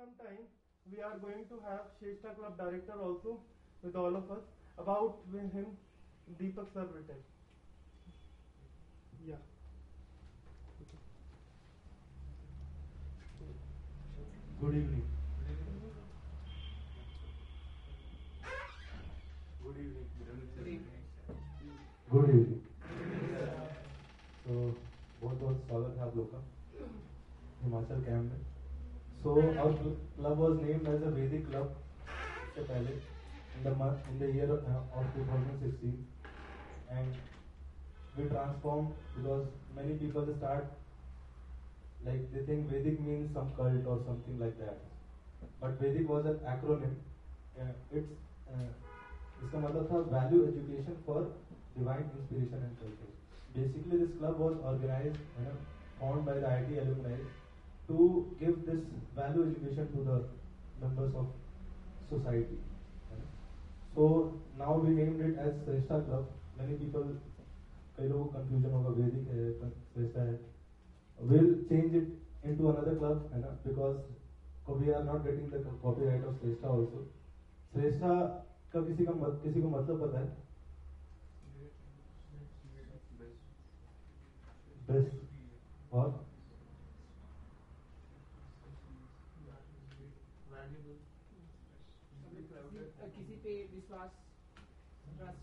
sometime we are going to have Sreshtha club director also with all of us about him Deepak sir written. Yeah. Good evening. Good evening. Good evening. Good evening. तो बहुत बहुत स्वागत है आप लोग का Himachal camp में so our club was named as Vedic club से पहले in the month in the year of two thousand sixteen and we transform because many people start like they think Vedic means some cult और something like that but Vedic was an acronym इसका मतलब था value education for divine inspiration and culture basically this club was organize found by the I T alumni to give this value education to the members of society. So now we named it as Sreshta Club. Many people, कई लोगों को confusion होगा Vedic है, Sreshta है. We'll change it into another club, है ना? Because we are not getting the copyright of Sreshta also. Sreshta का किसी का मत, किसी को मतलब पता है? Best और किसी पे विश्वास trust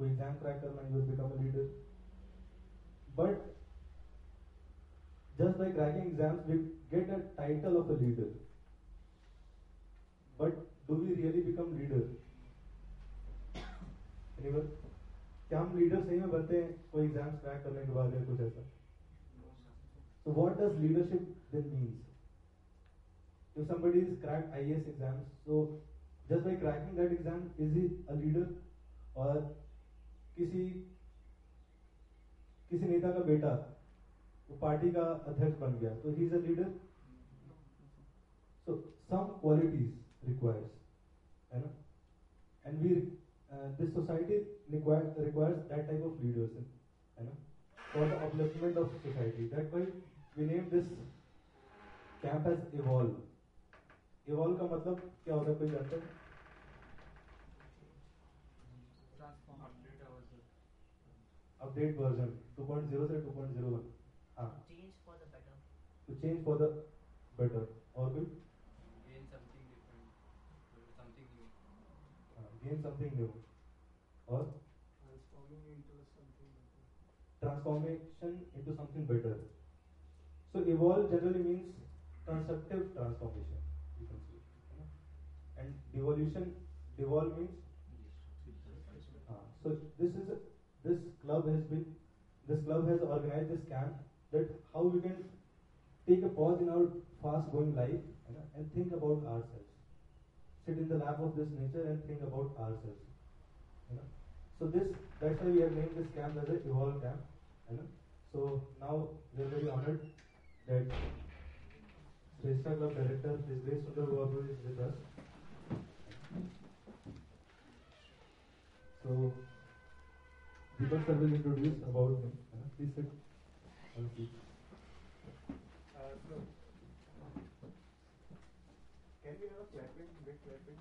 कोई एग्जाम क्रैक करना है, you will become a leader. But just by cracking exams, we get a title of a leader. But do we really become leader? Anyone? क्या हम लीडर सही में बनते हैं कोई एग्जाम्स क्रैक करने के बाद या कुछ ऐसा So what does leadership then means? If somebody is cracked IAS exams, so just by cracking that exam, is he a leader? और किसी किसी नेता का बेटा, वो पार्टी का अध्यक्ष बन गया। तो he is a leader so some qualities requires है ना? And we this society requires that type of leaders है ना? For the upliftment of society that why we name this camp as evolve evolve का मतलब क्या होता है? कोई जानता है? अपडेट वर्जन 2.0 से 2.01 हाँ change for the better. to change for the better और कोई gain something different something new हाँ, gain something new और Transforming into something better. transformation into something better. So evolve generally means constructive transformation. You can say, you know. and devolution, devolve means. Uh, so this is a, this club has been, this club has organized this camp that how we can take a pause in our fast-going life you know, and think about ourselves. Sit in the lap of this nature and think about ourselves. You know. So this that's why we have named this camp as a Evolve camp. You know. So now we are very honored that Sreshtha Club Director Sri Sundar Babu is with us. So Deepak sir will introduce about know. Please sit. Uh, so, can we have clapping, big clapping?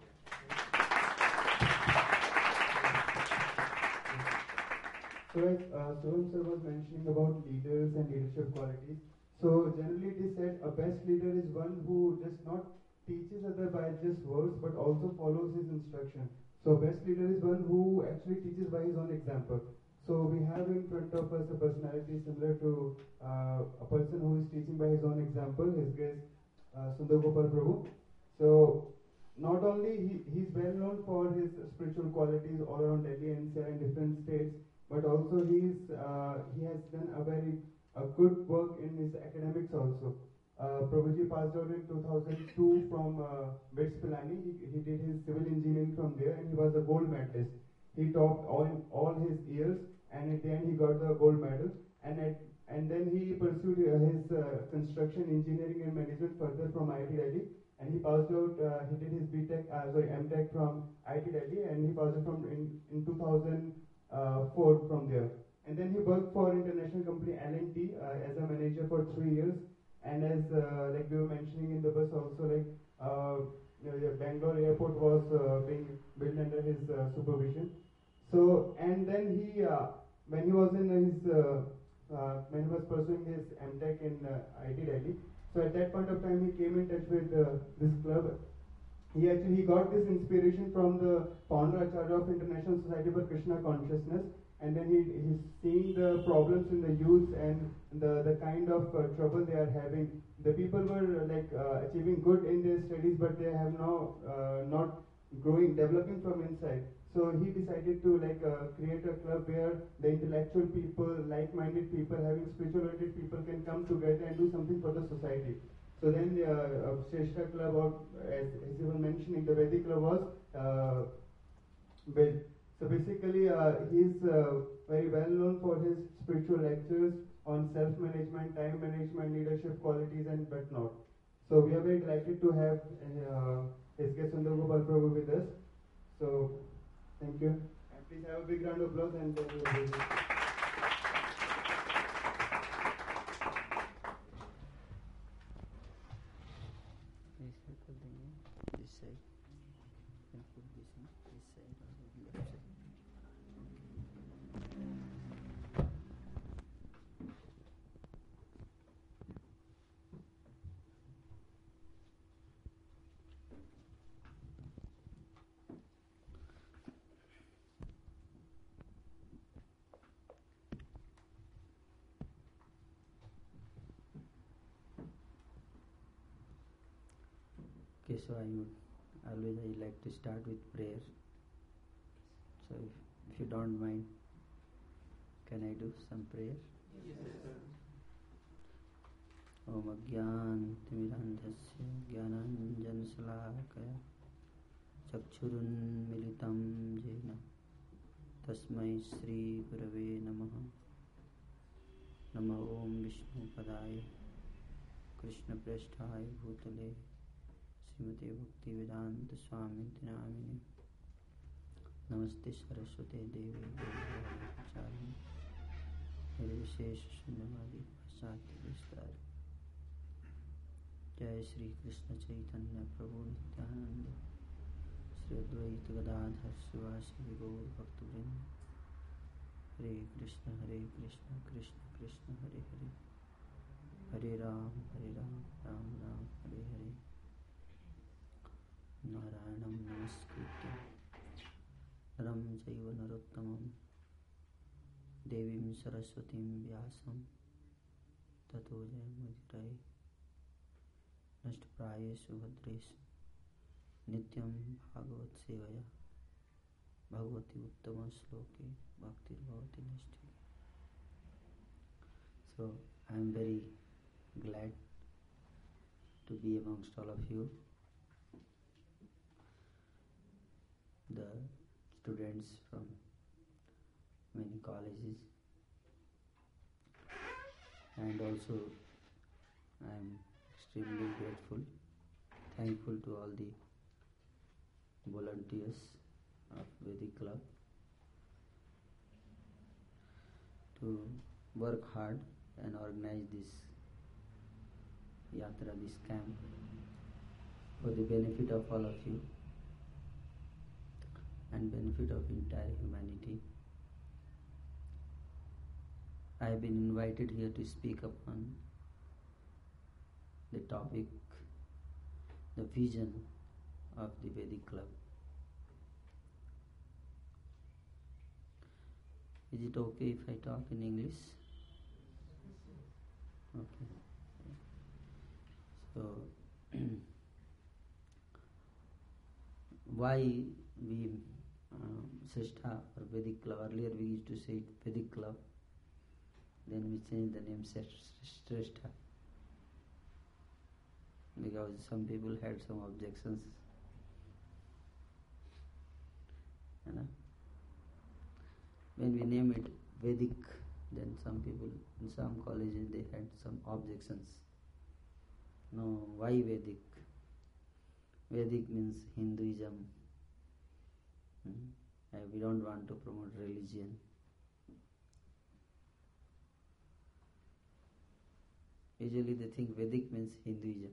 So as uh, Soham sir was mentioning about leaders and leadership qualities, so generally it is said a best leader is one who just not teaches other by just words but also follows his instruction. So best leader is one who actually teaches by his own example. So we have in front of us a personality similar to uh, a person who is teaching by his own example, his grace uh, Sundar Gopal Prabhu. So not only he, he's well known for his spiritual qualities all around Delhi and in different states, but also he's uh, he has done a very a good work in his academics also. uh, Prabhuji passed out in 2002 from uh, BITS Pilani. He, he did his civil engineering from there and he was a gold medalist. He topped all, all his years and at the end he got the gold medal. And at, and then he pursued uh, his uh, construction engineering and management further from IIT Delhi. And he passed out, uh, he did his BTech, sorry, MTech from IIT Delhi and he passed out from in, in 2004 from there. And then he worked for international company L&T as a manager for three years. And as like we were mentioning in the bus also, like uh, the Bangalore airport was uh, being built under his uh, supervision. So and then he, when he was in his, uh, uh, when he was pursuing his MTech in uh, IIT Delhi, so at that point of time he came in touch with this club. He actually he got this inspiration from the founder Acharya of International Society for Krishna Consciousness, and then he he's seeing the problems in the youth and the the kind of uh, trouble they are having. The people were uh, like uh, achieving good in their studies, but they have now not growing, developing from inside. So he decided to like uh, create a club where the intellectual people, like-minded people, having spiritual-oriented people can come together and do something for the society. So then the uh, uh, Sreshtha Club, or as, as were mentioning, the Vedic Club was uh, built. So basically, uh, he's uh, very well known for his spiritual lectures on self-management, time management, leadership qualities, and whatnot. So we are very delighted to have uh, his guest Sundar Gopal Prabhu with us. So thank you. And please have a big round of applause and then we Okay, so I would always I like to start with prayer. So if, if you don't mind, can I do some prayer? ॐ अज्ञानतिमिरान्धस्य ज्ञानाञ्जनशलाकया चक्षुरुन्मिलितं येन तस्मै श्रीगुरवे नमः नमः ॐ विष्णुपदाय कृष्णप्रेष्ठाय भूतले श्रीमते भक्तिवेदांत स्वामी नामिने नमस्ते सरस्वते देवे निर्विशेष शून्यवादी पाश्चात्य विस्तार। जय श्री कृष्ण चैतन्य प्रभु नित्यानंद। श्री अद्वैत गदाधर शिवासी गौर भक्तवृंद। हरे कृष्ण हरे कृष्ण कृष्ण कृष्ण, हरे हरे। हरे राम हरे राम राम राम, हरे हरे। नारायणं नमस्कृत्य। नरं चैव नरोत्तमं। देवीं सरस्वतीं व्यासं। ततो जयमुदिरये नष्टप्रायेषु भद्रेषु नित्यं भागवत्सेवया। भगवति उत्तमश्लोके भक्तिर्भवति नष्टे। So, I am very glad to be amongst all of you. The students from many colleges. And also I am extremely grateful thankful to all the volunteers of Vedic Club to work hard and organize this yatra this camp for the benefit of all of you and benefit of entire humanity. I have been invited here to speak upon the topic, the vision of the Vedic Club. Is it okay if I talk in English? Okay. So, why we um, or Vedic Club. Earlier we used to say it Vedic Club. Then we changed the name Sreshtha. because some people had some objections. You know? When we name it Vedic, then some people in some colleges they had some objections. No, why Vedic? Vedic means Hinduism. Hmm? Uh, we don't want to promote religion. Usually they think Vedic means Hinduism,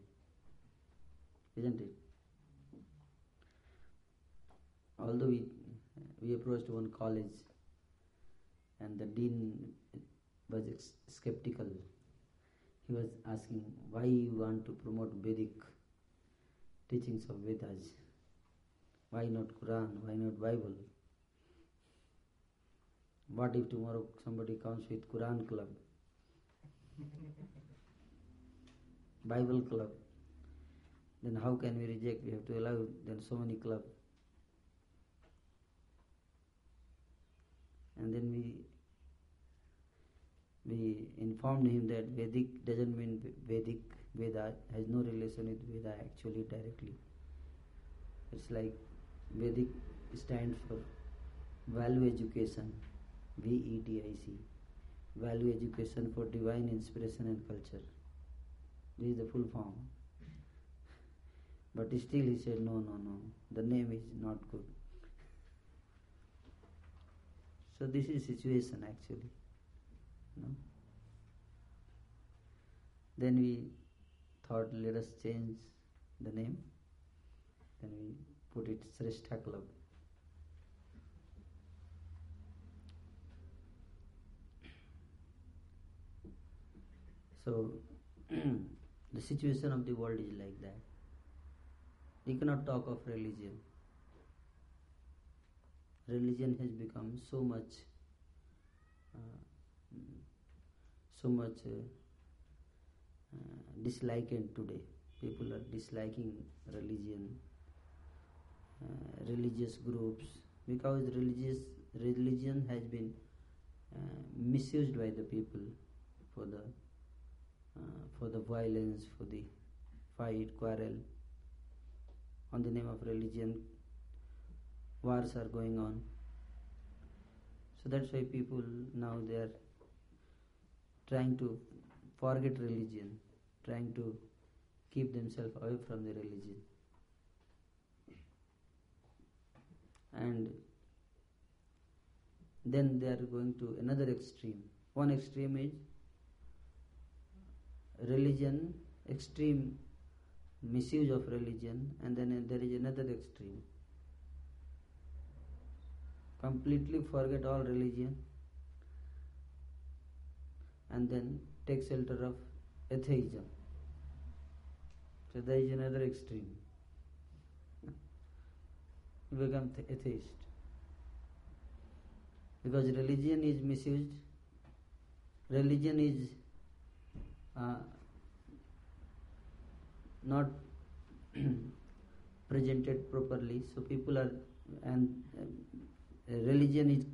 isn't it? Although we we approached one college, and the dean was skeptical. He was asking why you want to promote Vedic teachings of Vedas. Why not Quran? Why not Bible? What if tomorrow somebody comes with Quran club, Bible club? Then how can we reject? We have to allow then so many club. And then we we informed him that Vedic doesn't mean Vedic Veda has no relation with Veda actually directly. It's like Vedic stands for value education, V E D I C, value education for divine inspiration and culture. This is the full form. But still he said, no, no, no, the name is not good. So this is situation actually. No? Then we thought let us change the name. Then we it Sreshtha Club. So the situation of the world is like that. We cannot talk of religion. Religion has become so much, uh, so much uh, uh, disliking today. People are disliking religion, religious groups, because religious religion has been uh, misused by the people for the uh, for the violence, for the fight, quarrel. On the name of religion, wars are going on. So that's why people now they are trying to forget religion, trying to keep themselves away from the religion. And then they are going to another extreme. One extreme is religion, extreme misuse of religion, and then there is another extreme. Completely forget all religion and then take shelter of atheism. So there is another extreme. Become th- atheist. Because religion is misused, religion is uh, not presented properly, so people are, and uh, religion is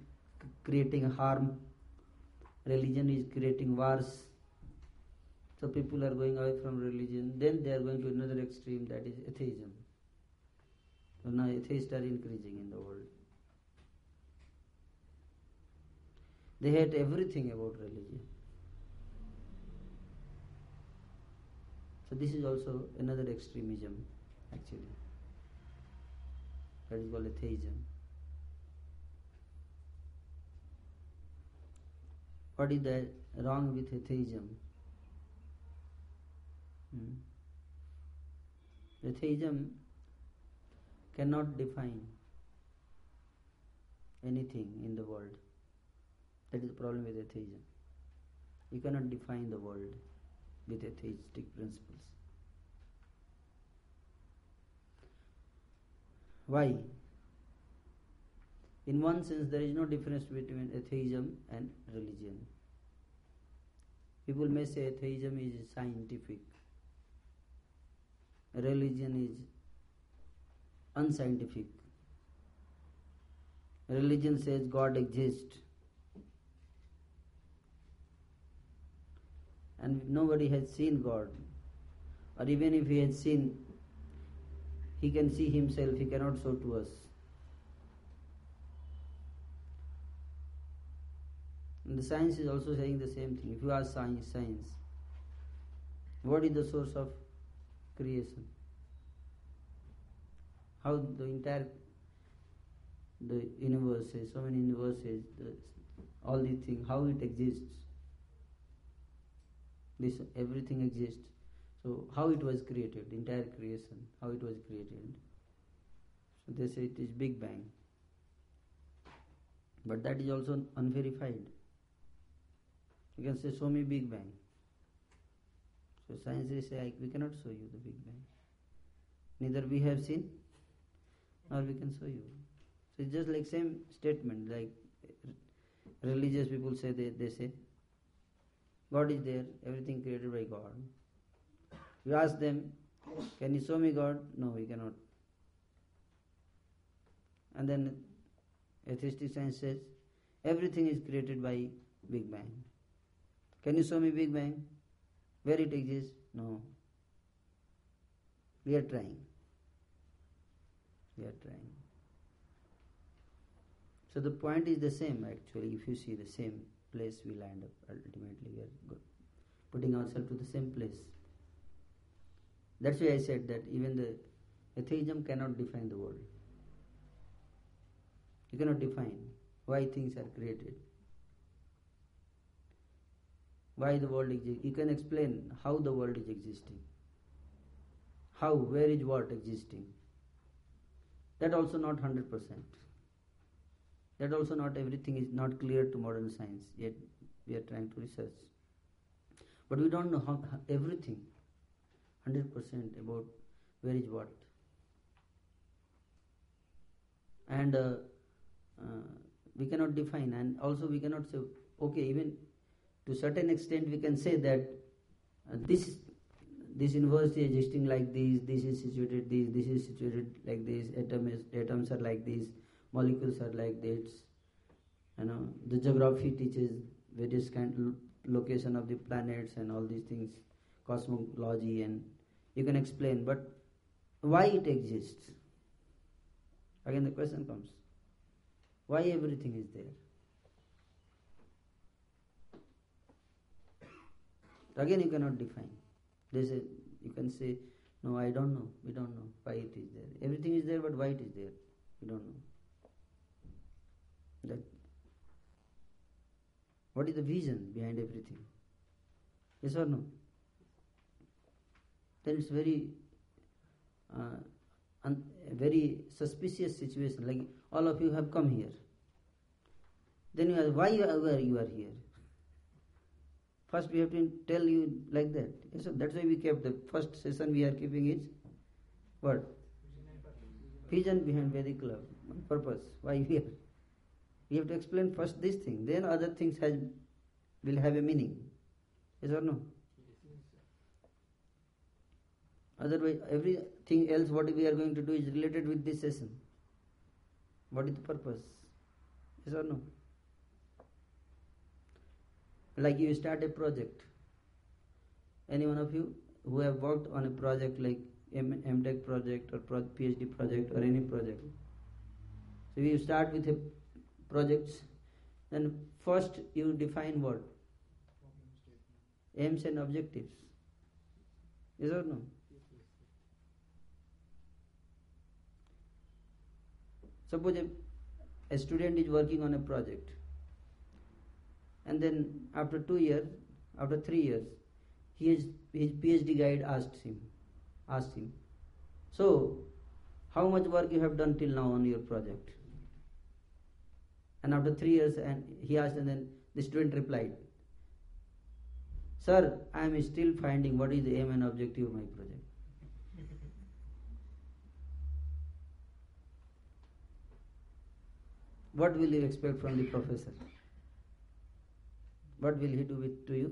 creating harm, religion is creating wars. So people are going away from religion. Then they are going to another extreme, that is atheism. So now atheists are increasing in the world. They hate everything about religion. So this is also another extremism, actually. That is called atheism. What is the wrong with atheism? Hmm. Atheism cannot define anything in the world. That is the problem with atheism. You cannot define the world with atheistic principles. Why? In one sense, there is no difference between atheism and religion. People may say atheism is scientific, religion is unscientific. Religion says God exists. And nobody has seen God. or even if he has seen, he can see himself, he cannot show to us. And the science is also saying the same thing. If you ask science, science, what is the source of creation? How the entire the universes, so many universes, the, all these things, how it exists. This everything exists. So how it was created, the entire creation, how it was created. So they say it is Big Bang. But that is also unverified. You can say, show me Big Bang. So scientists say, we cannot show you the Big Bang. Neither we have seen, nor we can show you. So it's just like same statement, like religious people say, they, they say, God is there, everything created by God. You ask them, can you show me God? No, we cannot. And then atheistic science says, everything is created by Big Bang. Can you show me Big Bang? Where it exists? No. We are trying. We are trying. So the point is the same actually. If you see the same place, we land up ultimately. We are good. putting ourselves to the same place. That's why I said that even the atheism cannot define the world. You cannot define why things are created, why the world exists. You can explain how the world is existing, how, where is what existing. That also not 100%. That also not everything is not clear to modern science, yet we are trying to research. But we don't know how, everything, 100% about where is what. And uh, uh, we cannot define, and also we cannot say, okay, even to certain extent we can say that uh, this this university existing like this, this is situated this, this is situated like this, atom is, atoms are like this, molecules are like this. You know, the geography teaches various kind location of the planets and all these things, cosmology, and you can explain. But why it exists? Again, the question comes: Why everything is there? Again, you cannot define. They say you can say, "No, I don't know. We don't know why it is there. Everything is there, but why it is there? We don't know." That what is the vision behind everything? Yes or no? Then it's very, uh, un- very suspicious situation. Like all of you have come here. Then you ask, why are, you are here? First, we have to tell you like that. So that's why we kept the first session we are keeping is what? Vision behind Vedic Club. Purpose. Why we are. We have to explain first this thing, then other things has, will have a meaning. Yes or no? Otherwise, everything else what we are going to do is related with this session. What is the purpose? Yes or no? Like you start a project. Any one of you who have worked on a project like M- MTech project or pro- PhD project or any project. So you start with a projects, then first you define what? Aims and objectives. Yes or no? Suppose a, a student is working on a project and then after two years, after three years, his, his PhD guide asked him, asked him, so how much work you have done till now on your project? And after three years, and he asked, and then the student replied, Sir, I am still finding what is the aim and objective of my project. what will you expect from the professor? what will he do with, to you?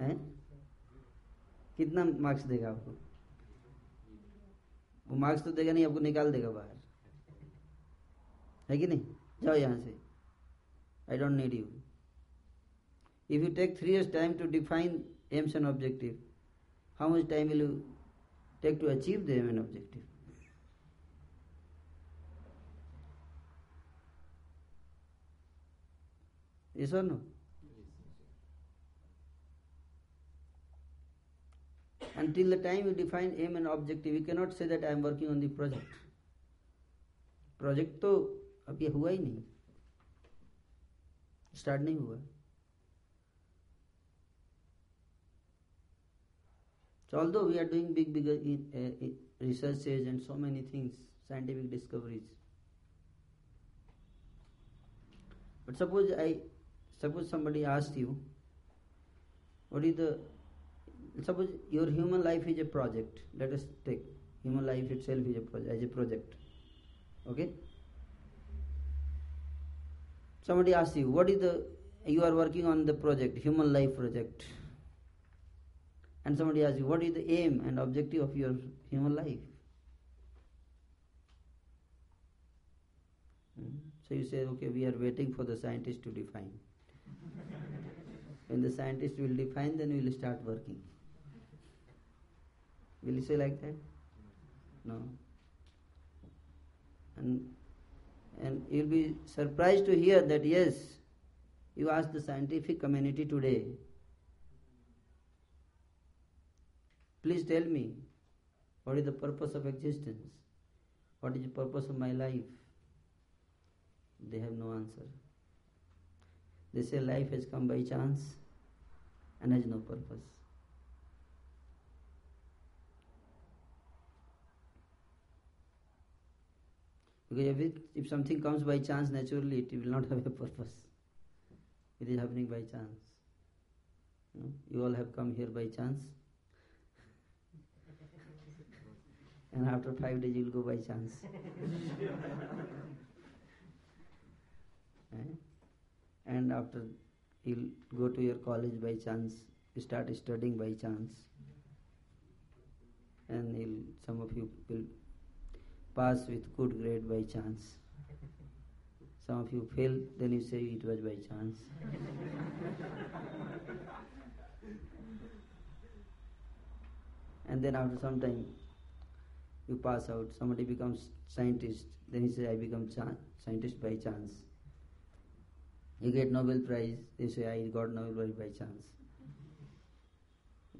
हैं कितना marks देगा आपको? वो marks तो देगा नहीं, आपको निकाल देगा बाहर। है कि नहीं? जाओ यहाँ से। I don't need you if you take three years time to define aims and objective how much time will you take to achieve the aim and objective Yes or no? Until the time you define aim and objective, you cannot say that I am working on the project. Project तो अभी हुआ ही नहीं start नहीं हुआ So although we are doing big, big uh, in, uh, in researches and so many things, scientific discoveries, but suppose I, suppose somebody asked you, what is the, suppose your human life is a project. Let us take human life itself is a project as a project. Okay. Somebody asks you, what is the, you are working on the project, human life project and somebody asks you, what is the aim and objective of your human life? Hmm? So you say, okay, we are waiting for the scientist to define. When the scientist will define, then we will start working. Will you say like that? No. And and you'll be surprised to hear that yes, you ask the scientific community today, Please tell me, what is the purpose of existence? What is the purpose of my life? They have no answer. They say life has come by chance and has no purpose. Because if, it, if something comes by chance naturally, it will not have a purpose. It is happening by chance. You, you all have come here by chance. and after five days you'll go by chance. eh? And after you'll go to your college by chance, start studying by chance, and some of you will pass with good grade by chance. Some of you fail, then you say it was by chance. and then after some time you pass out, somebody becomes scientist, then he says, I become scientist by chance. You get Nobel Prize, they say, I got Nobel Prize by chance.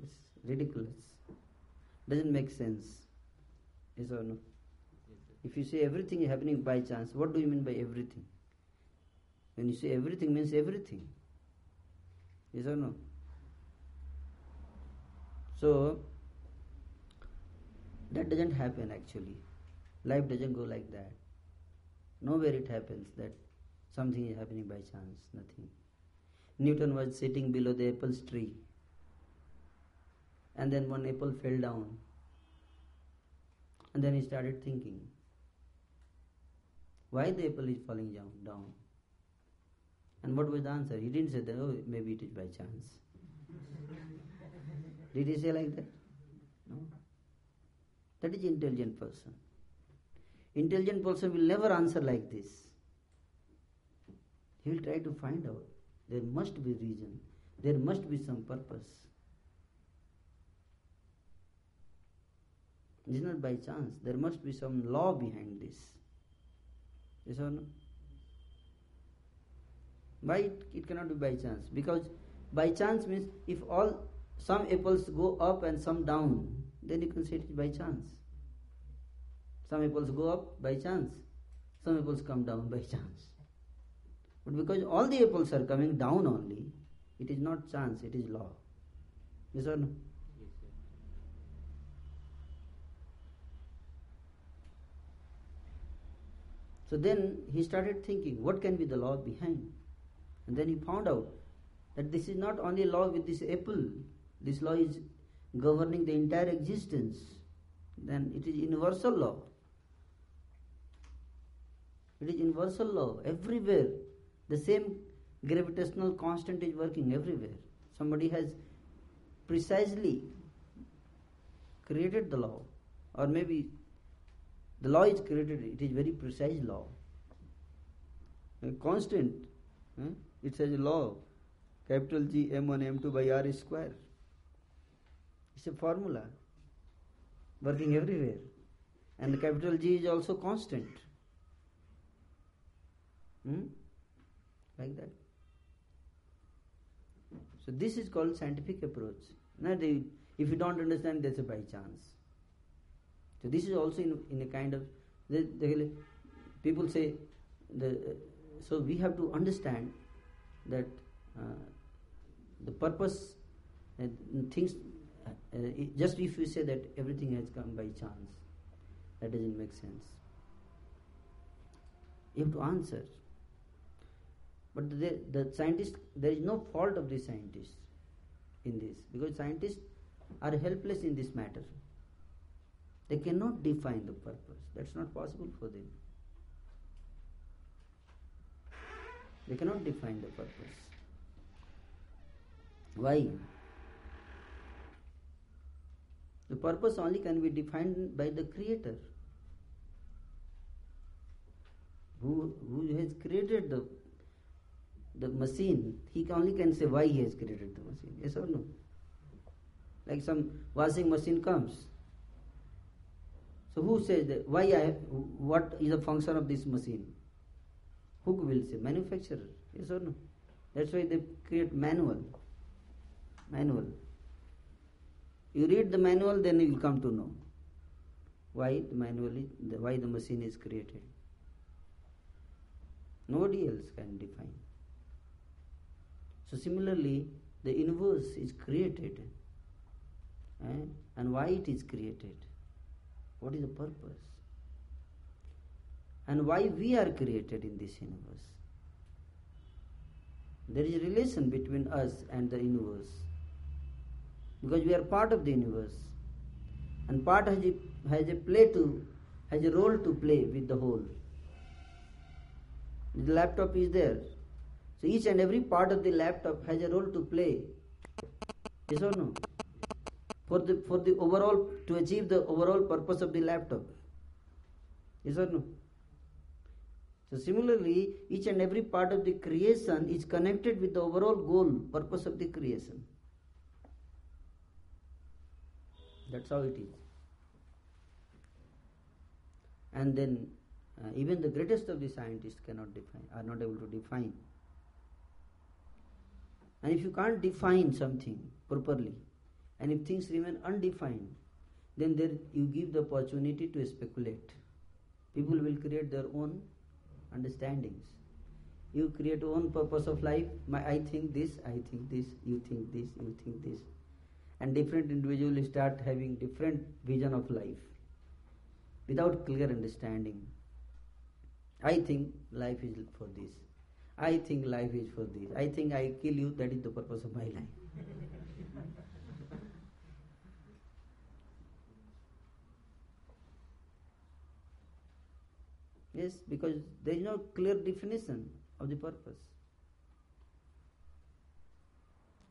It's ridiculous. Doesn't make sense. Yes or no? If you say everything is happening by chance, what do you mean by everything? When you say everything means everything. Yes or no? So, that doesn't happen actually. Life doesn't go like that. Nowhere it happens that something is happening by chance, nothing. Newton was sitting below the apple tree, and then one apple fell down, and then he started thinking, why the apple is falling down? down? And what was the answer? He didn't say that, oh, maybe it is by chance. Did he say like that? No. That is intelligent person. Intelligent person will never answer like this. He will try to find out. There must be reason. There must be some purpose. It is not by chance. There must be some law behind this. Yes or no? Why it, it cannot be by chance? Because by chance means if all some apples go up and some down, then you can say it is by chance. Some apples go up by chance, some apples come down by chance. But because all the apples are coming down only, it is not chance, it is law. Yes or no? So then he started thinking, what can be the law behind? And then he found out that this is not only law with this apple, this law is governing the entire existence. Then it is universal law. It is universal law everywhere. The same gravitational constant is working everywhere. Somebody has precisely created the law, or maybe the law is created, it is very precise law. A constant, huh? it says law, capital G M1 M2 by R square. It's a formula working everywhere. And the capital G is also constant. Hmm? Like that. So this is called scientific approach. Not if you don't understand, that's a by chance. So this is also in, in a kind of the, the people say the so we have to understand that uh, the purpose uh, things uh, it- just if you say that everything has come by chance that doesn't make sense you have to answer but the, the scientist there is no fault of the scientist in this because scientists are helpless in this matter. They cannot define the purpose. That's not possible for them. They cannot define the purpose. Why? The purpose only can be defined by the creator. Who, who has created the the machine he only can say why he has created the machine. Yes or no? Like some washing machine comes. So who says that why I what is the function of this machine? Who will say? Manufacturer. Yes or no? That's why they create manual. Manual. You read the manual then you will come to know why the manual is why the machine is created. Nobody else can define so similarly the universe is created eh? and why it is created? What is the purpose? And why we are created in this universe? There is a relation between us and the universe. Because we are part of the universe. And part has a, has a play to has a role to play with the whole. The laptop is there so each and every part of the laptop has a role to play. Yes or no? For the for the overall to achieve the overall purpose of the laptop. Yes or no? So similarly each and every part of the creation is connected with the overall goal purpose of the creation. That's how it is. And then uh, even the greatest of the scientists cannot define are not able to define and if you can't define something properly and if things remain undefined then there you give the opportunity to speculate. People will create their own understandings. You create own purpose of life. My i think this i think this you think this you think this. And different individuals start having different vision of life without clear understanding. I think life is for this i think life is for this. I think i kill you that is the purpose of my life. Yes because there is no clear definition of the purpose.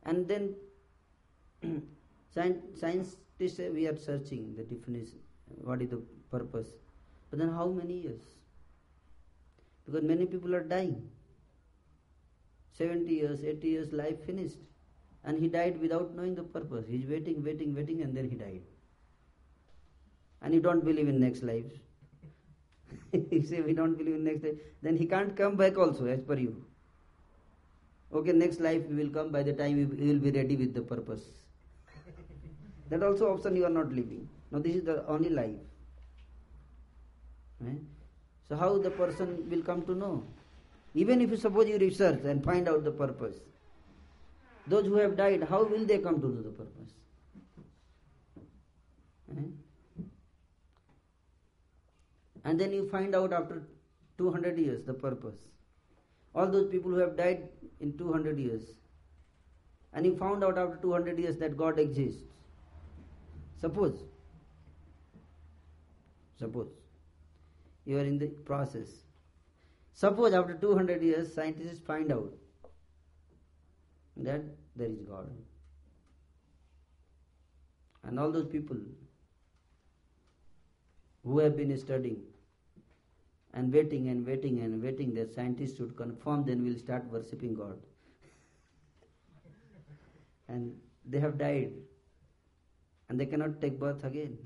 And then Scien- scientists say we are searching the definition what is the purpose. But then how many years? Because many people are dying 70 years 80 years life finished and he died without knowing the purpose. He's waiting waiting waiting and then he died. And you don't believe in next life. You say we don't believe in next life. Then he can't come back also as per you. Okay next life will come. By the time you will be ready with the purpose. That also option you are not living. Now this is the only life. Right? so how the person will come to know even if you suppose you research and find out the purpose those who have died how will they come to know the purpose? Right? and then you find out after 200 years the purpose. All those people who have died in 200 years. And you found out after 200 years that god exists. Suppose. Suppose. You are in the process suppose after 200 years scientists find out that there is god. And all those people who have been studying and waiting and waiting and waiting that scientists should confirm then we'll start worshipping god. And they have died. And they cannot take birth again.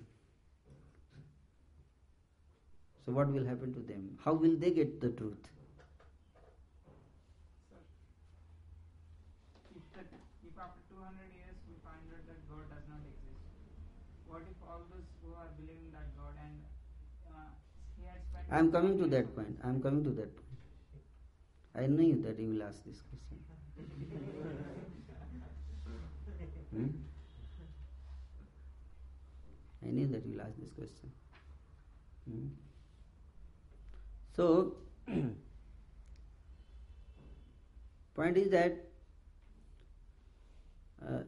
So, what will happen to them? How will they get the truth? Sir, if, if after 200 years we find out that God does not exist, what if all those who are believing that God and uh, he had spent. I am coming to that point. I am coming to that point. I knew that you will ask this question. Hmm? I knew that you will ask this question. Hmm? So, point is that uh,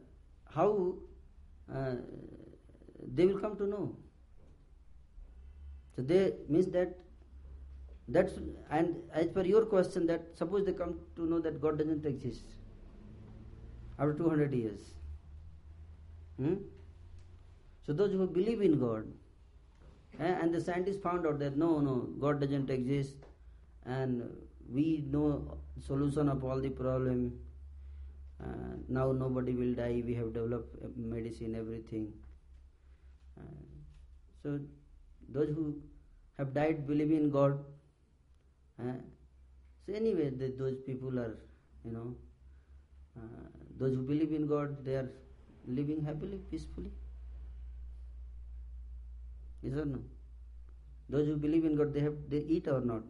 how uh, they will come to know. So they means that that's and as per your question that suppose they come to know that God doesn't exist after 200 years. Hmm? So those who believe in God and the scientists found out that no, no, God doesn't exist and we know solution of all the problem. Uh, now nobody will die. We have developed uh, medicine, everything. Uh, so those who have died believe in God. Uh, so anyway, the, those people are, you know, uh, those who believe in God, they are living happily, peacefully. Is or no? Those who believe in God, they have they eat or not?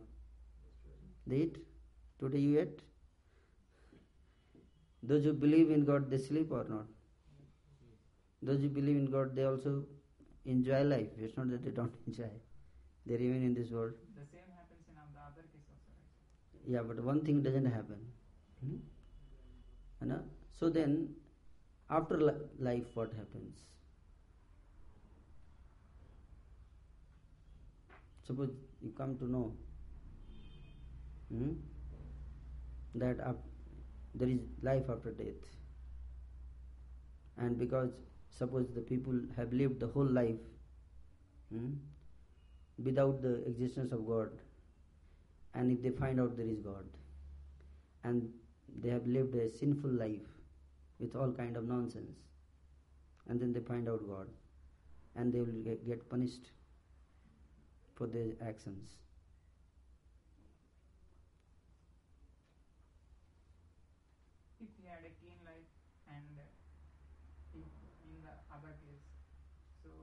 They eat. Today you ate. Those who believe in God, they sleep or not? Those who believe in God, they also enjoy life. It's not that they don't enjoy. They remain in this world. The same happens in the other case also, right? Yeah, but one thing doesn't happen. Hmm? You know? So then, after li- life, what happens? Suppose you come to know hmm, that up, there is life after death, and because suppose the people have lived the whole life hmm, without the existence of God, and if they find out there is God, and they have lived a sinful life with all kind of nonsense, and then they find out God, and they will get, get punished for their actions. If he had a clean life and uh, if in the other case, so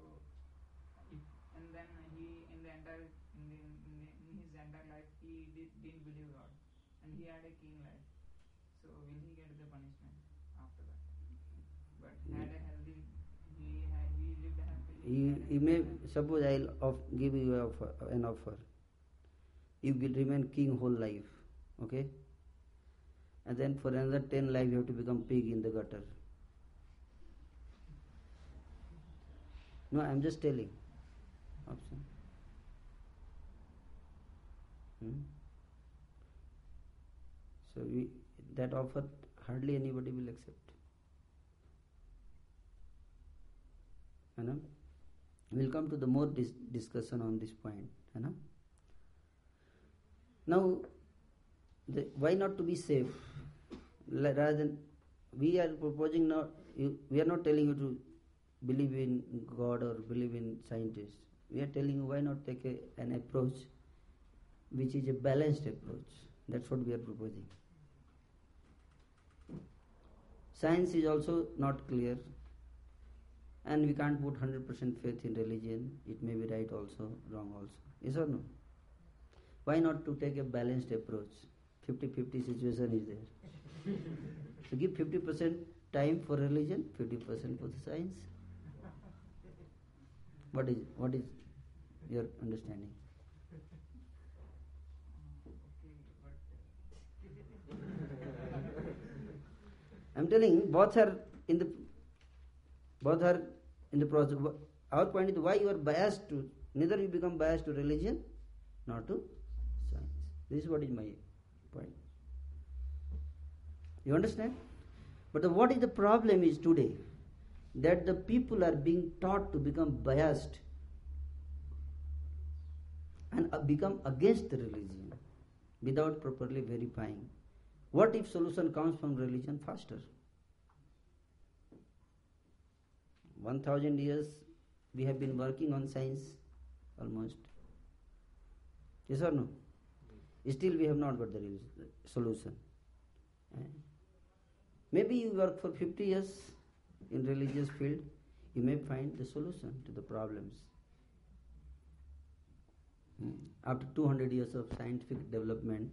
if and then he in the entire in, the, in, the, in his entire life he did, didn't believe God and he had a clean life. So will he get the punishment after that? But had a healthy he had he lived happily. You, you may suppose I'll off, give you an offer. You will remain king whole life, okay? And then for another ten life you have to become pig in the gutter. No, I'm just telling. Option. Hmm? So we, that offer hardly anybody will accept. Know? We'll come to the more dis- discussion on this point. You know? Now, the, why not to be safe? Rather than we are proposing not, you, we are not telling you to believe in God or believe in scientists. We are telling you why not take a, an approach which is a balanced approach. That's what we are proposing. Science is also not clear, and we can't put 100% faith in religion. It may be right also, wrong also. Yes or no? Why not to take a balanced approach? 50 50 situation is there. so give 50% time for religion, 50% for the science. What is what is your understanding? I'm telling both are in the both are in the process. Our point is why you are biased to neither you become biased to religion nor to science. This is what is my point. You understand? But the, what is the problem is today that the people are being taught to become biased and uh, become against the religion without properly verifying. What if solution comes from religion faster? 1000 years we have been working on science almost. Yes or no? Still we have not got the solution. Eh? Maybe you work for 50 years in religious field, you may find the solution to the problems. Hmm. After 200 years of scientific development,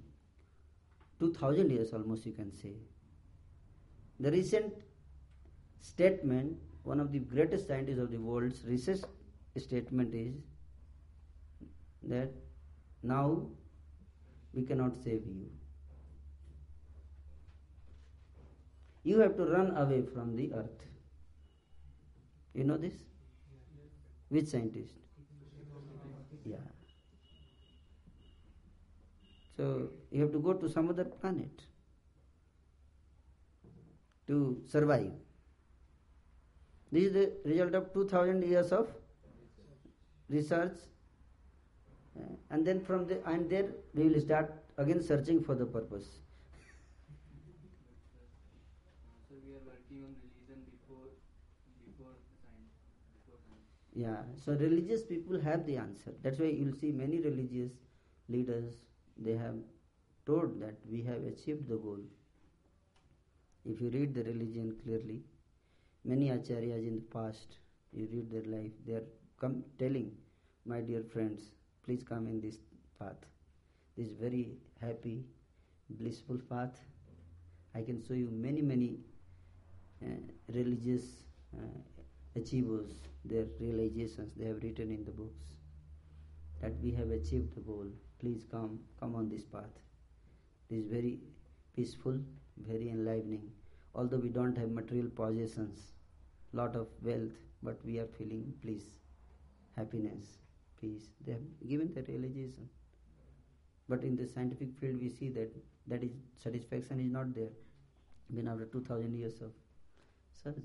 2000 years almost you can say, the recent statement, one of the greatest scientists of the world's recent statement is that now we cannot save you. You have to run away from the earth. You know this? Which scientist? Yeah. So you have to go to some other planet to survive. This is the result of 2000 years of research uh, and then from the and there we will start again searching for the purpose. So we are working on religion before before science. Before science. Yeah, so religious people have the answer. That's why you'll see many religious leaders, they have told that we have achieved the goal. If you read the religion clearly, many acharyas in the past, you read their life, they are come telling, my dear friends, please come in this path. This very happy, blissful path. I can show you many, many uh, religious uh, achievers, their realizations, they have written in the books that we have achieved the goal. Please come, come on this path. This is very peaceful, very enlivening. Although we don't have material possessions, lot of wealth, but we are feeling bliss, happiness, peace. They have given the realization. But in the scientific field, we see that that is satisfaction is not there. Even after 2000 years of search.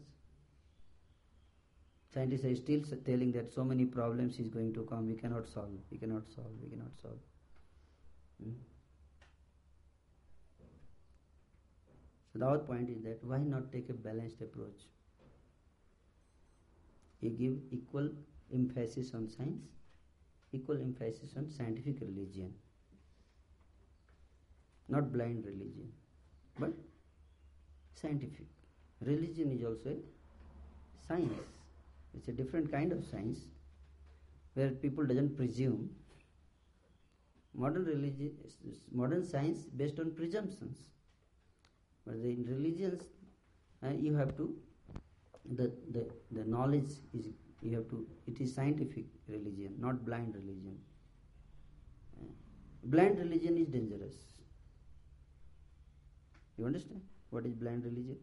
Scientists are still telling that so many problems is going to come, we cannot solve, we cannot solve, we cannot solve. Hmm. So the other point is that why not take a balanced approach? You give equal emphasis on science, equal emphasis on scientific religion, not blind religion, but scientific. Religion is also a science. It's a different kind of science where people doesn't presume. Modern religion, modern science based on presumptions. But in religions, uh, you have to the, the the knowledge is you have to it is scientific religion, not blind religion. Blind religion is dangerous. You understand what is blind religion?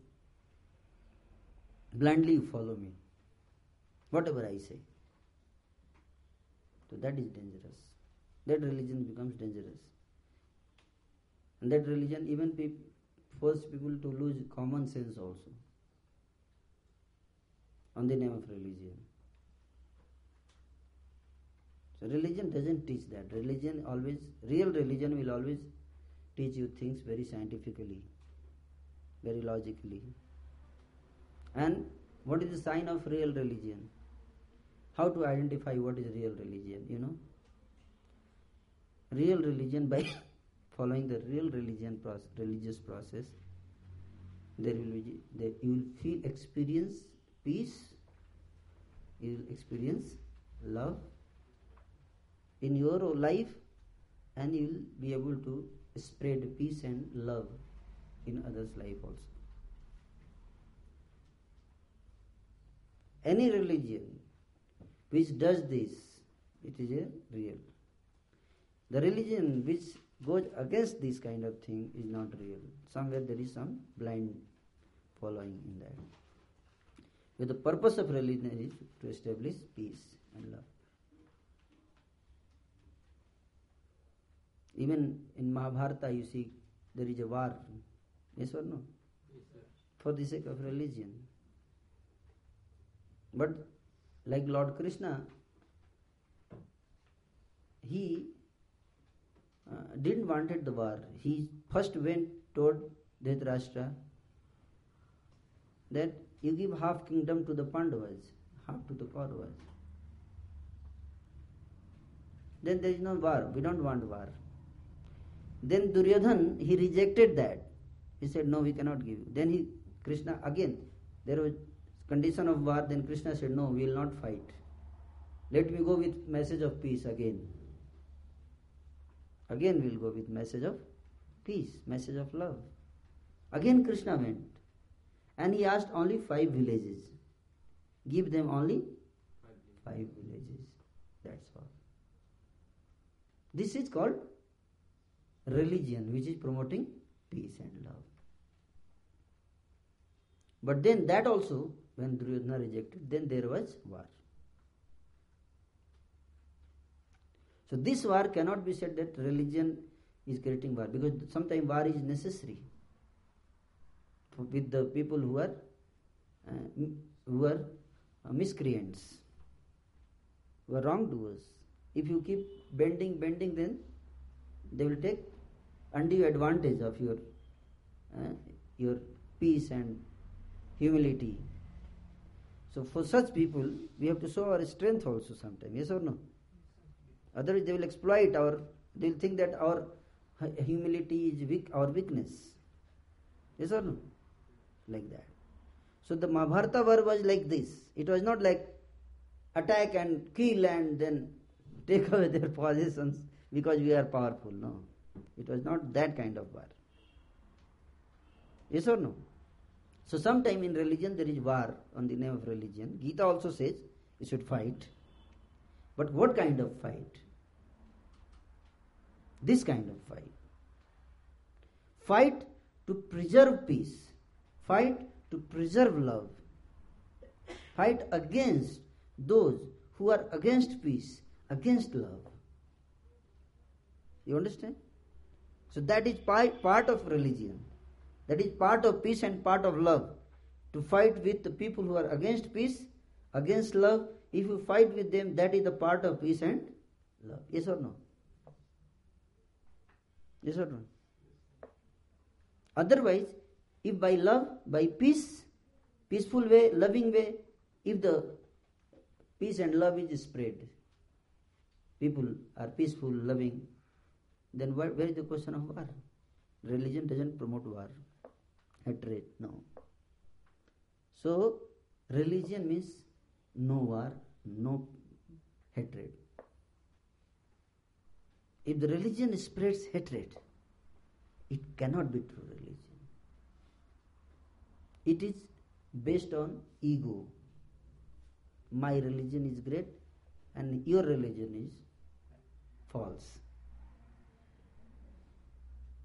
Blindly you follow me. Whatever I say. So that is dangerous. That religion becomes dangerous. And that religion even peop- force people to lose common sense also. On the name of religion. So religion doesn't teach that. Religion always, real religion will always teach you things very scientifically, very logically. And what is the sign of real religion? How to identify what is real religion, you know? Real religion by following the real religion process, religious process, there will be there you will feel experience peace, you will experience love in your life, and you will be able to spread peace and love in others' life also. Any religion which does this, it is a real. The religion which goes against this kind of thing is not real. Somewhere there is some blind following in that. But the purpose of religion is to establish peace and love. Even in Mahabharata, you see there is a war. Yes or no? Yes. For the sake of religion. But like Lord Krishna, he uh, didn't wanted the war. He first went toward Dhritarashtra that you give half kingdom to the Pandavas. half to the Kauravas. Then there is no war. We don't want war. Then Duryodhan, he rejected that. He said, No, we cannot give you. Then he, Krishna, again, there was condition of war. Then Krishna said, No, we will not fight. Let me go with message of peace again. Again, we will go with message of peace, message of love. Again, Krishna went. And he asked only five villages. Give them only five villages. That's all. This is called religion, which is promoting peace and love. But then that also, when Duryodhana rejected, then there was war. So this war cannot be said that religion is creating war because sometimes war is necessary with the people who are uh, who are uh, miscreants, who are wrongdoers. If you keep bending, bending, then they will take undue advantage of your uh, your peace and humility. So for such people, we have to show our strength also sometimes. Yes or no? Otherwise, they will exploit our. They will think that our humility is weak, our weakness. Yes or no? Like that. So the Mahabharata war was like this. It was not like attack and kill and then take away their positions because we are powerful. No. It was not that kind of war. Yes or no? So sometime in religion there is war on the name of religion. Gita also says you should fight. But what kind of fight? This kind of fight. Fight to preserve peace. Fight to preserve love. Fight against those who are against peace, against love. You understand? So that is part of religion. That is part of peace and part of love. To fight with the people who are against peace, against love, if you fight with them, that is the part of peace and love. Yes or no? Yes or no? Otherwise, if by love, by peace, peaceful way, loving way, if the peace and love is spread, people are peaceful, loving, then where, is the question of war? Religion doesn't promote war, hatred, no. So, religion means no war, no hatred. If the religion spreads hatred, it cannot be true. It is based on ego. My religion is great and your religion is false.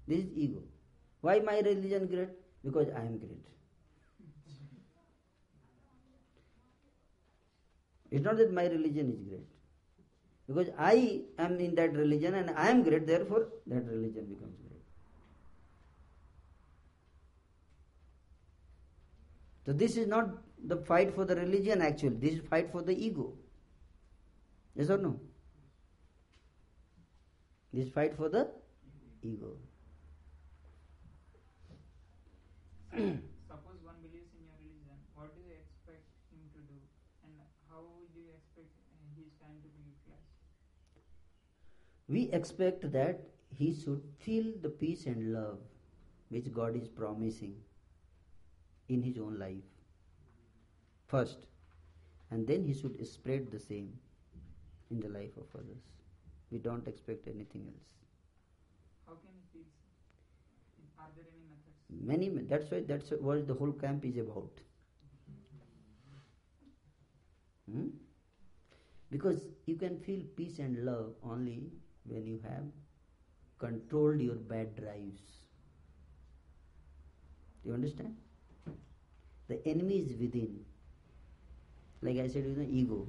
This is ego. Why my religion great? Because I am great. It's not that my religion is great. Because I am in that religion and I am great, therefore that religion becomes great. So this is not the fight for the religion actually, this is fight for the ego. Yes or no? This fight for the ego. Suppose one believes in your religion, what do you expect him to do, and how do you expect uh, his time to be utilized? We expect that he should feel the peace and love which God is promising in his own life first, and then he should spread the same in the life of others. We don't expect anything else. How can he? Are there any methods? Many, that's why that's what the whole camp is about. Hmm? Because you can feel peace and love only when you have controlled your bad drives. Do you understand? The enemy is within. Like I said, you know, ego.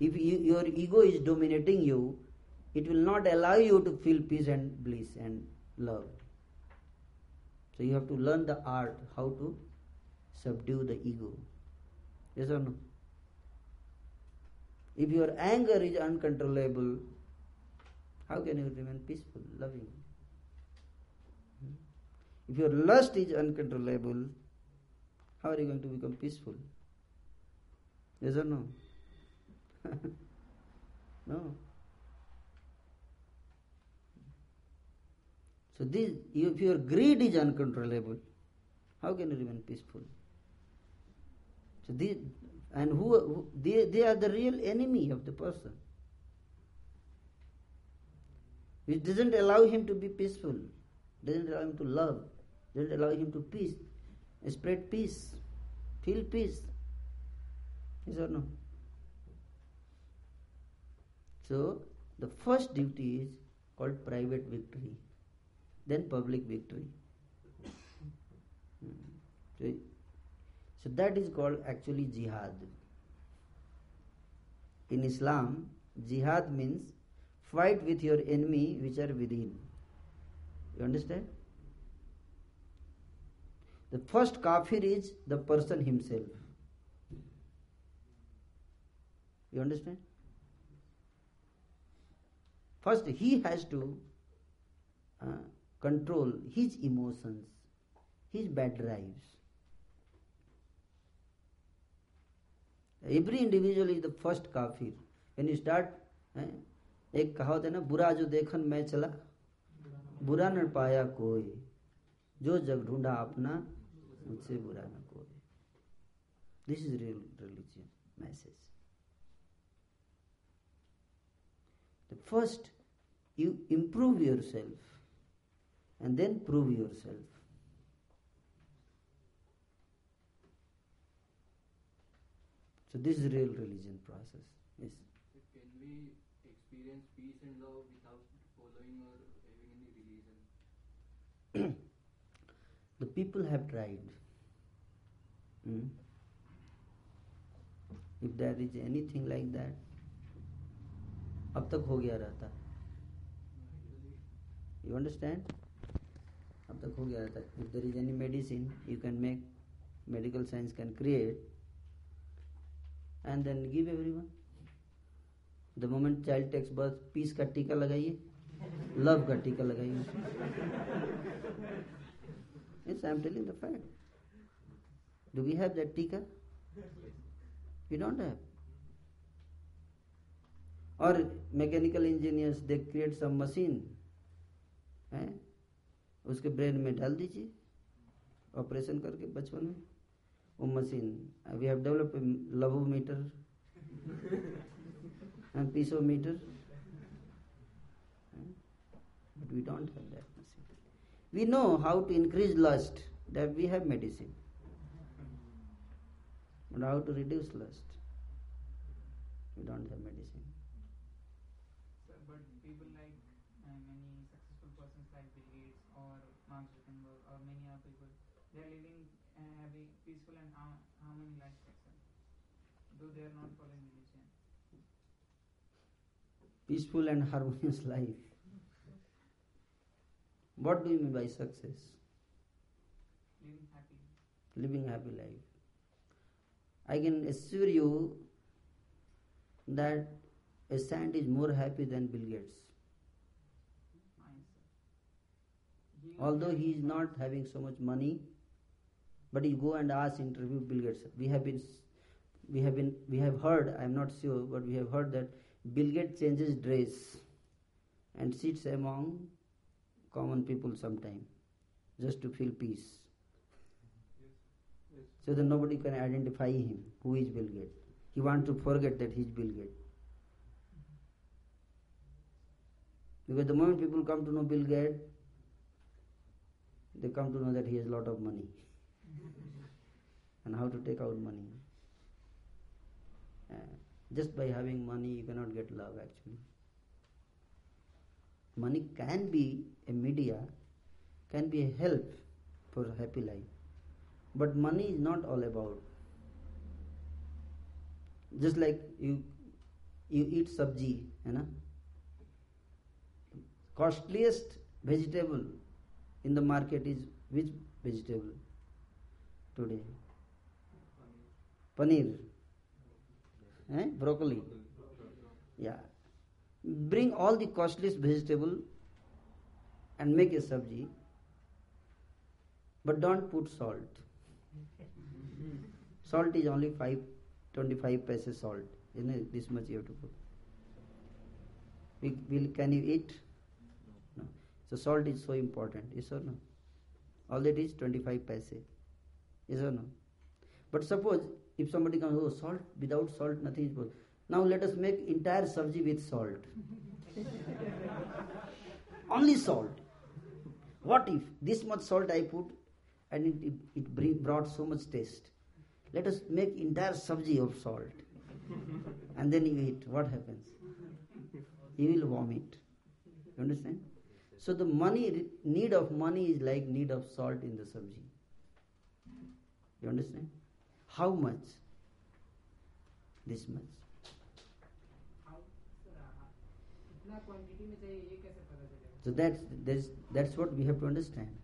If you, your ego is dominating you, it will not allow you to feel peace and bliss and love. So you have to learn the art how to subdue the ego. Yes or no? If your anger is uncontrollable, how can you remain peaceful, loving? If your lust is uncontrollable, how are you going to become peaceful? Yes or no? no. So this, if your greed is uncontrollable, how can you remain peaceful? So these, and who, who they, they are the real enemy of the person. It doesn't allow him to be peaceful, doesn't allow him to love, doesn't allow him to peace, spread peace, feel peace. Yes or no? So the first duty is called private victory, then public victory. Hmm. So, so that is called actually jihad. In Islam, jihad means fight with your enemy which are within. You understand? The first kafir is the person himself. You understand? First, he has to uh, control his emotions, his bad drives. Individual is the first kafir. When you start, eh, एक कहावत है ना बुरा जो देखन मैं चला बुरा न पाया कोई जो जग ढूंढा अपना मुझसे बुरा न कोई this is real religion message The first, you improve yourself and then prove yourself. So this is real religion process. Yes. So can we experience peace and love without following or having any religion? The people have tried. Hmm? If there is anything like that, अब तक हो गया रहता। You understand अब तक हो गया रहता। If there is any medicine you can make medical science can create and then give everyone the moment child takes birth peace का टीका लगाइए। लव का टीका लगाइए। It's I'm telling the fact Do we have that tikka? We don't have. Or mechanical engineers, they create some machine. है उसके brain में डाल दीजिए ऑपरेशन करके बचपन में वो machine we have develop love meter and peace meter but we don't have that machine we know how to increase lust that we have medicine but how to reduce lust we don't have medicine Sir, but people like uh, many successful persons like Bill Gates or Mark Zuckerberg or many other people, they are living uh, having peaceful and har- harmony lifestyle, though they are not following religion. peaceful and harmonious life what do you mean by success Living happy. living a happy life. I can assure you that a saint is more happy than Bill Gates. Although he is not having so much money, but you go and ask, interview Bill Gates. We have been, we have been, we have heard. I am not sure, but we have heard that Bill Gates changes dress and sits among common people sometime, just to feel peace. So that nobody can identify him. Who is Bill Gates? He wants to forget that he is Bill Gates. Because the moment people come to know Bill Gates, they come to know that he has a lot of money and how to take out money. Uh, just by having money, you cannot get love actually. Money can be a media, can be a help for a happy life. But money is not all about. Just like you you eat sabji, you know. Costliest vegetable in the market is which vegetable today? Paneer. Eh? Broccoli. Yeah. Bring all the costliest vegetable and make a sabji, but don't put salt. Salt is only 5 25 paise salt. Isn't it? This much you have to put. Will, will, can you eat? No. no. So salt is so important. Yes or no? All that is 25 paise. Yes or no? But suppose if somebody comes, oh, salt, without salt nothing is possible. Now let us make entire sabji with salt. Only salt. What if this much salt I put and it, it, it bring, brought so much taste? let us make entire sabji of salt. And then you eat. What happens? You will vomit. You understand? So the money need of money is like need of salt in the sabji. You understand? How much? This much. So that's that's that's what we have to understand.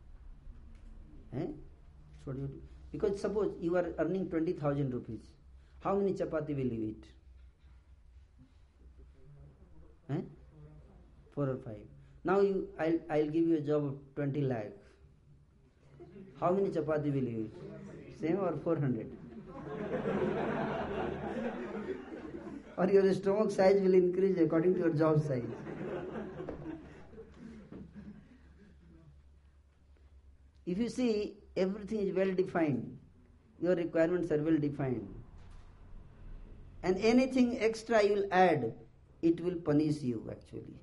Eh? that's what you do. Because suppose you are earning twenty thousand rupees, how many chapati will you eat? Eh? Four or five. Now you, I'll I'll give you a job of twenty lakh. How many chapati will you eat? Same or four hundred? or your stomach size will increase according to your job size. If you see everything is well defined, your requirements are well defined, and anything extra you will add, it will punish you actually.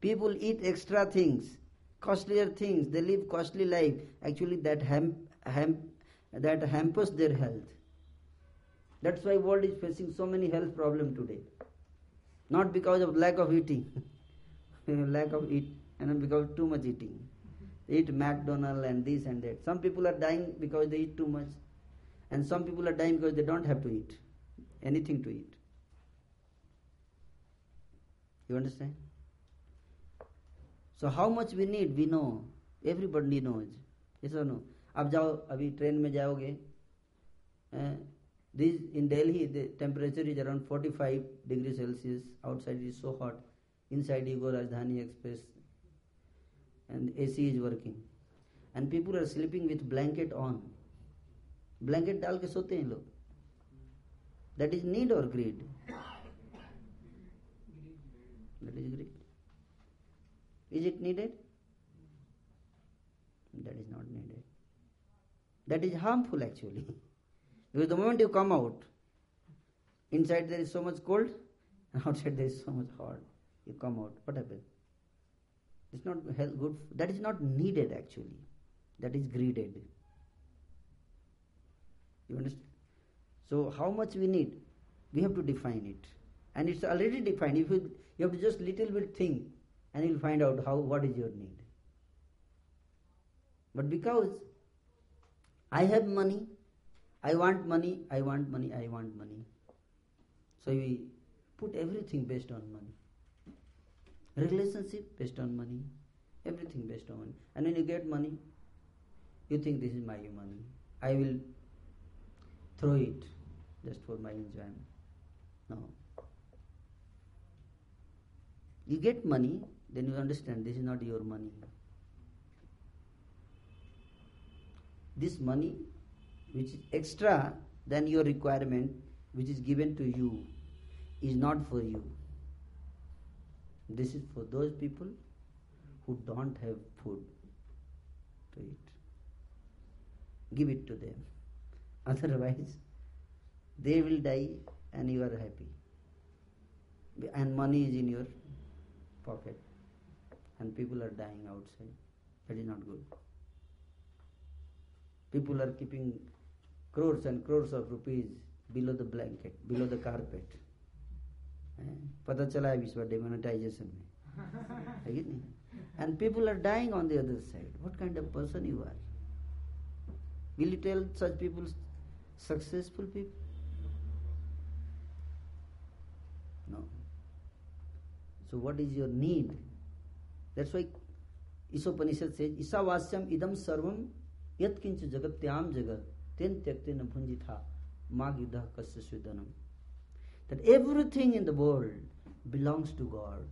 People eat extra things, costlier things, they live costly life. Actually, that ham, ham, that hampers their health. That's why world is facing so many health problems today. Not because of lack of eating, lack of eat, and because too much eating. They eat McDonald and this and that. Some people are dying because they eat too much, and some people are dying because they don't have to eat anything to eat. You understand? So how much we need, we know. Everybody knows. Yes or no? अब जाओ अभी train में जाओगे this in Delhi the temperature is around 45 degrees Celsius outside it is so hot inside you go Rajdhani Express and AC is working and people are sleeping with blanket on blanket डाल के सोते हैं लोग that is need or greed that is greed is it needed that is not needed that is harmful actually because the moment you come out inside there is so much cold and outside there is so much hot you come out what happens It's not good that is not needed actually. That is greeded. You understand so how much we need we have to define it. And it's already defined. If you you have to just little bit think and you'll find out how what is your need. But because i have money i want money i want money i want money. So we put everything based on money relationship based on money. Everything based on money. And when you get money you think this is my money i will throw it just for my enjoyment. No. You get money then you understand this is not your money. This money which is extra than your requirement which is given to you is not for you this is for those people who don't have food to eat. Give it to them. Otherwise they will die and you are happy. And money is in your pocket. And people are dying outside. That is not good. People are keeping crores and crores of rupees below the blanket below the carpet? पता चला है विश्व demonetisation में। है कि नहीं? And people are dying on the other side what kind of person you are will you tell such people successful people no so what is your need that's why Ishopanishad से ईशावास्यम इदम सर्वम यत्किंच जगत्याम जगत तेन त्यक्ते न भुंजिथा माग युद्ध कस्य सुदनम that everything in the world belongs to God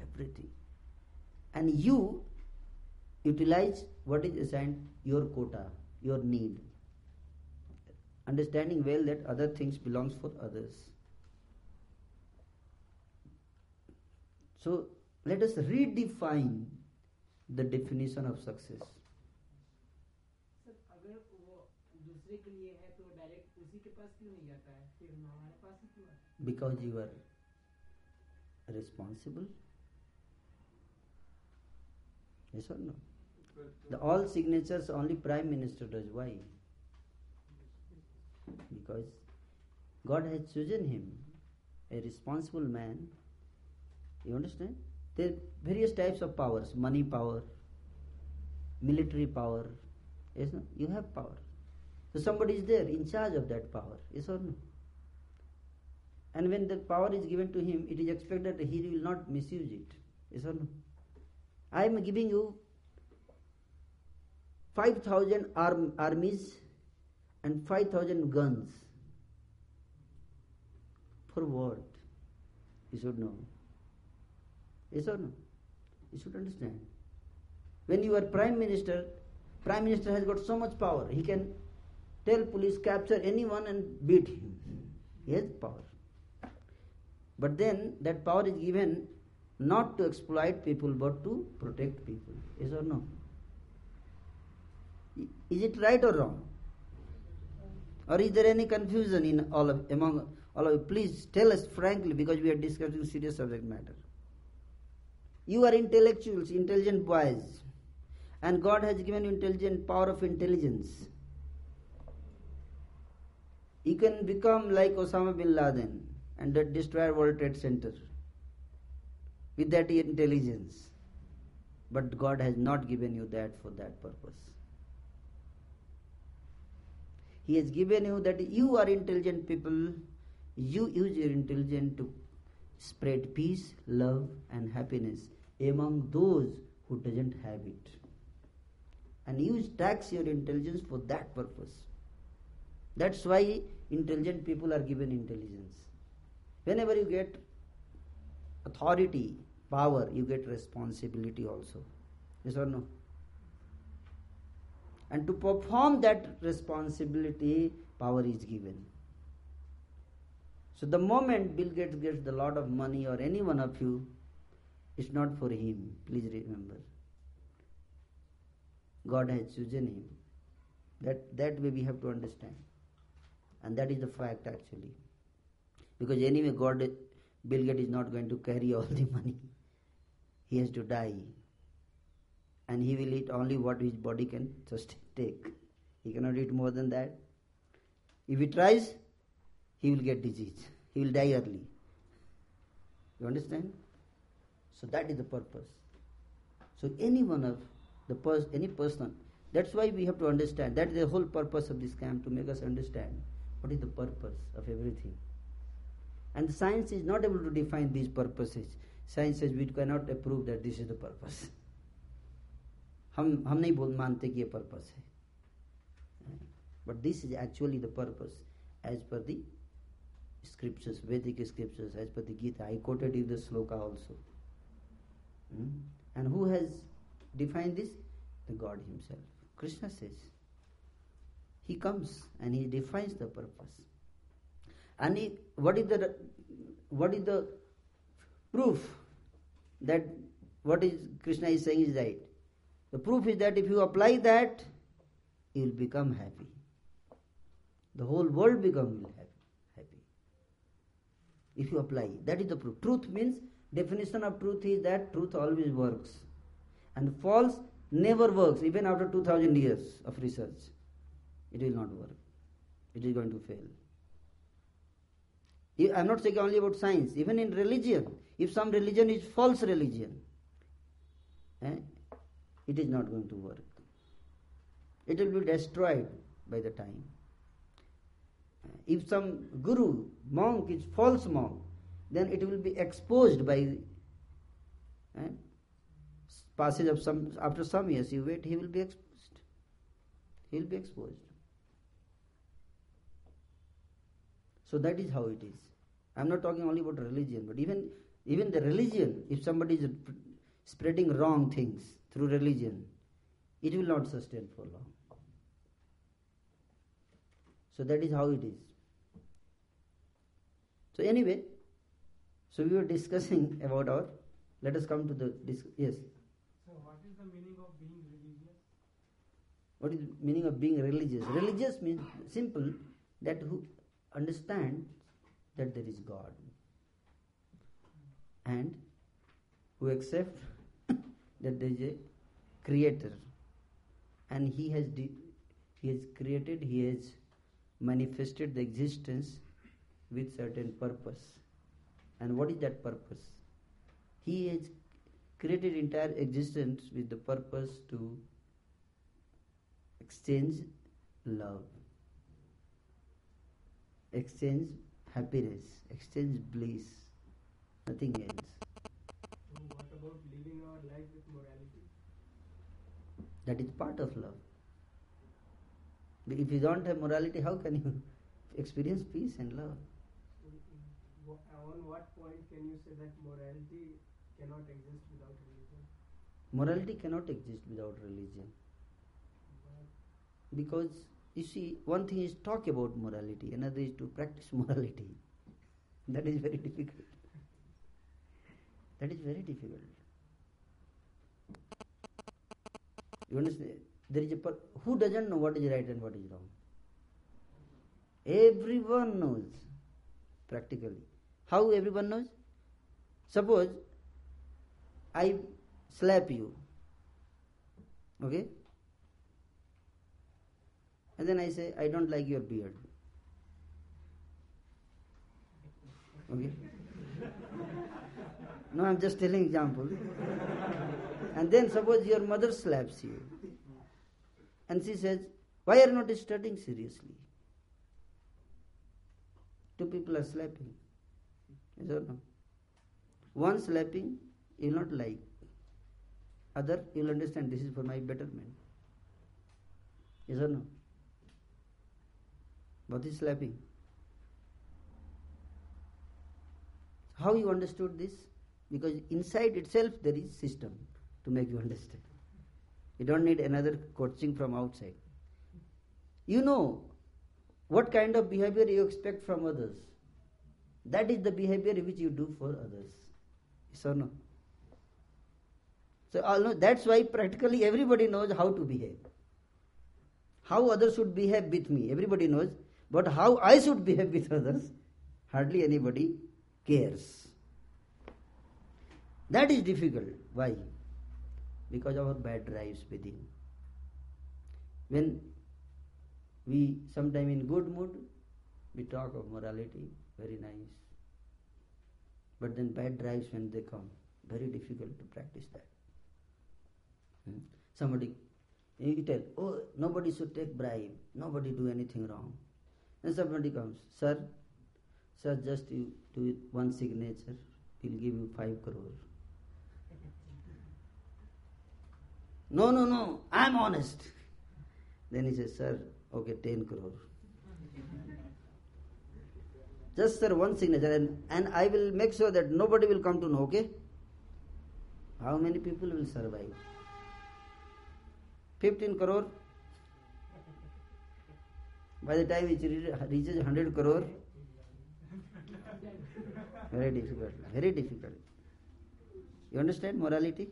everything and you utilize what is assigned your quota your need understanding well that other things belongs for others. So let us redefine the definition of success. Sir अगर वो दूसरे के लिए है तो direct उसी के पास क्यों नहीं जाता है फिर हमारे पास ही क्यों आता है? because you are responsible. Yes or no? The all signatures only Prime Minister does. Why? Because God has chosen him, a responsible man. You understand? There are various types of powers money power, military power. Yes, no? You have power. So somebody is there in charge of that power. Yes or no? And when the power is given to him, it is expected that he will not misuse it. Yes or no? I am giving you 5,000 arm, armies and 5,000 guns. For what? You should know. Yes or no? You should understand. When you are prime minister, prime minister has got so much power. He can tell police capture anyone and beat him. He has power. But then that power is given not to exploit people but to protect people. Yes or no? Is it right or wrong? Or is there any confusion in all of among all of you? Please tell us frankly because we are discussing serious subject matter. You are intellectuals, intelligent boys, and God has given you intelligent power of intelligence. You can become like Osama bin Laden and that destroy World Trade Center with that intelligence. But God has not given you that for that purpose. He has given you that you are intelligent people, you use your intelligence to spread peace, love and happiness among those who doesn't have it. And you tax your intelligence for that purpose. That's why intelligent people are given intelligence. Whenever you get authority, power, you get responsibility also. Yes or no? And to perform that responsibility, power is given. So the moment Bill Gates gets the lot of money or any one of you, it's not for him. Please remember. God has chosen him. That that way we have to understand. And that is the fact actually. Because anyway God Bill Gates is not going to carry all the money. He has to die. And he will eat only what his body can just take. He cannot eat more than that. If he tries, he will get disease. He will die early. You understand? So that is the purpose. So any one of the pers- any person, that's why we have to understand. That is the whole purpose of this camp to make us understand what is the purpose of everything. And the science is not able to define these purposes. Science says we cannot approve that this is the purpose. हम हम नहीं बोल मानते कि ये purpose है but this is actually the purpose as per the scriptures, Vedic scriptures, as per the Gita. I quoted you the sloka also. Hmm? And who has defined this? The God Himself. Krishna says. He comes and He defines the purpose. And he, what is the what is the proof that what is Krishna is saying is right? The proof is that if you apply that, you will become happy. The whole world become happy. If you apply, that is the proof. Truth means definition of truth is that truth always works, and false never works. Even after two thousand years of research, it will not work. It is going to fail. I am not saying only about science. Even in religion, if some religion is false religion, eh, it is not going to work. It will be destroyed by the time. If some guru, monk is false monk, then it will be exposed by eh, passage of some after some years. You wait, he will be exposed. He will be exposed. So that is how it is. I am not talking only about religion, but even even the religion, if somebody is spreading wrong things through religion, it will not sustain for long. So that is how it is. So anyway, so we were discussing about our. Let us come to the dis- yes. So what is the meaning of being religious? What is the meaning of being religious? Religious means simple that who understand that there is God. And who accept that there is a creator. And he has de- he has created he has manifested the existence with certain purpose. And what is that purpose? He has created entire existence with the purpose to exchange love exchange happiness exchange bliss. Nothing else So what about living our life with morality? that is part of love. If you don't have morality how can you experience peace and love? So, in wha- on what point can you say that morality cannot exist without religion? morality cannot exist without religion. Because you see one thing is talk about morality another is to practice morality. That is very difficult. That is very difficult. You understand? There is a per- who doesn't know what is right and what is wrong? Everyone knows practically. How everyone knows? Suppose i slap you okay and then I say, I don't like your beard. Okay? no, I'm just telling example. and then suppose your mother slaps you. And she says, Why are you not studying seriously? Two people are slapping. Yes or no? One slapping, you will not like. Other, you will understand this is for my betterment. Yes or no? What is slapping? How you understood this? Because inside itself there is system to make you understand. You don't need another coaching from outside. You know what kind of behavior you expect from others. That is the behavior which you do for others. Yes or no? So know, that's why practically everybody knows how to behave. How others should behave with me, everybody knows. But how I should behave with others, hardly anybody cares. That is difficult. Why? Because our bad drives within. When we sometime in good mood, we talk of morality, very nice. But then bad drives when they come, very difficult to practice that. Hmm? Somebody, you tell, oh, nobody should take bribe, nobody do anything wrong. And somebody comes, sir, sir, just you do one signature, we'll give you five crore. No, no, no, I'm honest. Then he says, sir, okay, ten crore. Just sir, one signature, and, and I will make sure that nobody will come to know, okay? How many people will survive? 15 crore. By the time it reaches 100 crore, very difficult, very difficult. You understand morality?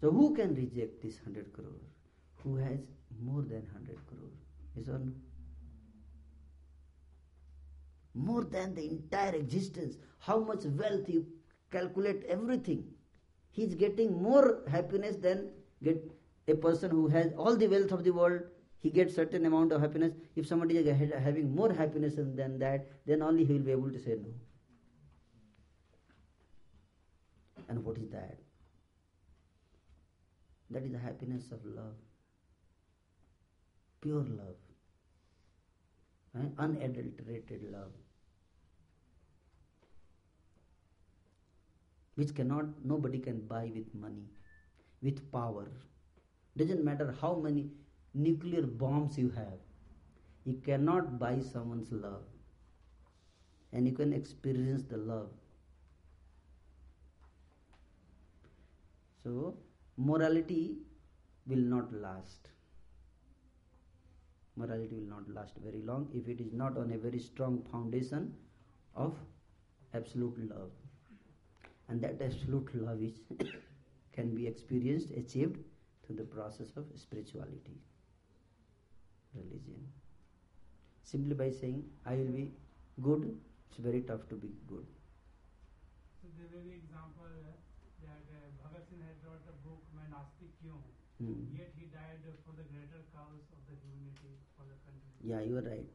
So who can reject this 100 crore? Who has more than 100 crore? Yes or no? More than the entire existence. How much wealth you calculate everything. He is getting more happiness than get a person who has all the wealth of the world. He gets certain amount of happiness. If somebody is having more happiness than that, then only he will be able to say no. And what is that? That is the happiness of love. Pure love. Right? Unadulterated love. Which cannot, nobody can buy with money, with power. Doesn't matter how many nuclear bombs you have, you cannot buy someone's love. And you can experience the love. So, morality will not last. morality will not last very long if it is not on a very strong foundation of absolute love. And that absolute love is can be experienced, achieved through the process of spirituality, religion. Simply by saying, I will be good, it's very tough to be good. So there may be example that uh, Bhagat Singh had wrote a book, "My Nastik Kyun, hmm. yet he died for the greater cause of the humanity, for the country. Yeah, you are right.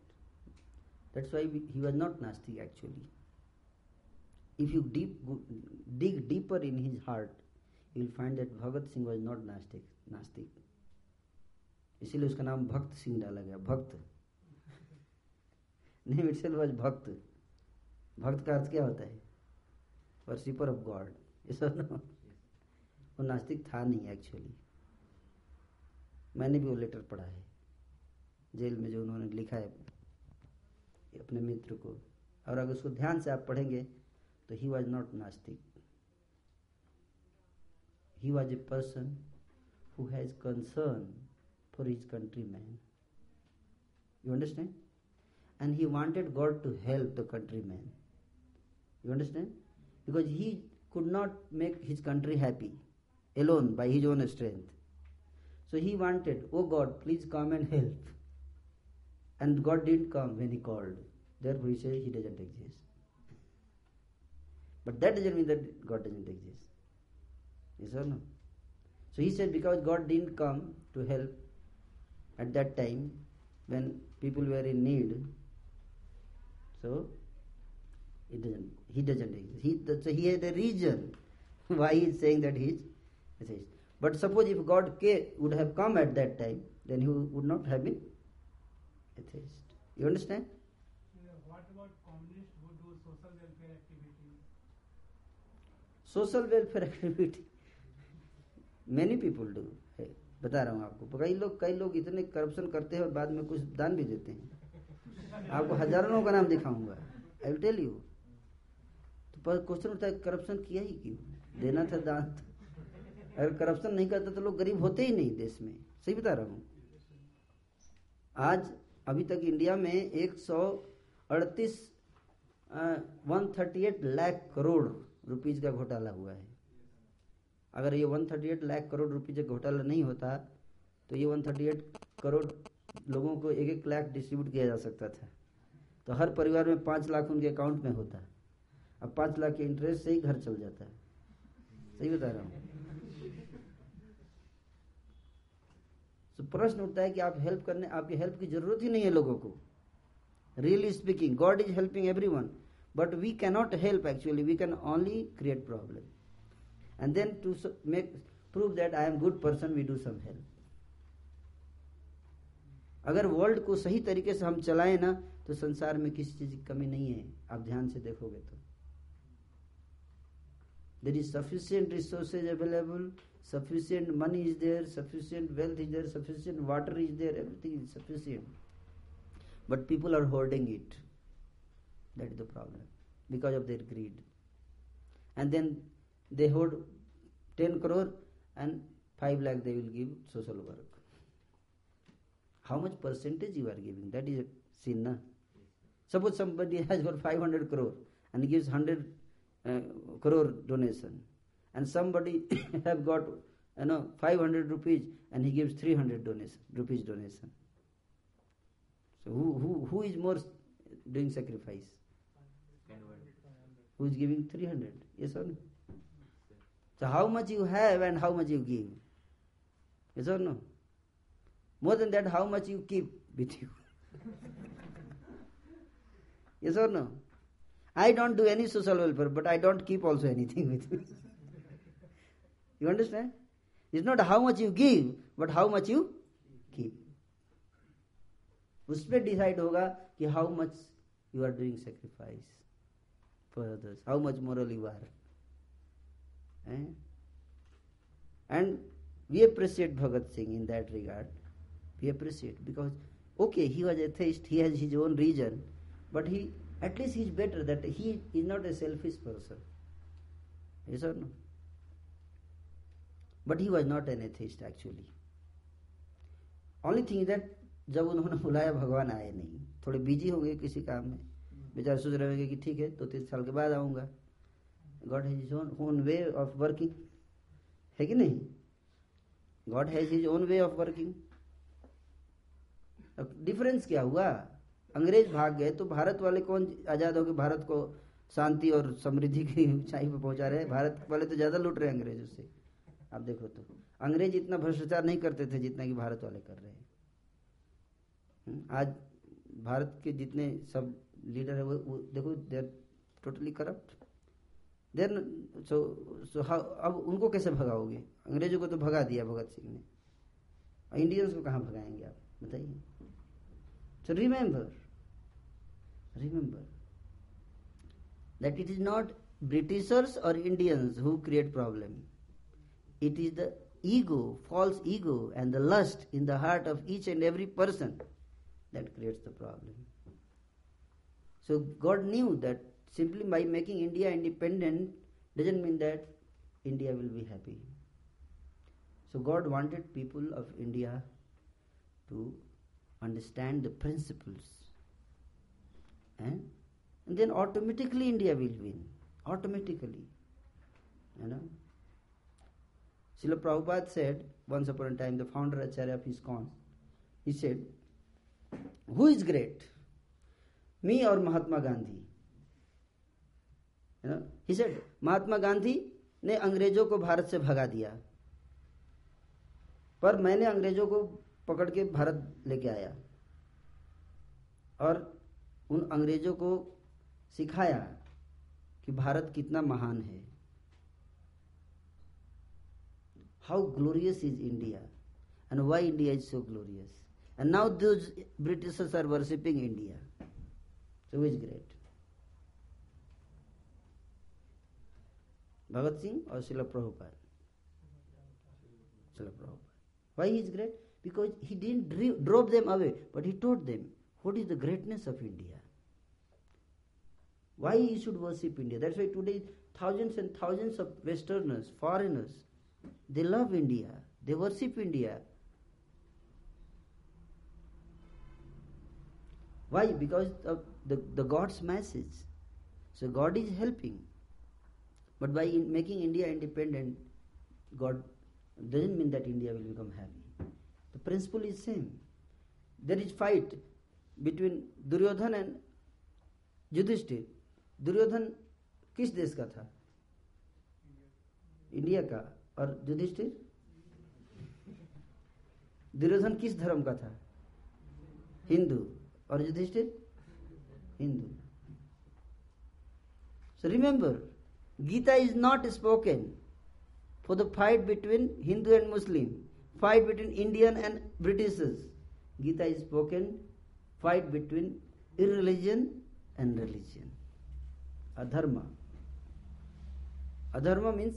That's why we, he was not Nastik actually. If you deep, dig deeper in his heart, you will find that Bhagat Singh was not Nastik. Nastik. इसीलिए उसका नाम भक्त सिंह डाला गया, भक्त। Name itself was भक्त। भक्त का अर्थ क्या होता है? वर्शिपर ऑफ़ गॉड ना। वो नास्तिक था नहीं एक्चुअली मैंने भी वो लेटर पढ़ा है। जेल में जो उन्होंने लिखा है, अपने मित्र को। और अगर उसको ध्यान से आप पढ़ेंगे तो ही वॉज़ नॉट नास्तिक। He was a person who has concern for his countrymen. You understand? And he wanted God to help the countrymen. You understand? Because he could not make his country happy alone by his own strength. So he wanted, Oh God, please come and help. And God didn't come when he called. Therefore, he says he doesn't exist. But that doesn't mean that God doesn't exist. Yes or no? So he said, Because God didn't come to help, at that time when people were in need. So it doesn't. He doesn't exist. He, so he had a reason why he is saying that he is atheist. But suppose if God would have come at that time, then he would not have been atheist. You understand? What about communists who do social welfare activity? Social welfare activity. Many people do. बता रहा हूँ आपको। कई लोग कई लोग इतने corruption करते हैं और बाद में कुछ दान भी देते हैं। आपको हज़ारों लोगों का नाम दिखाऊँगा। आई विल टेल यू तो पर क्वेश्चन उठता है करप्शन किया ही क्यों? देना था दान अगर करप्शन नहीं करता तो लोग गरीब होते ही नहीं देश में। सही बता रहा हूँ। आज, अभी तक इंडिया में एक सौ अड़तीस one thirty eight lakh crore rupees का घोटाला हुआ है। अगर ये 138 लाख करोड़ रुपए का घोटाला नहीं होता तो ये 138 करोड़ लोगों को एक एक लाख डिस्ट्रीब्यूट किया जा सकता था। तो हर परिवार में पाँच लाख उनके अकाउंट में होता। अब पाँच लाख के इंटरेस्ट से ही घर चल जाता। है सही बता रहा हूँ। तो प्रश्न उठता है कि आप हेल्प करने, आपकी हेल्प की ज़रूरत ही नहीं है लोगों को। Really speaking God is helping everyone but we cannot help actually we can only create problem and then to make, prove that i am good person, we do some help. अगर world को सही तरीके से हम चलाएँ ना तो संसार में किसी चीज़ की कमी नहीं है। आप ध्यान से देखोगे तो। There is sufficient resources available sufficient money is there sufficient wealth is there sufficient water is there everything is sufficient but people are holding it that is the problem. Because of their greed. And then they hold 10 crore and 5 lakh they will give social work. How much percentage you are giving? That is a sin na? suppose somebody has got 500 crore and gives 100 uh, crore donation and somebody have got you know 500 rupees and he gives 300 donation rupees donation. So who who who is more doing sacrifice? Who is giving 300 yes or no so how much you have and how much you give yes or no more than that how much you keep with you yes or no i don't do any social welfare but i don't keep also anything with me you understand it's not how much you give but how much you keep उस पर decide होगा कि how much you are doing sacrifice for others, how much moral you are. and we appreciate Bhagat Singh in that regard we appreciate because okay he was atheist he has his own reason but he at least he is better that he is not a selfish person sir न but he was not an atheist actually only thing that जब उन्होंने बुलाया, भगवान आए नहीं। थोड़े busy हो गए किसी काम में। बेचारे सोच रहे कि ठीक है दो तीन साल के बाद आऊँगा। God has his own way of working है कि नहीं? God has his own way of working difference क्या हुआ? अंग्रेज़ भाग गए तो भारत वाले कौन आज़ाद हो गए भारत को शांति और समृद्धि की ऊंचाई पर पहुँचा रहे भारत वाले तो ज़्यादा लूट रहे हैं अंग्रेज़ों से। आप देखो तो। अंग्रेज़ इतना भ्रष्टाचार नहीं करते थे जितना कि भारत वाले कर रहे हैं। हम्म, आज भारत के जितने सब लीडर है वो, वो देखो there totally corrupt then so so अब उनको कैसे भगाओगे? अंग्रेज़ों को तो भगा दिया भगत सिंह ने। इंडियंस को कहाँ भगाएँगे आप? बताइए। So remember remember that it is not Britishers और Indians who create problem it is the ego false ego and the lust in the heart of each and every person that creates the problem so God knew that simply by making India independent doesn't mean that India will be happy. So God wanted people of India to understand the principles. Eh? And then automatically India will win. Automatically. You know? Srila Prabhupada said, once upon a time, the founder Acharya of ISKCON, he said, Who is great? Me or Mahatma Gandhi? Said Mahatma Gandhi ने अंग्रेज़ों को भारत से भगा दिया। पर मैंने अंग्रेज़ों को पकड़ के भारत लेके आया और उन अंग्रेज़ों को सिखाया कि भारत कितना महान है। How glorious is India and why India is so glorious and now these Britishers are worshipping India so is great Bhagat Singh or Srila Prabhupada? Srila Prabhupada. Why he is great? Because he didn't dri- drop them away, but he taught them what is the greatness of India. Why you should worship India? That's why today thousands and thousands of Westerners, foreigners, they love India, they worship India. Why? Because of the, the God's message. So God is helping. But by in making India independent, God doesn't mean that India will become happy. The principle is same. There is fight between Duryodhan and Yudhishthir. Duryodhan किस देश का था India का और युधिष्ठिर दुर्योधन किस धर्म का था हिंदू और Yudhishthir Hindu So remember, Gita is not spoken for the fight between Hindu and Muslim, fight between Indian and Britishers. Gita is spoken fight between irreligion and religion. Adharma. Adharma means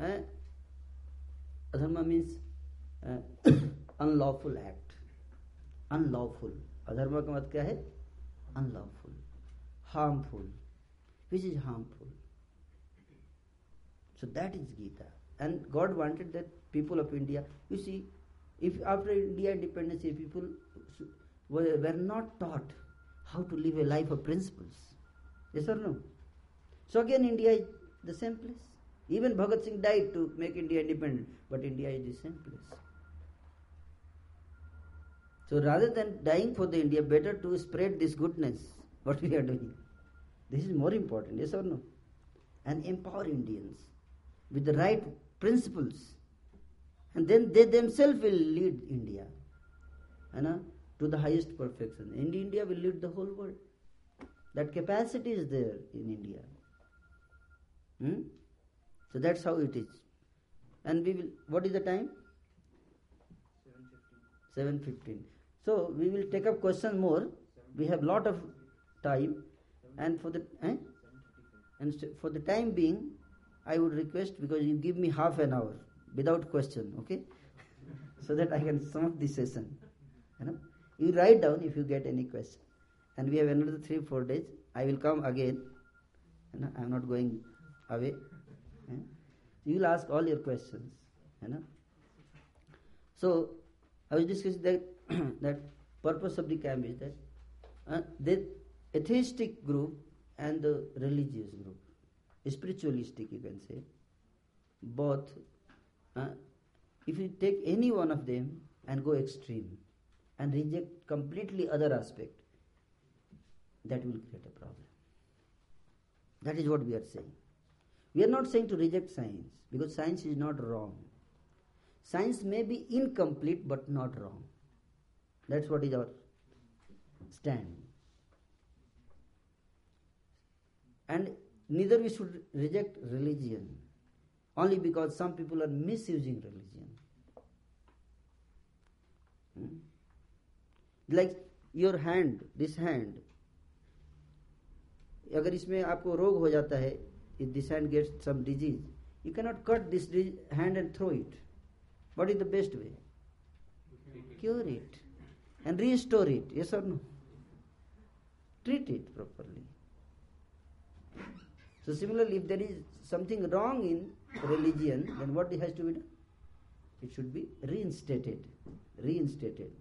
uh, adharma means uh, unlawful act. Unlawful. Adharma का मतलब क्या है? Unlawful. Harmful. Which is harmful. So that is Gita. And God wanted that people of India, you see, if after India independence, if people were, were not taught how to live a life of principles, yes or no? So again, India is the same place. Even Bhagat Singh died to make India independent, but India is the same place. So rather than dying for the India, better to spread this goodness, what we are doing. This is more important, yes or no? And empower Indians with the right principles. And then they themselves will lead India you know, to the highest perfection. And India will lead the whole world. That capacity is there in India. Hmm? So that's how it is. And we will, what is the time? 7.15. So we will take up question more. We have lot of time. And for the, eh? and for the time being, I would request because you give me half an hour without question, okay? so that I can sum up the session. You know, you write down if you get any question. And we have another three four days. I will come again. You know, I am not going away. eh? You will ask all your questions. You know. So I was discussing that that purpose of the camp is that uh, the atheistic group and the religious group, spiritualistic you can say, both, uh, if you take any one of them and go extreme and reject completely other aspect, that will create a problem. That is what we are saying. We are not saying to reject science because science is not wrong. Science may be incomplete but not wrong. That's what is our stand. And neither we should reject religion only because some people are misusing religion. Hmm? Like your hand, this hand, अगर इसमें आपको रोग हो जाता है if this hand gets some disease, you cannot cut this hand and throw it. What is the best way? Cure it and restore it. Yes or no? Treat it properly. So similarly, if there is something wrong in religion, then what has to be done? It should be reinstated, reinstated,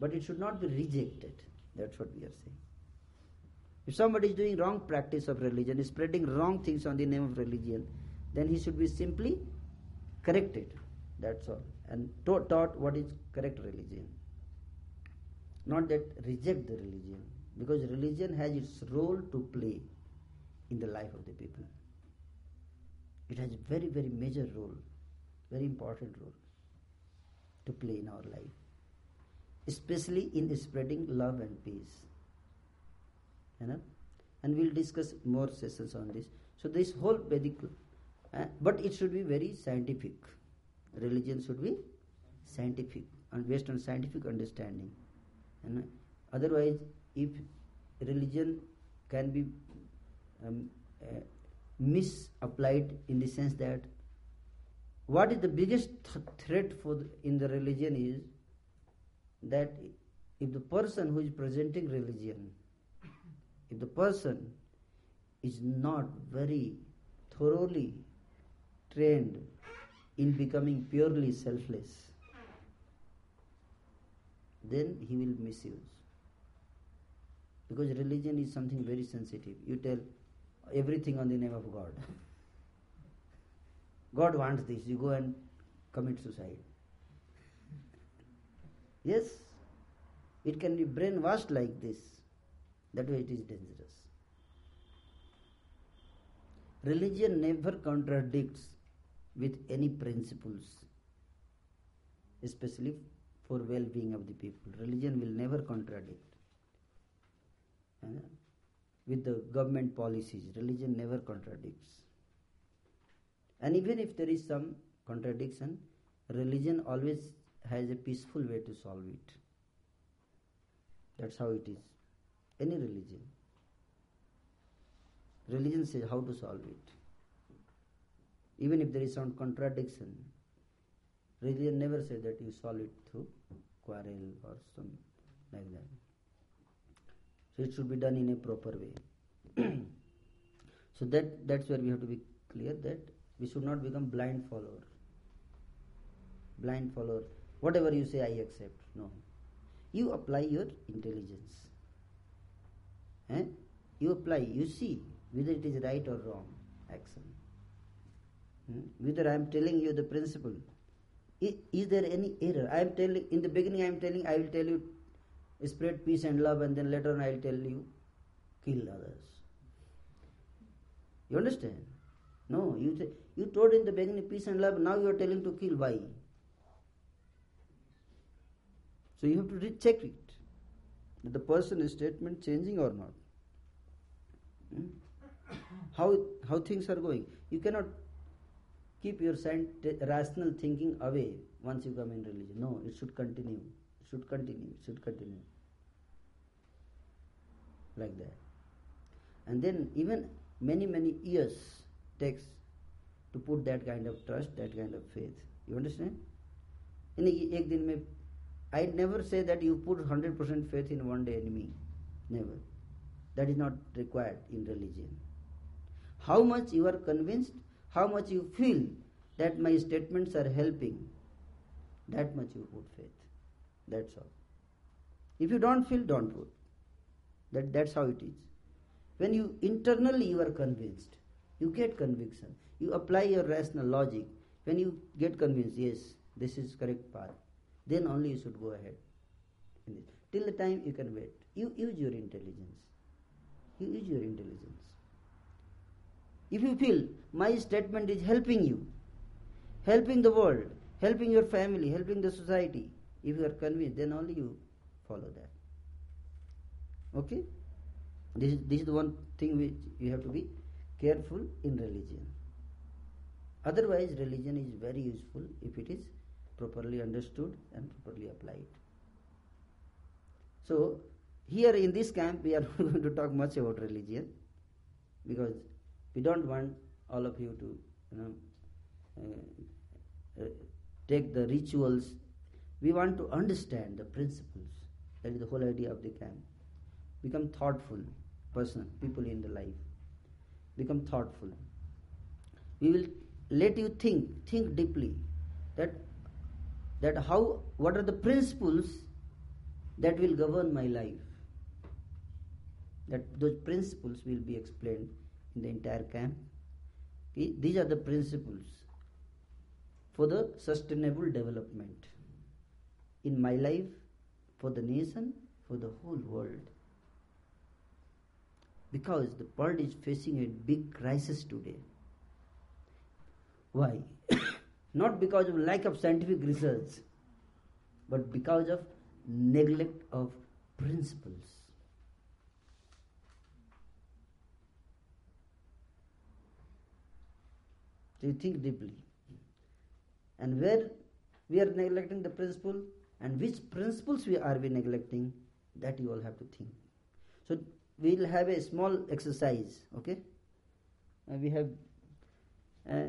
but it should not be rejected. That's what we are saying. If somebody is doing wrong practice of religion, is spreading wrong things on the name of religion, then he should be simply corrected. That's all. And taught, taught what is correct religion. Not that reject the religion. Because religion has its role to play in the life of the people. It has a very, very major role, very important role to play in our life. Especially in spreading love and peace you know and we'll discuss more sessions on this so this whole vedic uh, but it should be very scientific religion should be scientific and based on scientific understanding and otherwise if religion can be um, uh, misapplied in the sense that what is the biggest th- threat for the, in the religion is that if the person who is presenting religion if the person is not very thoroughly trained in becoming purely selfless, then he will misuse. Because religion is something very sensitive. You tell everything on the name of God. God wants this, you go and commit suicide. Yes, it can be brainwashed like this. That way it is dangerous. Religion never contradicts with any principles, especially for well being of the people. Religion will never contradict. With the government policies, religion never contradicts. And even if there is some contradiction, religion always has a peaceful way to solve it. That's how it is any religion. Religion says how to solve it. Even if there is some contradiction, religion never says that you solve it through quarrel or some like that. So it should be done in a proper way. so that that's where we have to be clear that we should not become blind follower. Blind follower. Whatever you say, I accept. No. You apply your intelligence. Eh? You apply, you see whether it is right or wrong action. Hmm? Whether I am telling you the principle. Is, is there any error? I am telling, in the beginning I am telling, I will tell you spread peace and love and then later on I will tell you kill others. You understand? No, you, th- you told in the beginning peace and love, now you are telling to kill. Why? So you have to recheck it. That the person's statement changing or not. Hmm? How how things are going. You cannot keep your rational thinking away once you come in religion. No, it should continue. It should continue. It should continue like that. And then even many, many years takes to put that kind of trust, that kind of faith. You understand? In I never say that you put 100% faith in one day in me. Never. That is not required in religion. How much you are convinced, how much you feel that my statements are helping, that much you put faith. That's all. If you don't feel, don't put. That, that's how it is. When you internally you are convinced, you get conviction. You apply your rational logic. When you get convinced, yes, this is correct path, then only you should go ahead. Till the time you can wait. You use your intelligence. You use your intelligence. If you feel my statement is helping you, helping the world, helping your family, helping the society, if you are convinced, then only you follow that. Okay? This is, this is the one thing which you have to be careful in religion. Otherwise, religion is very useful if it is properly understood and properly applied. So, here in this camp, we are not going to talk much about religion because we don't want all of you to, you know, uh, uh, take the rituals. We want to understand the principles. That is the whole idea of the camp. Become thoughtful person, people in the life. Become thoughtful. We will let you think, think deeply that that how what are the principles that will govern my life. That those principles will be explained in the entire camp. These are the principles for the sustainable development in my life, for the nation, for the whole world. Because the world is facing a big crisis today. Why? Not because of lack of scientific research, but because of neglect of principles. So you think deeply. And where we are neglecting the principle and which principles we are we neglecting, that you all have to think. So we will have a small exercise, okay? Uh, we have, uh,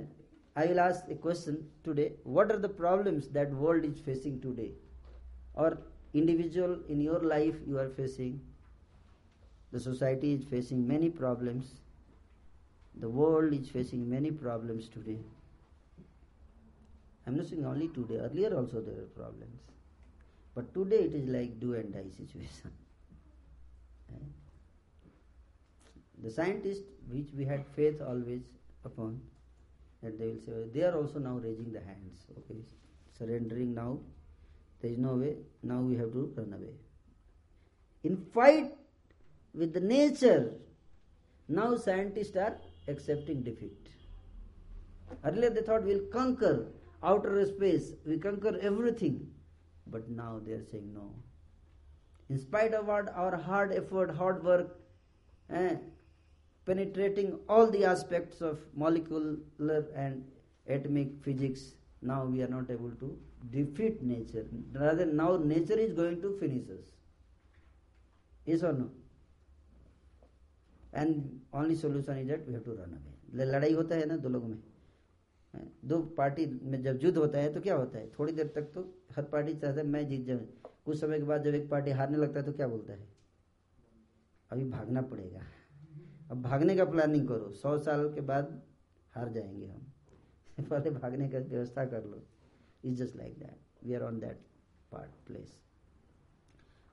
I will ask a question today. What are the problems that world is facing today? Or individual in your life you are facing? The society is facing many problems. The world is facing many problems today. I'm not saying only today, earlier also there were problems. But today it is like do and die situation. Eh? The scientists, which we had faith always upon, that they will say, they are also now raising the hands. Okay, surrendering now. There is no way. Now we have to run away. In fight with the nature, now scientists are accepting defeat. Earlier they thought we'll conquer outer space, we conquer everything. But now they are saying no. In spite of our, our hard effort, hard work, eh, penetrating all the aspects of molecular and atomic physics, now we are not able to defeat nature. Rather, now nature is going to finish us. Yes or no? And only solution is that we have to run away. लड़ाई होता है ना दो लोगों में दो party में जब युद्ध होता है तो क्या होता है थोड़ी देर तक तो हर पार्टी चाहता है मैं जीत जाऊँ कुछ समय के बाद जब एक पार्टी हारने लगता है तो क्या बोलता है अभी भागना पड़ेगा अब भागने का प्लानिंग करो। सौ साल के बाद हार जाएँगे हम। पहले भागने का व्यवस्था कर लो। Is just like that we are on that part place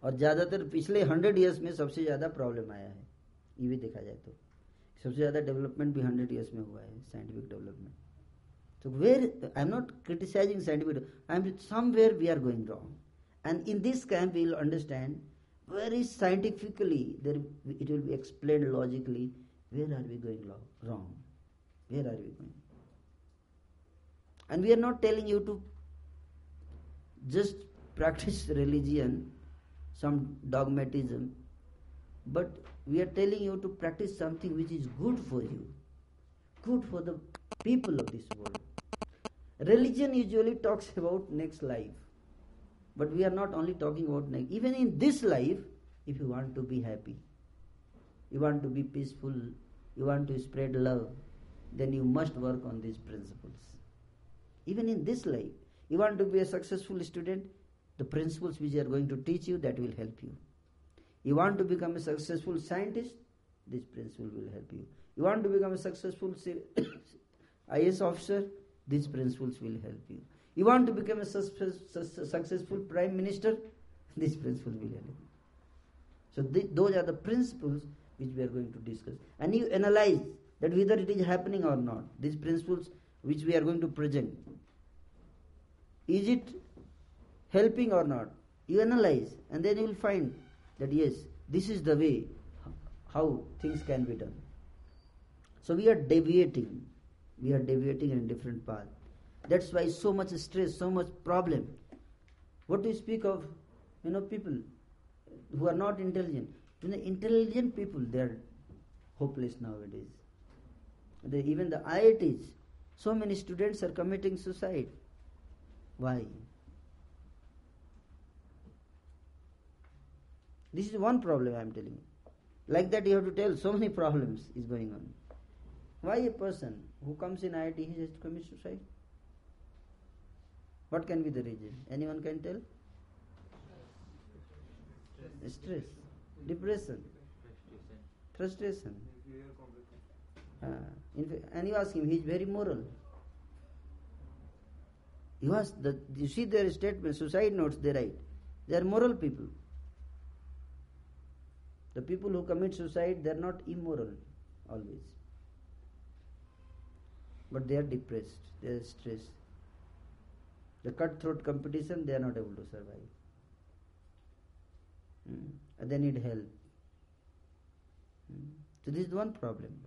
और ज़्यादातर पिछले हंड्रेड ईयर्स में सबसे ज़्यादा प्रॉब्लम आया है। ये भी देखा जाए तो। सबसे ज़्यादा डेवलपमेंट भी हंड्रेड ईयर्स में हुआ है scientific development So where I'm not criticizing scientific, I'm somewhere we we are going wrong and in this we we'll understand very scientifically there it will be explained logically where are we going wrong, where are we going, and we are not telling you to just practice religion, some dogmatism, but we are telling you to practice something which is good for you, good for the people of this world. Religion usually talks about next life. But we are not only talking about next. Even in this life, if you want to be happy, you want to be peaceful, you want to spread love, then you must work on these principles. Even in this life, you want to be a successful student, the principles which are going to teach you, that will help you. You want to become a successful scientist, this principle will help you. You want to become a successful IS officer, these principles will help you. You want to become a successful prime minister? These principles will help you. So th- those are the principles which we are going to discuss. And you analyze that whether it is happening or not. These principles which we are going to present. Is it helping or not? You analyze and then you will find that yes, this is the way how things can be done. So we are deviating. We are deviating in a different path. That's why so much stress, so much problem. What do you speak of? You know, people who are not intelligent. You know, intelligent people, they are hopeless nowadays. The, even the IITs, so many students are committing suicide. Why? This is one problem I am telling you. Like that, you have to tell so many problems is going on. Why a person who comes in IIT he has to commit suicide? What can be the reason? Anyone can tell? Stress, depression, frustration. Uh, fact, and you ask him, he is very moral. You ask the, you see their statement, suicide notes they write. They are moral people. The people who commit suicide, they are not immoral always. But they are depressed, they are stressed. The cutthroat competition, they are not able to survive. Hmm. They need help. Hmm. So this is one problem.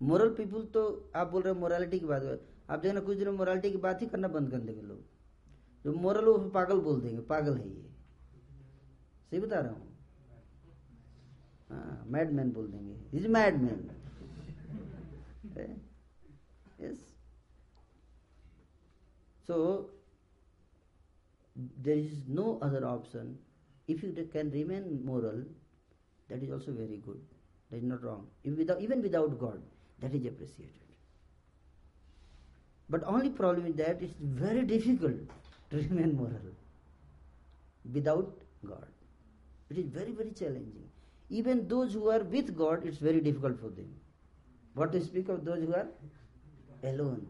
Moral people तो आप बोल रहे हो morality की बात आप देखना कुछ दिनों मोरालिटी की बात ही करना बंद कर देंगे लोग जो मोरल वो पागल बोल देंगे पागल है ये सही बता रहा हूँ हाँ मैड मैन बोल देंगे is mad so there is no other option. If you can remain moral, that is also very good. That is not wrong. If without, even without God, that is appreciated. But only problem is that it's very difficult to remain moral without God. It is very, very challenging. Even those who are with God, it's very difficult for them. What to speak of those who are alone.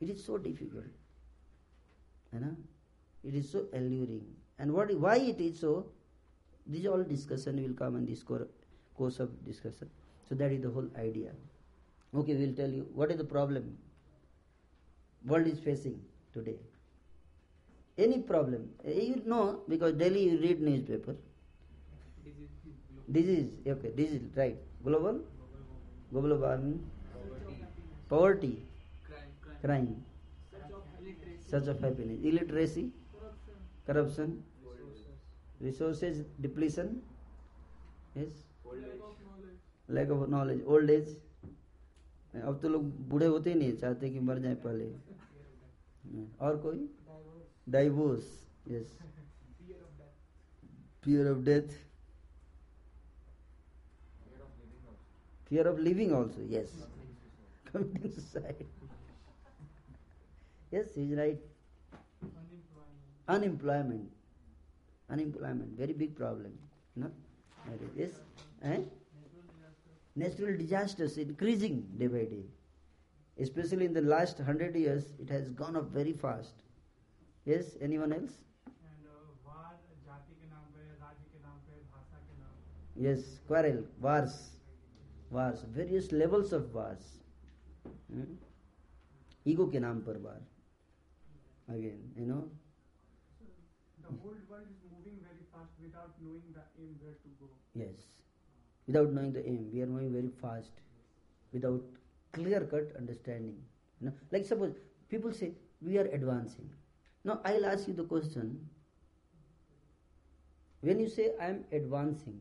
It is so difficult. You know? It is so alluring. And what, why it is so, this all discussion will come in this course of discussion. So that is the whole idea. Okay, we'll tell you what is the problem world is facing today. Any problem, eh, you know because daily you read newspaper. Disease, okay, disease, right. Global, global warming, poverty, crime. Such of happiness illiteracy corruption resources depletion lack of knowledge old age अब तो लोग बूढ़े होते ही नहीं चाहते कि मर जाए पहले। और कोई? Divorce yes fear of death fear of living also yes coming suicide yes he's right unemployment unemployment very big problem no yes eh? natural disasters increasing day by day especially in the last 100 years it has gone up very fast yes anyone else And uh, वार जाति के नाम पे राज्य के नाम पे भाषा के नाम पे yes quarrel wars wars various levels of wars hmm? ego के नाम पर वार again you know? The whole world is moving very fast without knowing the aim where to go. yes. Without knowing the aim we are moving very fast without clear cut understanding you know? Like suppose people say we are advancing. Now i'll ask you the question. When you say i am advancing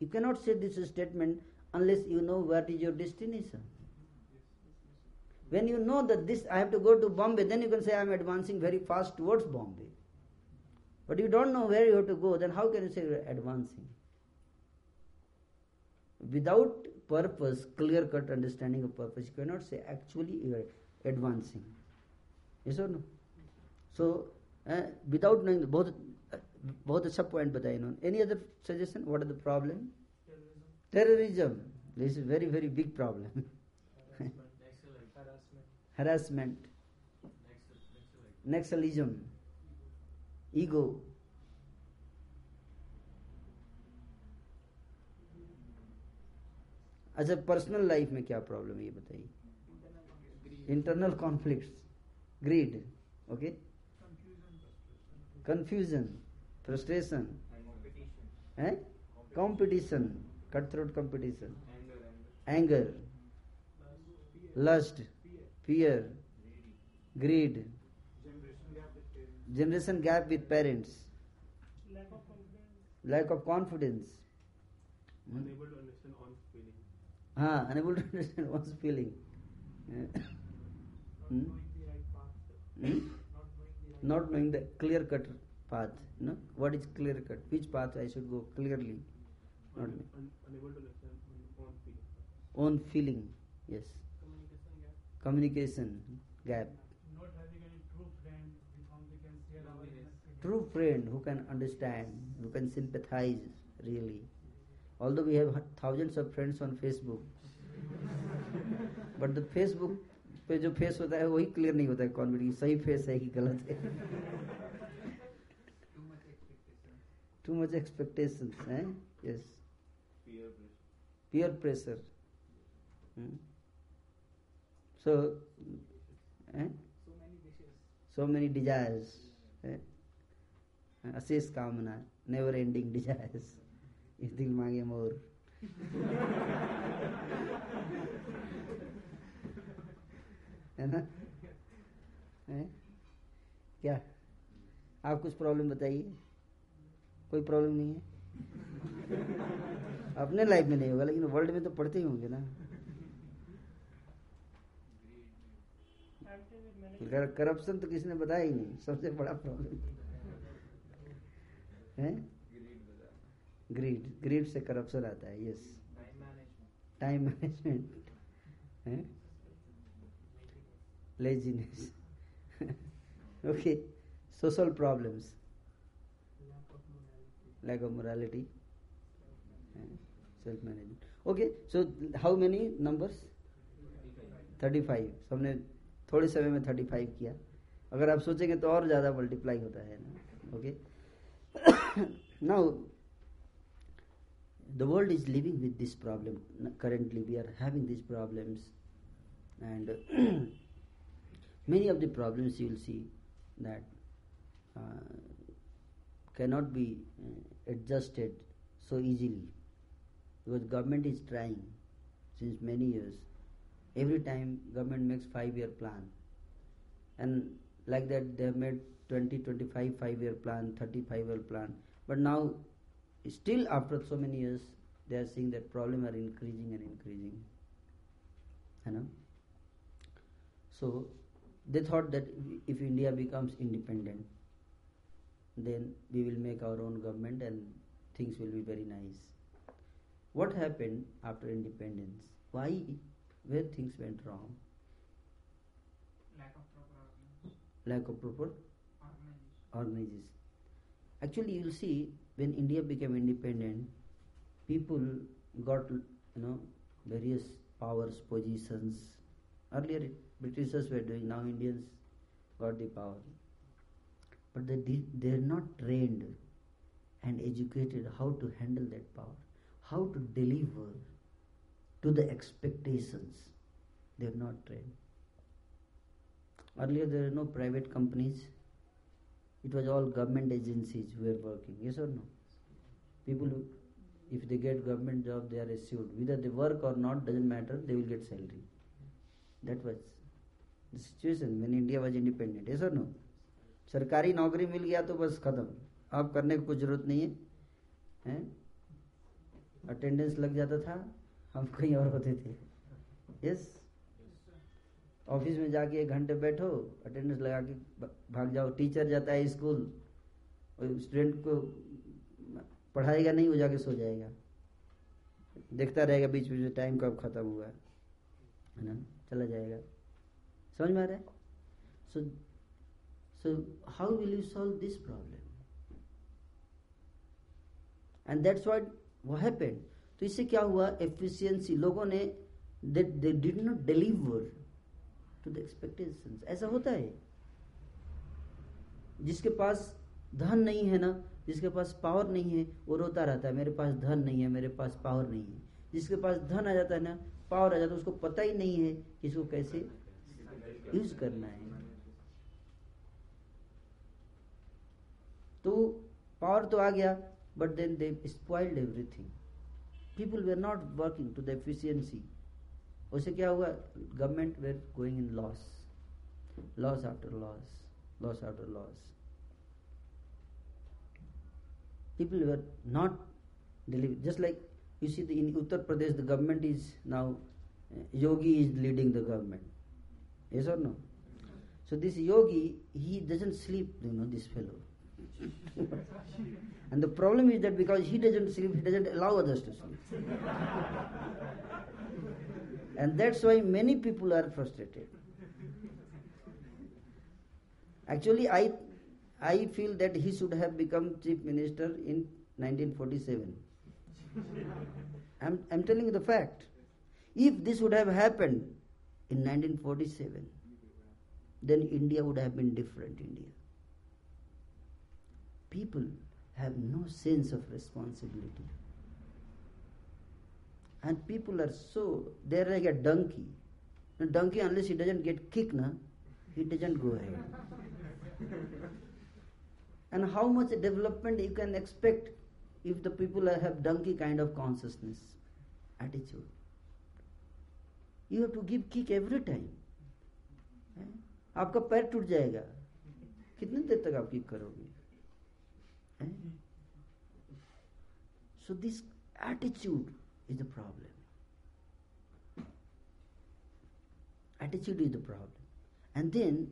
you cannot say this statement unless you know what is your destination when you know that this i have to go to bombay then you can say i am advancing very fast towards bombay but you don't know where you have to go then how can you say you are advancing without purpose, clear cut understanding of purpose, you cannot say actually you are advancing. Yes or no? So, uh, without knowing, the, both बहुत अच्छा point बताया इन्होंने any other suggestion what are the problem terrorism this is very very big problem harassment, nationalism, ego. अच्छा personal life में क्या problem है ये बताइए। Internal conflict greed okay confusion frustration है competition cut throat competition anger lust fear, greed, generation gap with parents, lack of confidence, lack of confidence. unable to understand one's feeling. Ah, unable to understand one's feeling. Not knowing the clear cut path. You know? What is clear cut? Which path I should go clearly? Un- un- unable to understand own feeling. Own feeling, yes Communication gap. communication gap Not having any true friend with whom we can share our inner feelings. true friend who can understand who can sympathize really although we have thousands of friends on facebook but the facebook पे जो face होता है वही clear नहीं होता है confidence सही face है कि गलत है Too much expectation. To much expectations हैं yes Peer pressure. so eh? So many wishes. so many desires eh? अशेष कामना नेवर एंडिंग डिजायर्स इस दिल मांगे मोर है ना है? क्या आप कुछ प्रॉब्लम बताइए कोई प्रॉब्लम नहीं है अपने लाइफ में नहीं होगा लेकिन वर्ल्ड में तो पढ़ते ही होंगे ना करप्शन तो किसने बताया ही नहीं। सबसे बड़ा प्रॉब्लम ग्रीड ग्रीड से करप्शन आता है yes time management laziness okay social problems lack of morality self management okay so how many numbers thirty five सबने थोड़े समय में थर्टी फाइव किया। अगर आप सोचेंगे तो और ज़्यादा मल्टीप्लाई होता है ना okay now the world is living with this problem currently we are having this problems and many of the problems you will see that can not be adjusted so easily because government is trying since many years every time government makes five year plan. And like that they have made 20 25 five year plan 35 year plan. But now still after so many years they are seeing that problem are increasing and increasing. You know? So they thought that if india becomes independent then we will make our own government and things will be very nice. What happened after independence? Why where things went wrong Lack of proper organization. lack of proper Organization. organization. Actually, you'll see when India became independent, people got you know various powers, positions. Earlier, Britishers were doing. Now Indians got the power, but they did, they're not trained and educated how to handle that power, how to deliver to the expectations. They're not trained. Earlier, there were no private companies it was all government agencies who were working yes or no people if they get government job they are assured whether they work or not doesn't matter they will get salary that was the situation when india was independent yes or no सरकारी नौकरी मिल गया तो बस खत्म अब करने की कुछ ज़रूरत नहीं है हैं अटेंडेंस लग जाता था हम कहीं और होते थे। यस ऑफ़िस में जाके एक घंटे बैठो अटेंडेंस लगा के भाग जाओ। टीचर जाता है स्कूल स्टूडेंट को पढ़ाएगा नहीं, वो जाके सो जाएगा। देखता रहेगा बीच बीच में टाइम कब खत्म हुआ है। ना? चला जाएगा। समझ में आ रहा है? So so how will you solve this problem and that's what वो हैपेंड तो इससे क्या हुआ? एफिशिएंसी लोगों ने they did not deliver to the expectations ऐसा होता है। जिसके पास धन नहीं है ना, जिसके पास पावर नहीं है, वो रोता रहता है। मेरे पास धन नहीं है, मेरे पास पावर नहीं है। जिसके पास धन आ जाता है ना पावर आ जाता है, उसको पता ही नहीं है कि इसको कैसे यूज़ करना है। तो पावर तो आ गया but then they spoiled everything people were not working to the efficiency उससे क्या हुआ government were going in loss loss after loss loss after loss people were not delivering just like you see the, in uttar pradesh the government is now uh, yogi is leading the government yes or no so this yogi he doesn't sleep you know this fellow and the problem is that because he doesn't sleep he doesn't allow others to sleep and that's why many people are frustrated actually i I feel that he should have become chief minister in 1947. I'm, I'm telling you the fact. If this would have happened in 1947, then India would have been different India. People have no sense of responsibility. And people are so, they're like a donkey. A donkey, unless he doesn't get kicked, na, he doesn't go ahead and how much development you can expect if the people have donkey kind of consciousness attitude you have to give kick every time है? आपका पैर टूट जाएगा कितने देर तक आप kick करोगे Eh? So this attitude is the problem. Attitude is the problem. And then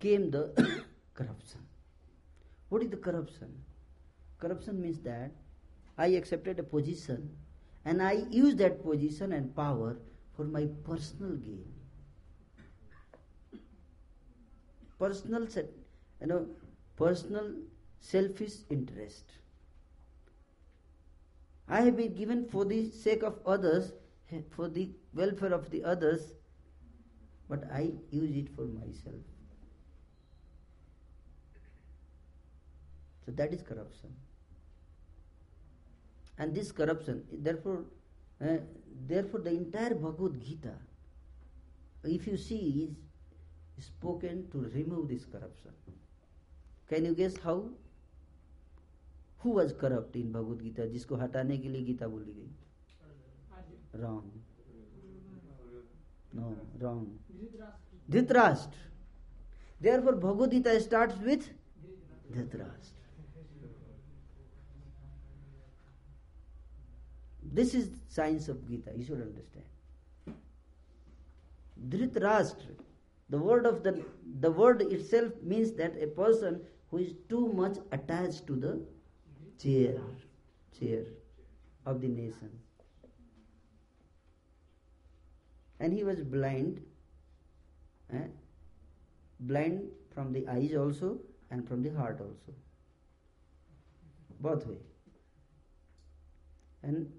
came the corruption. What is the corruption? Corruption means that I accepted a position and I use that position and power for my personal gain. Personal, set, you know, personal selfish interest. I have been given for the sake of others, for the welfare of the others, but I use it for myself. So that is corruption. And this corruption, therefore, uh, therefore the entire Bhagavad Gita, if you see, is spoken to remove this corruption. Can you guess how? Who was corrupt in Bhagwat Gita जिसको हटाने के लिए गीता बोली गई। Wrong no wrong Dhritarashtra therefore Bhagavad Gita start with Dhritarashtra this is science of Gita you should understand Dhritarashtra the word of the word itself means that a person who is too much attach to the chair, chair of the nation. And he was blind, eh? blind from the eyes also and from the heart also. Both way. And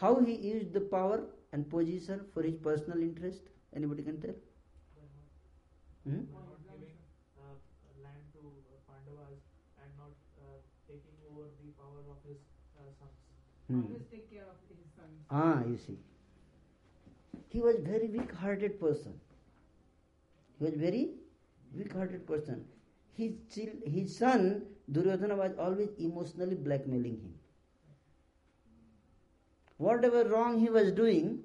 how he used the power and position for his personal interest? Anybody can tell? Hmm? Not giving uh, land to uh, Pandavas and not uh, taking over the power of his uh, sons. Hmm. Always take care of his sons. Ah, you see. He was very weak-hearted person. He was very weak-hearted person. His, his son Duryodhana was always emotionally blackmailing him. Whatever wrong he was doing,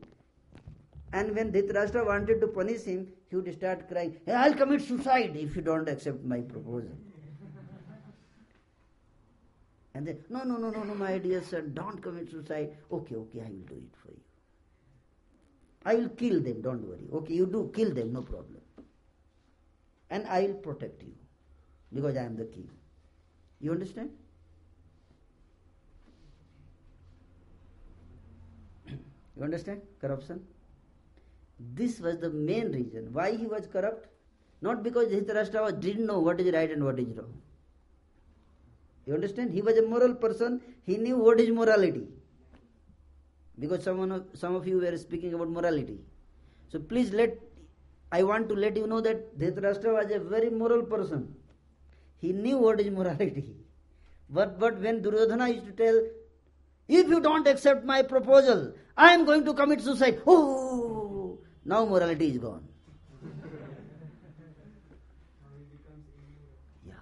and when Dhritarashtra wanted to punish him, he would start crying, hey, I'll commit suicide if you don't accept my proposal. And then, no, no, no, no, no, my dear son, don't commit suicide. Okay, okay, I will do it for you. I will kill them, don't worry. Okay, you do, kill them, no problem. And I will protect you because I am the king. You understand? You understand? Corruption. This was the main reason why he was corrupt. Not because Dhritarashtra didn't know what is right and what is wrong. You understand? He was a moral person. He knew what is morality. Because someone of, some of you were speaking about morality. So please let, I want to let you know that Dhritarashtra was a very moral person. He knew what is morality. But, but when Duryodhana used to tell, If you don't accept my proposal, I am going to commit suicide. Oh, now morality is gone. Yeah.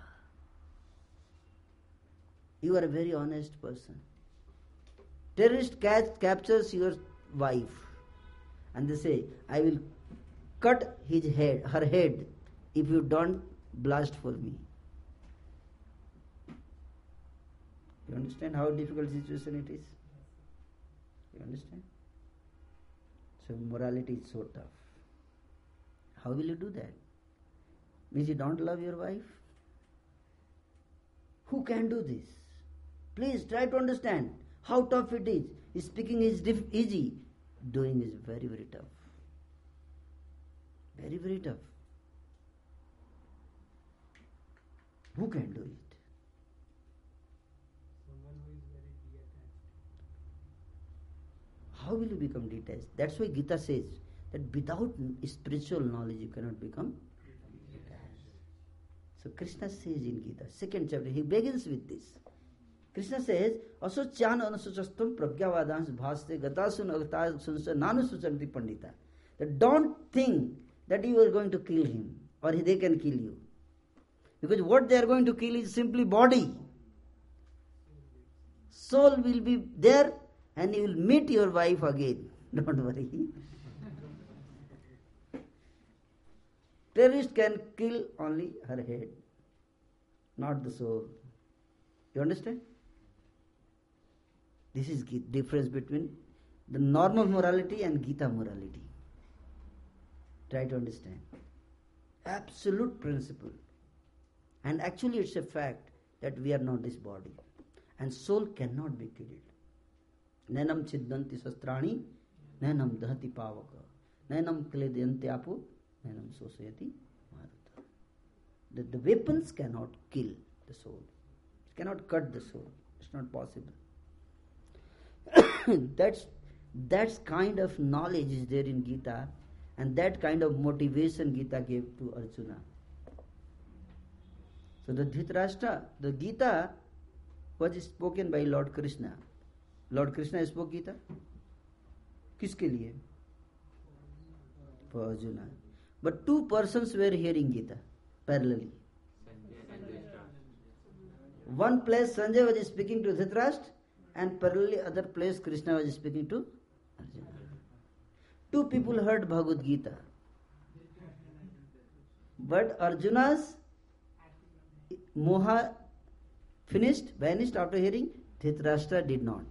You are a very honest person. Terrorist catch, captures your wife and they say, I will cut his head, her head, if you don't blast for me. You understand how difficult situation it is? You understand? So morality is so tough. How will you do that? Means you don't love your wife? Who can do this? Please try to understand how tough it is. Speaking is diff- easy, doing is very, very tough. Very, very tough. Who can do it? Someone who is very detached. How will you become detached? That's why Gita says that without spiritual knowledge you cannot become detached. So Krishna says in Gita, second chapter, he begins with this. Krishna से असोच्यान अनुसूचस्त प्रज्ञावादांश भाष्य गतासुन अगतासुन से नानु सूचंती Pandita don't think that you are going to kill him और they can kill you because what they are going to kill is simply body soul will be there and you will meet your wife again don't worry terrorist can kill only her head not the soul you understand This is the difference between the norm of morality and Gita morality. Try to understand. Absolute principle. And actually, it's a fact that we are not this body. And soul cannot be killed. Nenam chiddanti sastrani, nenam dahati pavaka, nenam apu, nenam sosayati maruta. The, the weapons cannot kill the soul, it cannot cut the soul. It's not possible. That's that's kind of knowledge is there in gita and that kind of motivation gita gave to arjuna so the dhritarashtra the gita was spoken by lord krishna Lord Krishna spoke Gita किसके लिए for Arjuna but two person were hearing Gita parallelly one place Sanjay was speaking to Dhritarashtra and parallelly other place Krishna was speaking to Arjuna. Two people heard Bhagavad Gita. But Arjuna's moha finished, vanished after hearing, Dhritarashtra did not.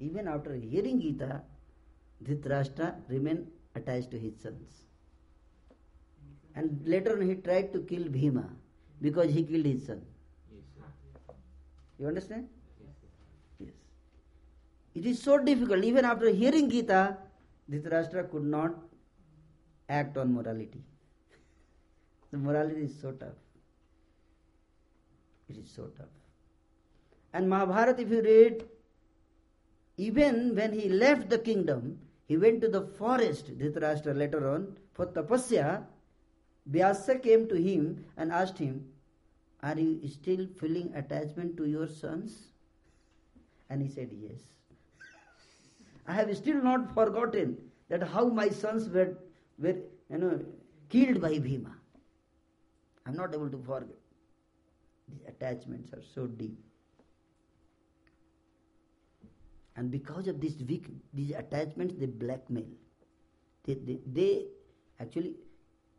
Even after hearing Gita, Dhritarashtra remained attached to his sons. And later on he tried to kill Bhima because he killed his son. You understand? Yes. It is so difficult. Even after hearing Gita, Dhritarashtra could not act on morality. The morality is so tough. It is so tough. And Mahabharata, if you read, even when he left the kingdom, he went to the forest, Dhritarashtra later on, for tapasya. Vyasa came to him and asked him, Are you still feeling attachment to your sons? And he said, Yes. I have still not forgotten that how my sons were, were you know, killed by Bhima. I'm not able to forget. These attachments are so deep. And because of this weak, these attachments, they blackmail. They, they, they actually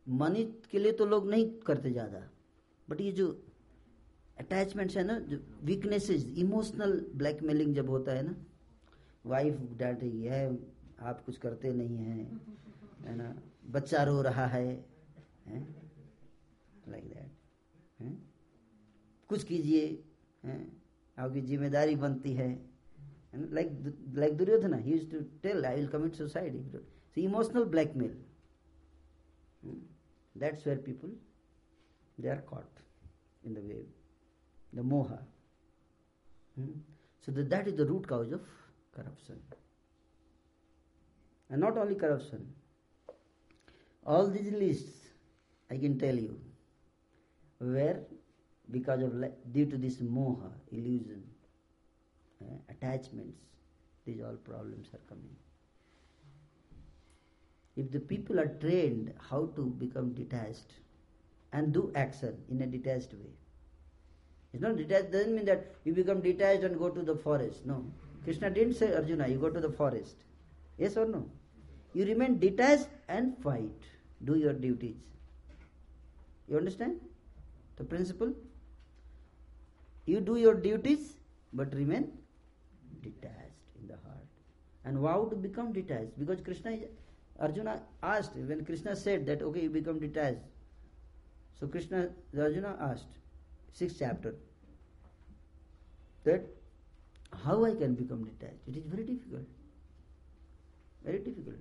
money के लिए तो लोग नहीं करते ज़्यादा but ये जो attachments है ना वीकनेसेस इमोशनल ब्लैकमेलिंग जब होता है ना वाइफ डांट रही है आप कुछ करते नहीं हैं। है ना? बच्चा रो रहा है लाइक दैट कुछ कीजिए आपकी ज़िम्मेदारी बनती है like like Duryodhana he use to tell I will commit suicide emotional blackmail that's where people they are caught in the wave, the moha. Hmm? So that, that is the root cause of corruption. And not only corruption, all these lists I can tell you where because of due to this moha illusion uh, attachments, these all problems are coming. If the people are trained how to become detached and do action in a detached way, it's not detached doesn't mean that you become detached and go to the forest. No. Krishna didn't say Arjuna, you go to the forest. Yes or no? You remain detached and fight. Do your duties. You understand the principle? You do your duties but remain detached in the heart. And how to become detached? Because Krishna Arjuna asked, when Krishna said that okay you become detached. So Krishna Arjuna asked, sixth chapter, that how I can become detached? It is very difficult. Very difficult.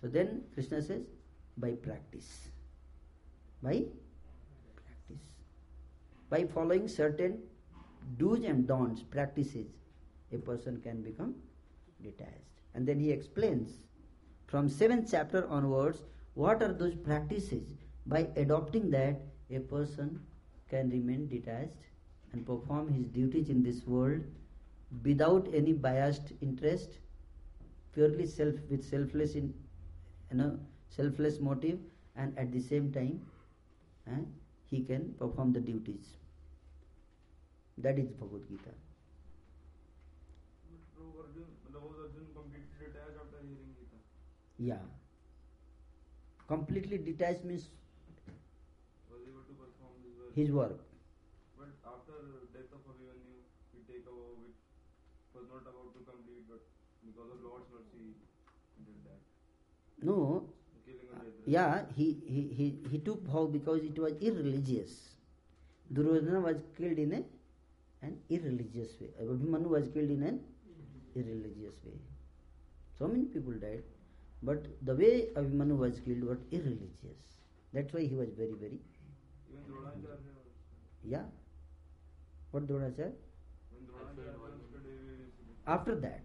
So then Krishna says, by practice. By practice. By following certain do's and don'ts, practices, a person can become detached. And then he explains from seventh chapter onwards what are those practices. By adopting that, a person can remain detached and perform his duties in this world without any biased interest, purely self with selfless in you know selfless motive, and at the same time eh, he can perform the duties. That is Bhagavad Gita. Yeah. Completely detached means his work? But after death of Abhimanyu, he take vow which was not about to complete, but because of Lord's mercy, did that. No, yeah, he, he, he, he took vow because it was irreligious. Duryodhana was killed in a, an irreligious way. Abhimanyu was killed in an irreligious way. So many people died, but the way Abhimanyu was killed was irreligious. That's why he was very, very, Even Dronacharya also. Yeah. What Dronacharya? After that,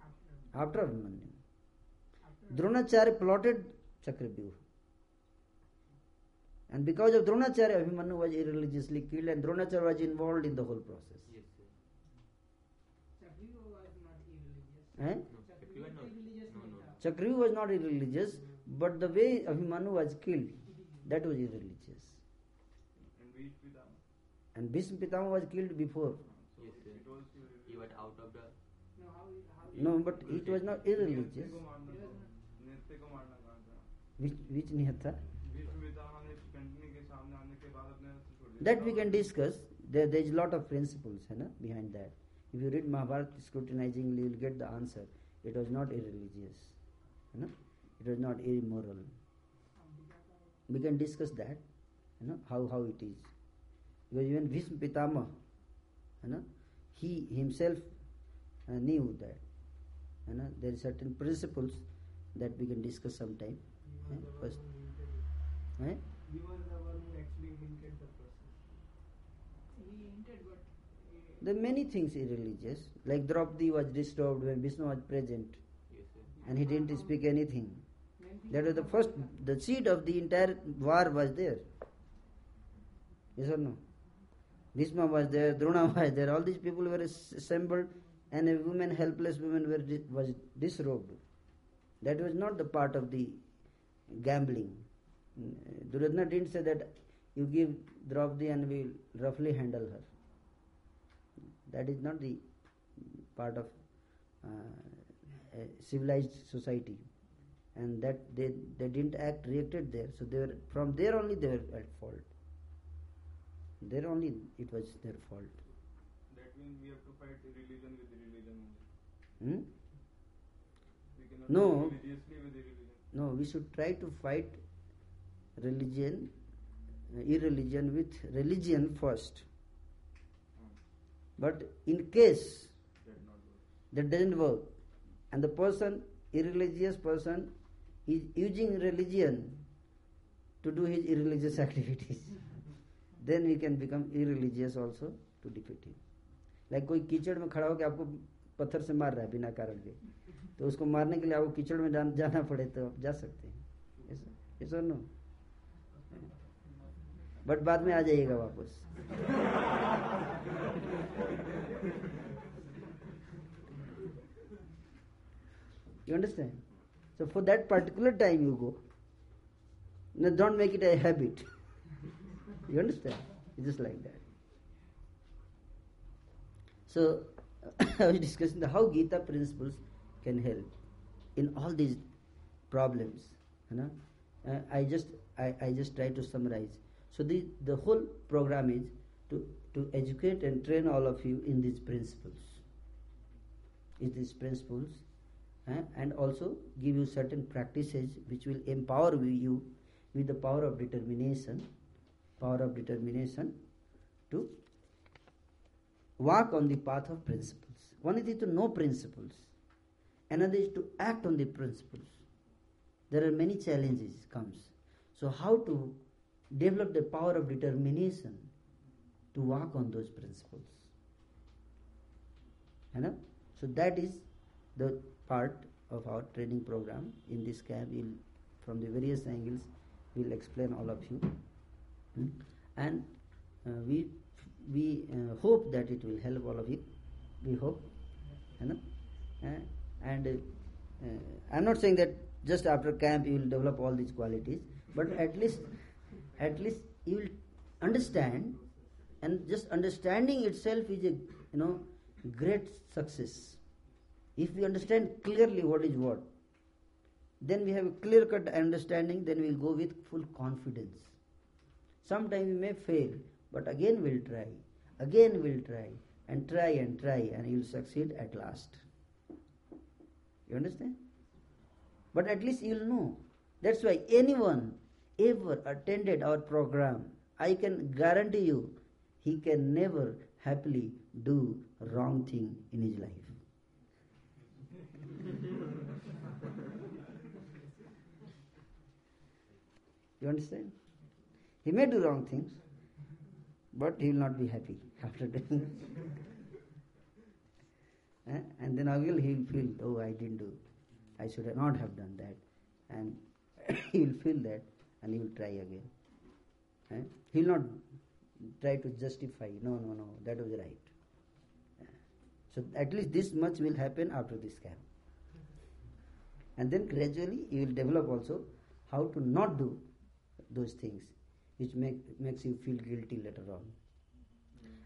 After, after Abhimanyu. Dronacharya plotted Chakravyuh. And because of Dronacharya, Abhimanyu was irreligiously killed and Dronacharya was involved in the whole process. Yes, sir. Chakriva was not irreligious. Eh? No. Chakravyuh was not irreligious, but the way Abhimanyu was killed, that was irreligious. And Bhishma Pitama was killed before. Yes, sir. He out of the. No, but it was not irreligious. Which, which Nihatha? That we can discuss. There, there is a lot of principles hai na, behind that. If you read Mahabharata scrutinizingly, you will get the answer. It was not irreligious. Hai na? It was not immoral. We can discuss that. You know, how, how it is. Because even Bhishma Pitama, you know, he himself uh, knew that. You know, there are certain principles that we can discuss sometime. eh, First, eh? He was the one who actually hinted the process. he hinted, but There are many things irreligious. Like Draupadi was disturbed when Bhishma was present Yes, sir. and he didn't speak anything. That was the first, the seed of the entire war was there. Yes or no? Bhishma was there, Drona was there, all these people were assembled and a woman, helpless woman were was disrobed. That was not the part of the gambling. Mm, Duryodhana didn't say that you give Draupadi and we will roughly handle her. That is not the part of uh, civilized society and that they, they didn't act reacted there so they were from there only they were at fault there only it was their fault. That means we have to fight religion with religion only. Hmm? we No. fight religiously with religion. No we should try to fight religion uh, irreligion with religion first. But in case that that doesn't work and the person irreligious person is using religion to do his irreligious activities then we can become irreligious also to defeat him like कोई कीचड़ में खड़ा होकर आपको पत्थर से मार रहा है बिना कारण के तो उसको मारने के लिए आपको कीचड़ में जान, जाना पड़े तो आप जा सकते हैं। ऐसा नो बट बाद में आ जाइएगा वापस। You understand so for that particular time you go don't make it a habit You understand? It's just like that. So I was discussing the how Gita principles can help in all these problems. You know, uh, I just I, I just try to summarize. So the the whole program is to to educate and train all of you in these principles. In these principles, uh, and also give you certain practices which will empower you with the power of determination, power of determination to walk on the path of principles. One is to know principles, another is to act on the principles. There are many challenges comes. So how to develop the power of determination to walk on those principles. You know? So that is the part of our training program. In this camp, we'll, from the various angles, we'll explain all of you. Hmm? And uh, we we uh, hope that it will help all of you. We hope, you know. Uh, and uh, I'm not saying that just after camp you will develop all these qualities, but at least at least you will understand, and just understanding itself is a you know great success. If we understand clearly what is what, then we have a clear cut understanding, then we will go with full confidence. Sometimes we may fail, but again we'll try, again we'll try, and try and try, and you'll succeed at last. You understand? But at least you'll know. That's why anyone ever attended our program, I can guarantee you, he can never happily do wrong thing in his life. you understand? He may do wrong things, but he will not be happy after doing eh? And then again he will feel, oh, I didn't do, I should not have done that. And he will feel that and he will try again. Eh? He will not try to justify, no, no, no, that was right. So at least this much will happen after this camp. And then gradually you will develop also how to not do those things which make, makes you feel guilty later on.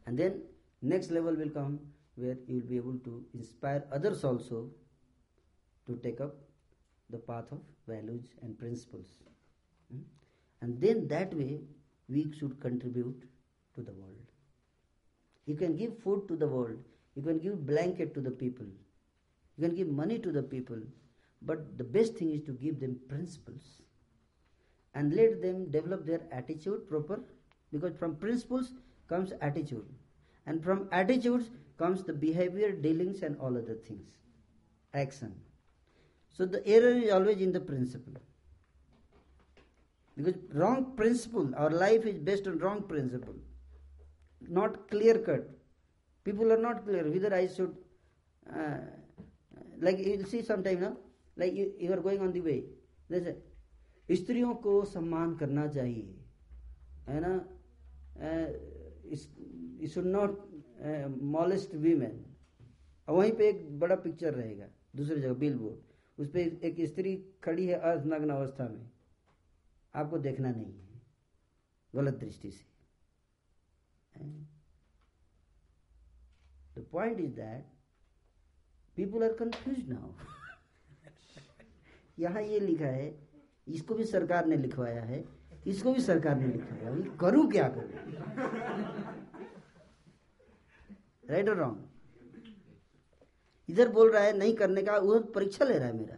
And then next level will come where you will be able to inspire others also to take up the path of values and principles. Hmm? And then that way we should contribute to the world. You can give food to the world, you can give blanket to the people, you can give money to the people, but the best thing is to give them principles and let them develop their attitude proper because from principles comes attitude and from attitudes comes the behavior dealings and all other things. Action. So the error is always in the principle. Because wrong principle our life is based on wrong principle not clear cut. People are not clear whether i should uh, like you see sometime now like you, you are going on the way. They say स्त्रियों को सम्मान करना चाहिए, है ना? Should not molest women वहीं पे एक बड़ा पिक्चर रहेगा, दूसरी जगह बिल बोर्ड उस पर एक स्त्री खड़ी है अर्धनग्न अवस्था में। आपको देखना नहीं है, गलत दृष्टि से। The point is that people are confuse now यहाँ ये लिखा है इसको भी सरकार ने लिखवाया है, इसको भी सरकार ने लिखवाया है। करूँ क्या करूँ? राइट और रॉन्ग इधर बोल रहा है, नहीं करने का, वो परीक्षा ले रहा है मेरा।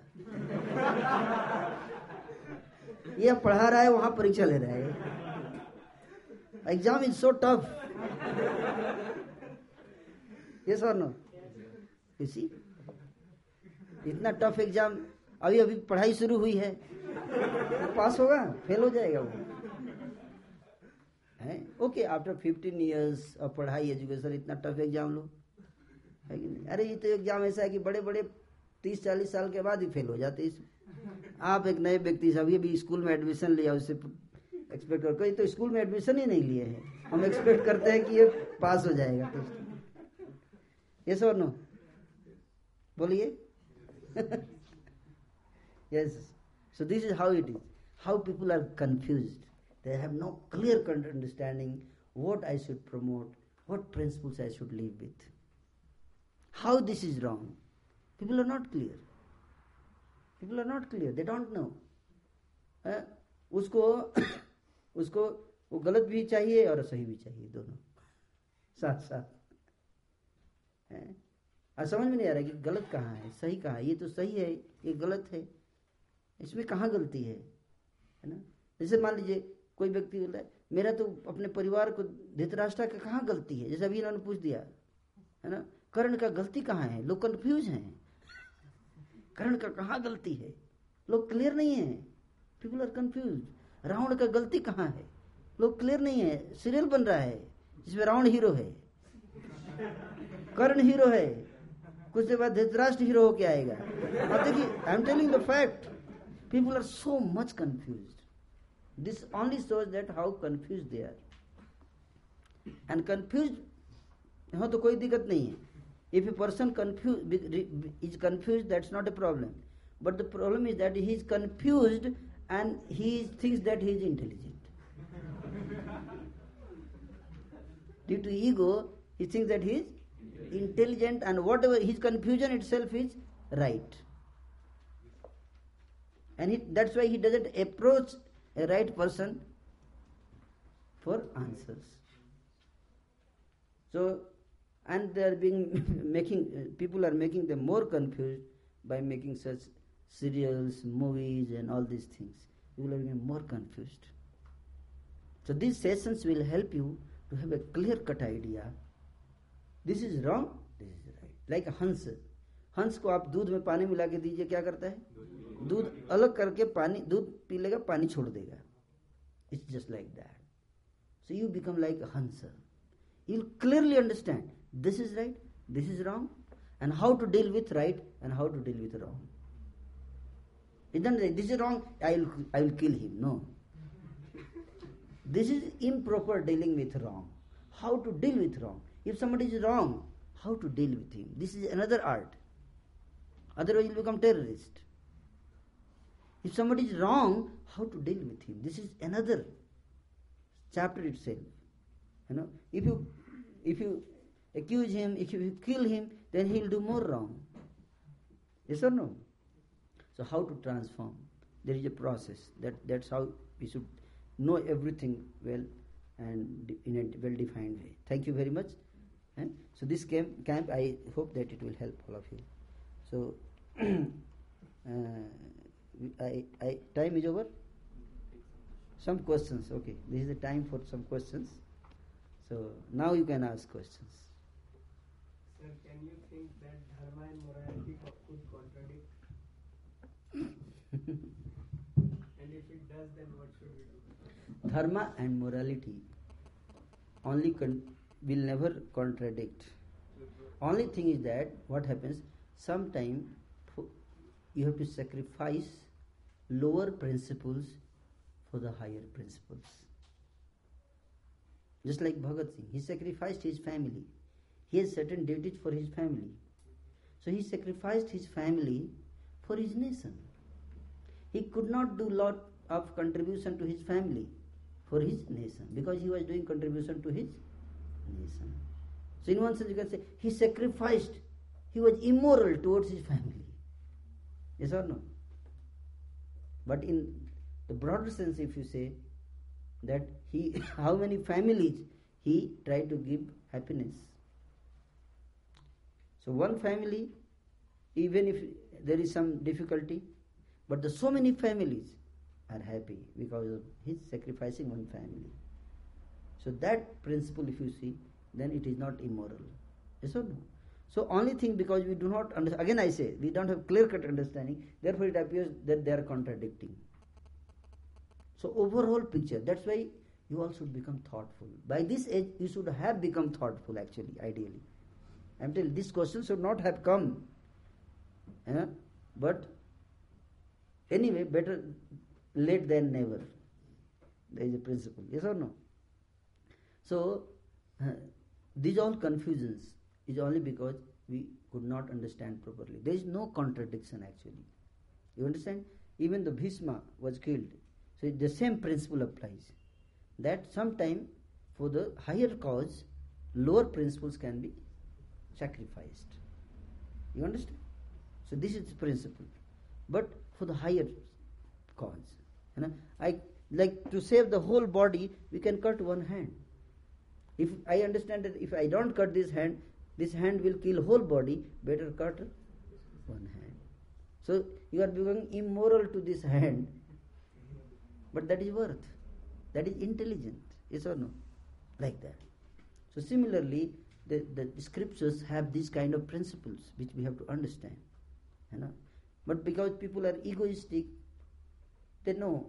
ये पढ़ा रहा है, वहाँ परीक्षा ले रहा है। एग्ज़ाम इज़ सो टफ ये सर नो इसी इतना टफ एग्ज़ाम अभी अभी पढ़ाई शुरू हुई है। तो पास होगा, फेल हो जाएगा वो। है? Okay after fifteen years of पढ़ाई एजुकेशन इतना टफ एग्ज़ाम लो। है कि नहीं? अरे, ये तो एग्ज़ाम ऐसा है कि बड़े बड़े तीस, चालीस साल के बाद ही फेल हो जाते इस आप एक नए व्यक्ति से अभी अभी स्कूल में एडमिशन लिया उससे एक्सपेक्ट कर। तो स्कूल में एडमिशन ही नहीं लिए हैं। हम एक्सपेक्ट करते हैं कि ये पास हो जाएगा। टेस्ट ये सर नो बोलिए। Yes. So this is how it is. How people are confused. They have no clear understanding what I should promote, what principles I should live with. How this is wrong. People are not clear. People are not clear. They don't know. अ, उसको उसको वो गलत भी चाहिए और सही भी चाहिए दोनों साथ साथ हैं? आज समझ में नहीं आ रहा कि गलत कहाँ है सही कहाँ है ये तो सही है ये गलत है इसमें कहाँ गलती है? है ना? जैसे मान लीजिए, कोई व्यक्ति बोलता है, मेरा तो अपने परिवार को धृतराष्ट्र का कहाँ गलती है? जैसे अभी इन्होंने पूछ दिया, है ना? कर्ण का गलती कहाँ है? लोग कंफ्यूज हैं। कर्ण का कहाँ गलती है? लोग क्लियर नहीं है। पीपल आर कंफ्यूज रावण का गलती कहाँ है? लोग क्लियर नहीं है। सीरियल बन रहा है, जिसमें रावण हीरो है। कर्ण हीरो है। कुछ देर बाद धृतराष्ट्र हीरो होके आएगा। देखिए I am telling the fact people are so much confuse this only shows that how confuse they are and confuse हो तो कोई दिक्कत नहीं है if a person confuse is confuse that's not a problem but the problem is that he is confused and he thinks that he is intelligent. Due to ego, he thinks that he is intelligent and whatever his confusion itself is right. And he, that's why he doesn't approach a right person for answers. So, and they are being making people are making them more confused by making such serials, movies, and all these things. You will become more confused. So these sessions will help you to have a clear-cut idea. This is wrong. This is right. Like a हंस हंस को आप दूध में पानी मिला के दीजिए, क्या करता है? दूध अलग करके पानी, दूध पी लेगा, पानी छोड़ देगा। It's just like that so you become like हंस you'll clearly understand this is right this is wrong and how to deal with right and how to deal with wrong this is wrong I I will kill him no this is improper dealing with wrong how to deal with wrong if something is wrong how to deal with him this is another art Otherwise, you'll become terrorist. If somebody is wrong, how to deal with him. This is another chapter itself. You know, if you if you accuse him, if you kill him, then he will do more wrong. Yes or no? So how to transform? There is a process. That that's how we should know everything well and in a well-defined way. Thank you very much. And so this camp, camp, I hope that it will help all of you. So uh, I, I, time is over. Some questions. Okay, this is the time for some questions. So now you can ask questions. Sir, can you think that dharma and morality could contradict? and if it does, then what should we do? Dharma and morality only con- will never contradict. Only thing is that what happens sometime f- you have to sacrifice lower principles for the higher principles. Just like Bhagat Singh, he sacrificed his family. He has certain duties for his family. So he sacrificed his family for his nation. He could not do lot of contribution to his family for his nation because he was doing contribution to his nation. So in one sense you can say he sacrificed, he was immoral towards his family. Yes or no? But in the broader sense if you say that he how many families he tried to give happiness. So one family, even if there is some difficulty, but the so many families are happy because of his sacrificing one family. So that principle, if you see, then it is not immoral. Yes or no? So only thing because we do not understand. Again, I say we don't have clear-cut understanding. Therefore, it appears that they are contradicting. So overall picture. That's why you all should become thoughtful. By this age, you should have become thoughtful. Actually, ideally, I'm telling this question should not have come. Eh? But anyway, better late than never. There is a principle. Yes or no? So these all confusions is only because we could not understand properly. There is no contradiction actually. You understand? even the Bhishma was killed. So the same principle applies. That sometime for the higher cause, lower principles can be sacrificed. You understand? So this is the principle. But for the higher cause. You know, I like to save the whole body, we can cut one hand. If I understand that if I don't cut this hand, this hand will kill whole body, better cut one hand. So you are becoming immoral to this hand, but that is worth. That is intelligent. Yes or no? Like that. So similarly, the, the scriptures have these kind of principles which we have to understand. You know? But because people are egoistic, they know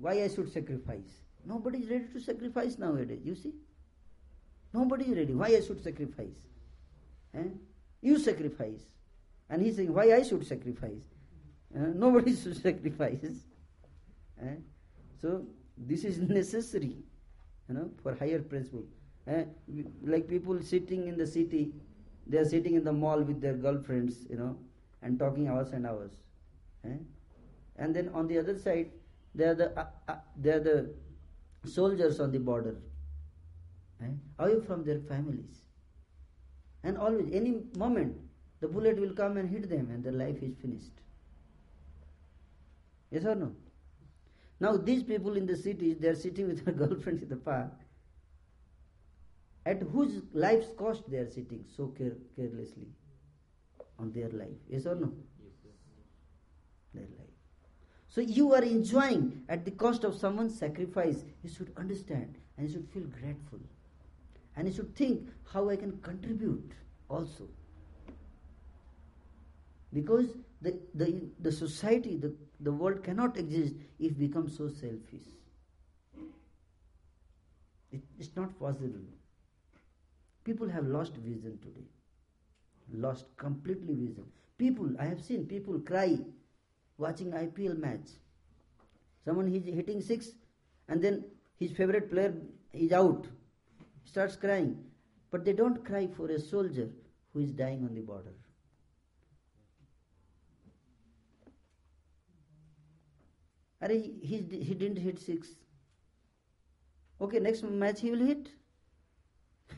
why I should sacrifice. Nobody is ready to sacrifice nowadays, you see? Nobody is ready. Why I should sacrifice? Eh? You sacrifice. And he's saying, why I should sacrifice? Eh? Nobody should sacrifice. Eh? So this is necessary, you know, for higher principle. Eh? Like people sitting in the city, they are sitting in the mall with their girlfriends, you know, and talking hours and hours. Eh? And then on the other side, they are the uh, uh, they are the soldiers on the border, eh? away from their families. And always, any moment, the bullet will come and hit them, and their life is finished. Yes or no? Now these people in the cities, they are sitting with their girlfriends in the park. At whose life's cost they are sitting so care- carelessly on their life? Yes or no? Their life. So you are enjoying at the cost of someone's sacrifice. You should understand and you should feel grateful. And you should think how I can contribute also. Because the, the, the society, the, the world cannot exist if it becomes so selfish. It, it's not possible. People have lost vision today. Lost completely vision. People, I have seen people cry watching IPL match. Someone is hitting six and then his favorite player is out. Starts crying. But they don't cry for a soldier who is dying on the border. Are he, he, didn't hit six. Okay, next match he will hit.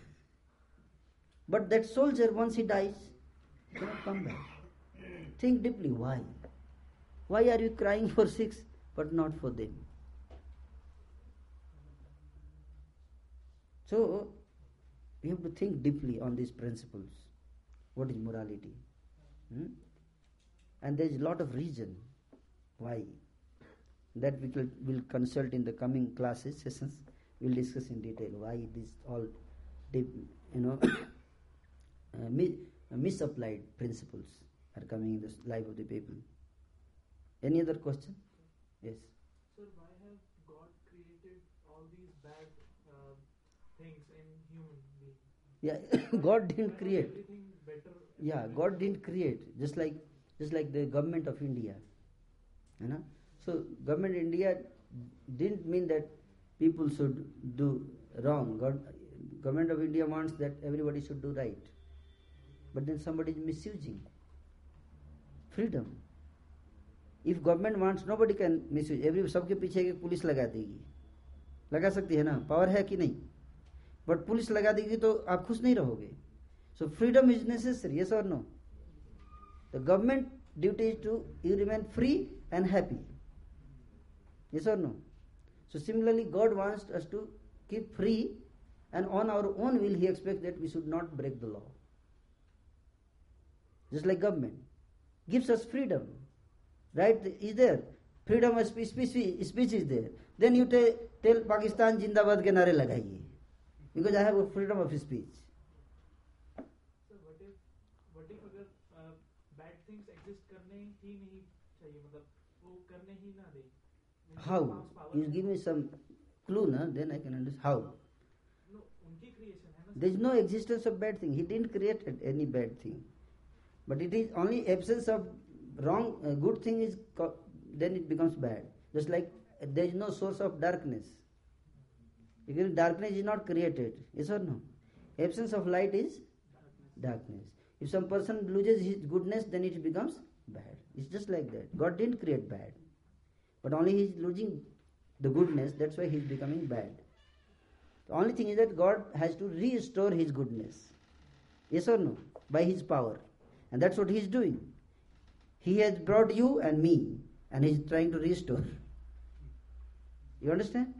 but that soldier, once he dies, cannot come back. Think deeply why? Why are you crying for six but not for them? So, we have to think deeply on these principles. What is morality? Hmm? And there is a lot of reason why. That we will will consult in the coming classes, sessions. We'll discuss in detail why these all, deep, you know, uh, uh, misapplied principles are coming in the life of the people. Any other question? Yes. Sir, why things in human beings? Yeah, God didn't create. Yeah, God didn't create. Just like just like the government of India. You know? So government India didn't mean that people should do wrong. God, government of India wants that everybody should do right. But then somebody is misusing freedom. If government wants, nobody can misuse. Every सबके पीछे एक police लगा देगी लगा सकती है ना power है कि नहीं बट पुलिस लगा देगी तो आप खुश नहीं रहोगे। So freedom is necessary yes और no the government duty is to you remain free and happy yes और no so similarly God wants us to keep free and on our own will he expect that we should not break the law just like government gives us freedom right is there freedom of speech speech is there then you tell Pakistan जिंदाबाद के नारे लगाइए because i have a freedom of speech sir what if what if अगर bad things exist करने ही नहीं चाहिए मतलब वो करने ही ना दे how you give me some clue na then i can understand how No, उनकी creation है ना there is no existence of bad thing he didn't create any bad thing but it is only absence of wrong uh, good thing is then it becomes bad just like uh, there is no source of darkness because darkness is not created yes or no absence of light is darkness if some person loses his goodness then it becomes bad it's just like that god didn't create bad but only he is losing the goodness, that's why he is becoming bad. The only thing is that God has to restore his goodness. Yes or no? By his power. And that's what he is doing. He has brought you and me, and he is trying to restore. You understand?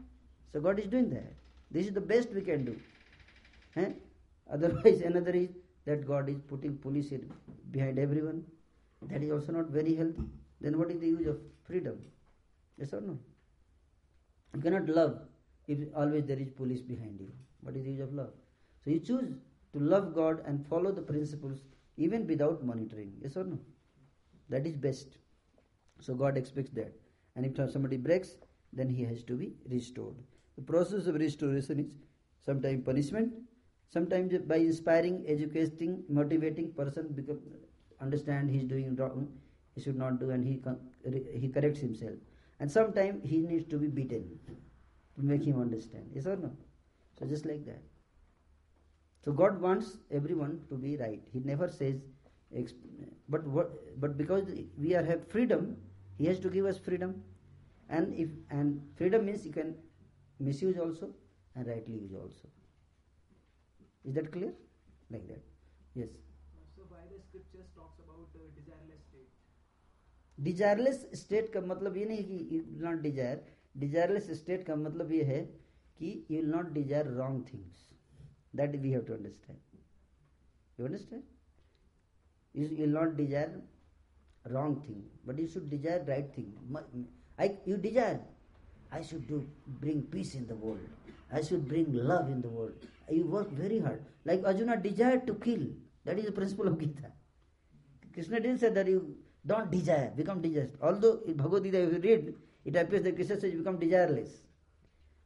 So God is doing that. This is the best we can do. Eh? Otherwise, another is that God is putting police in- behind everyone. That is also not very healthy. Then what is the use of freedom? Yes or no? You cannot love if always there is police behind you. What is the use of love? So you choose to love God and follow the principles even without monitoring. Yes or no? That is best. So God expects that. And if somebody breaks, then he has to be restored. The process of restoration is sometimes punishment, sometimes by inspiring, educating, motivating person become understand he is doing wrong, he should not do, and he he corrects himself. And sometimes he needs to be beaten to make him understand. Yes or no? So just like that. So God wants everyone to be right. He never says, but what, but because we are have freedom, He has to give us freedom, and if and freedom means you can misuse also and rightly use also. Is that clear? Like that. Yes. So why the scriptures talks about uh, desireless state? Desireless state का मतलब ये नहीं कि you will not desire desireless state का मतलब ये है कि you will not desire wrong things that we have to understand you understand you will not desire wrong thing but you should desire right thing I you desire I should do bring peace in the world. I should bring love in the world. You work very hard. Like Arjuna desired to kill. That is the principle of Gita. Krishna didn't say that you don't desire, become desirous. Although in Bhagavad Gita, if you read, it appears that Krishna says you become desireless.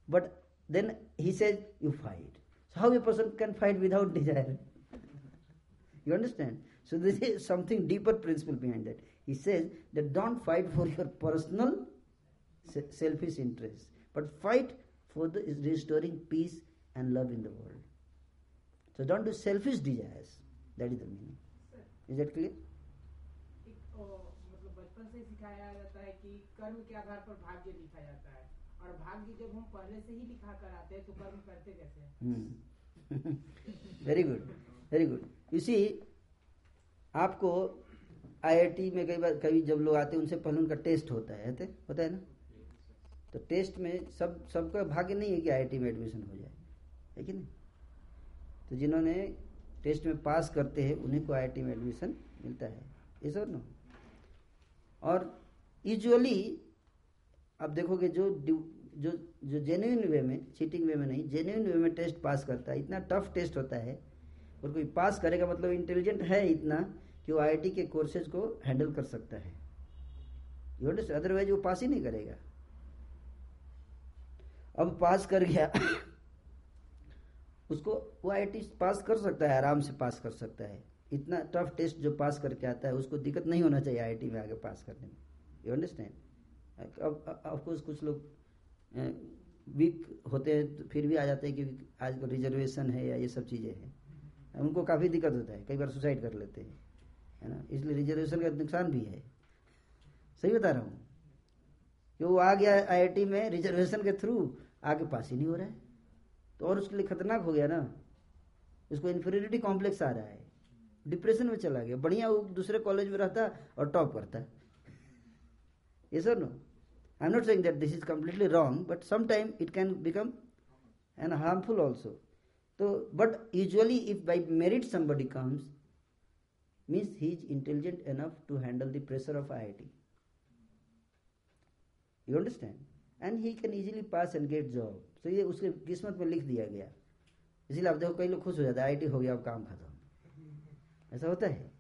But then he says you fight. So how a person can fight without desire? you understand? So this is something deeper principle behind that. He says that don't fight for your personal selfish interests, but fight for the restoring peace and love in the world. So don't do selfish desires. That is the meaning. Is that clear? अ, मतलब बचपन से सिखाया जाता है कि कर्म के आधार पर भाग्य लिखा जाता है और भाग्य जब हम पहले से ही लिखा कर आते हैं तो कर्म करते कैसे हैं Hmm. very good, very good. आपको आईआईटी में कई बार कभी जब लोग आते हैं उनसे पहले उनका टेस्ट होता है होता है ना तो टेस्ट में सब, सबका भाग्य नहीं है कि आईआईटी में एडमिशन हो जाए। है कि नहीं? तो जिन्होंने टेस्ट में पास करते हैं, उन्हीं को आईआईटी में एडमिशन मिलता है। इस और नो और यूजुअली आप देखोगे जो जो जो जेन्युइन वे में चीटिंग वे में नहीं जेन्युइन वे में टेस्ट पास करता है, इतना टफ टेस्ट होता है, और कोई पास करेगा मतलब इंटेलिजेंट है इतना कि वो आईआईटी के कोर्सेज को हैंडल कर सकता है। अदरवाइज़ वो पास ही नहीं करेगा। अब पास कर गया। उसको वो आईआईटी पास कर सकता है, आराम से पास कर सकता है। इतना टफ टेस्ट जो पास करके आता है, उसको दिक्कत नहीं होना चाहिए आईआईटी में आगे पास करने में। यू अंडरस्टैंड अब ऑफकोर्स कुछ लोग वीक होते हैं तो फिर भी आ जाते हैं कि आज को रिजर्वेशन है या ये सब चीज़ें हैं। उनको काफ़ी दिक्कत होता है, कई बार सुसाइड कर लेते हैं, है ना? इसलिए रिजर्वेशन का नुकसान भी है। सही बता रहा हूँ? कि वो आ गया आईआईटी में रिजर्वेशन के थ्रू आगे पास ही नहीं हो रहा है। तो और उसके लिए खतरनाक हो गया ना। उसको इन्फीरियरिटी कॉम्प्लेक्स आ रहा है। डिप्रेशन में चला गया। बढ़िया, वो दूसरे कॉलेज में रहता और टॉप करता। ये sir no. I am not saying that this is completely wrong but sometime it can become and harmful also तो but usually if by merit somebody comes, means he is intelligent enough to handle the pressure of IIT. You understand? And he can easily pass and get job. So, ये उसके किस्मत में लिख दिया गया। इसीलिए आप देखो कई लोग खुश हो जाते हैं आईटी हो गया, अब काम खत्म। ऐसा होता है।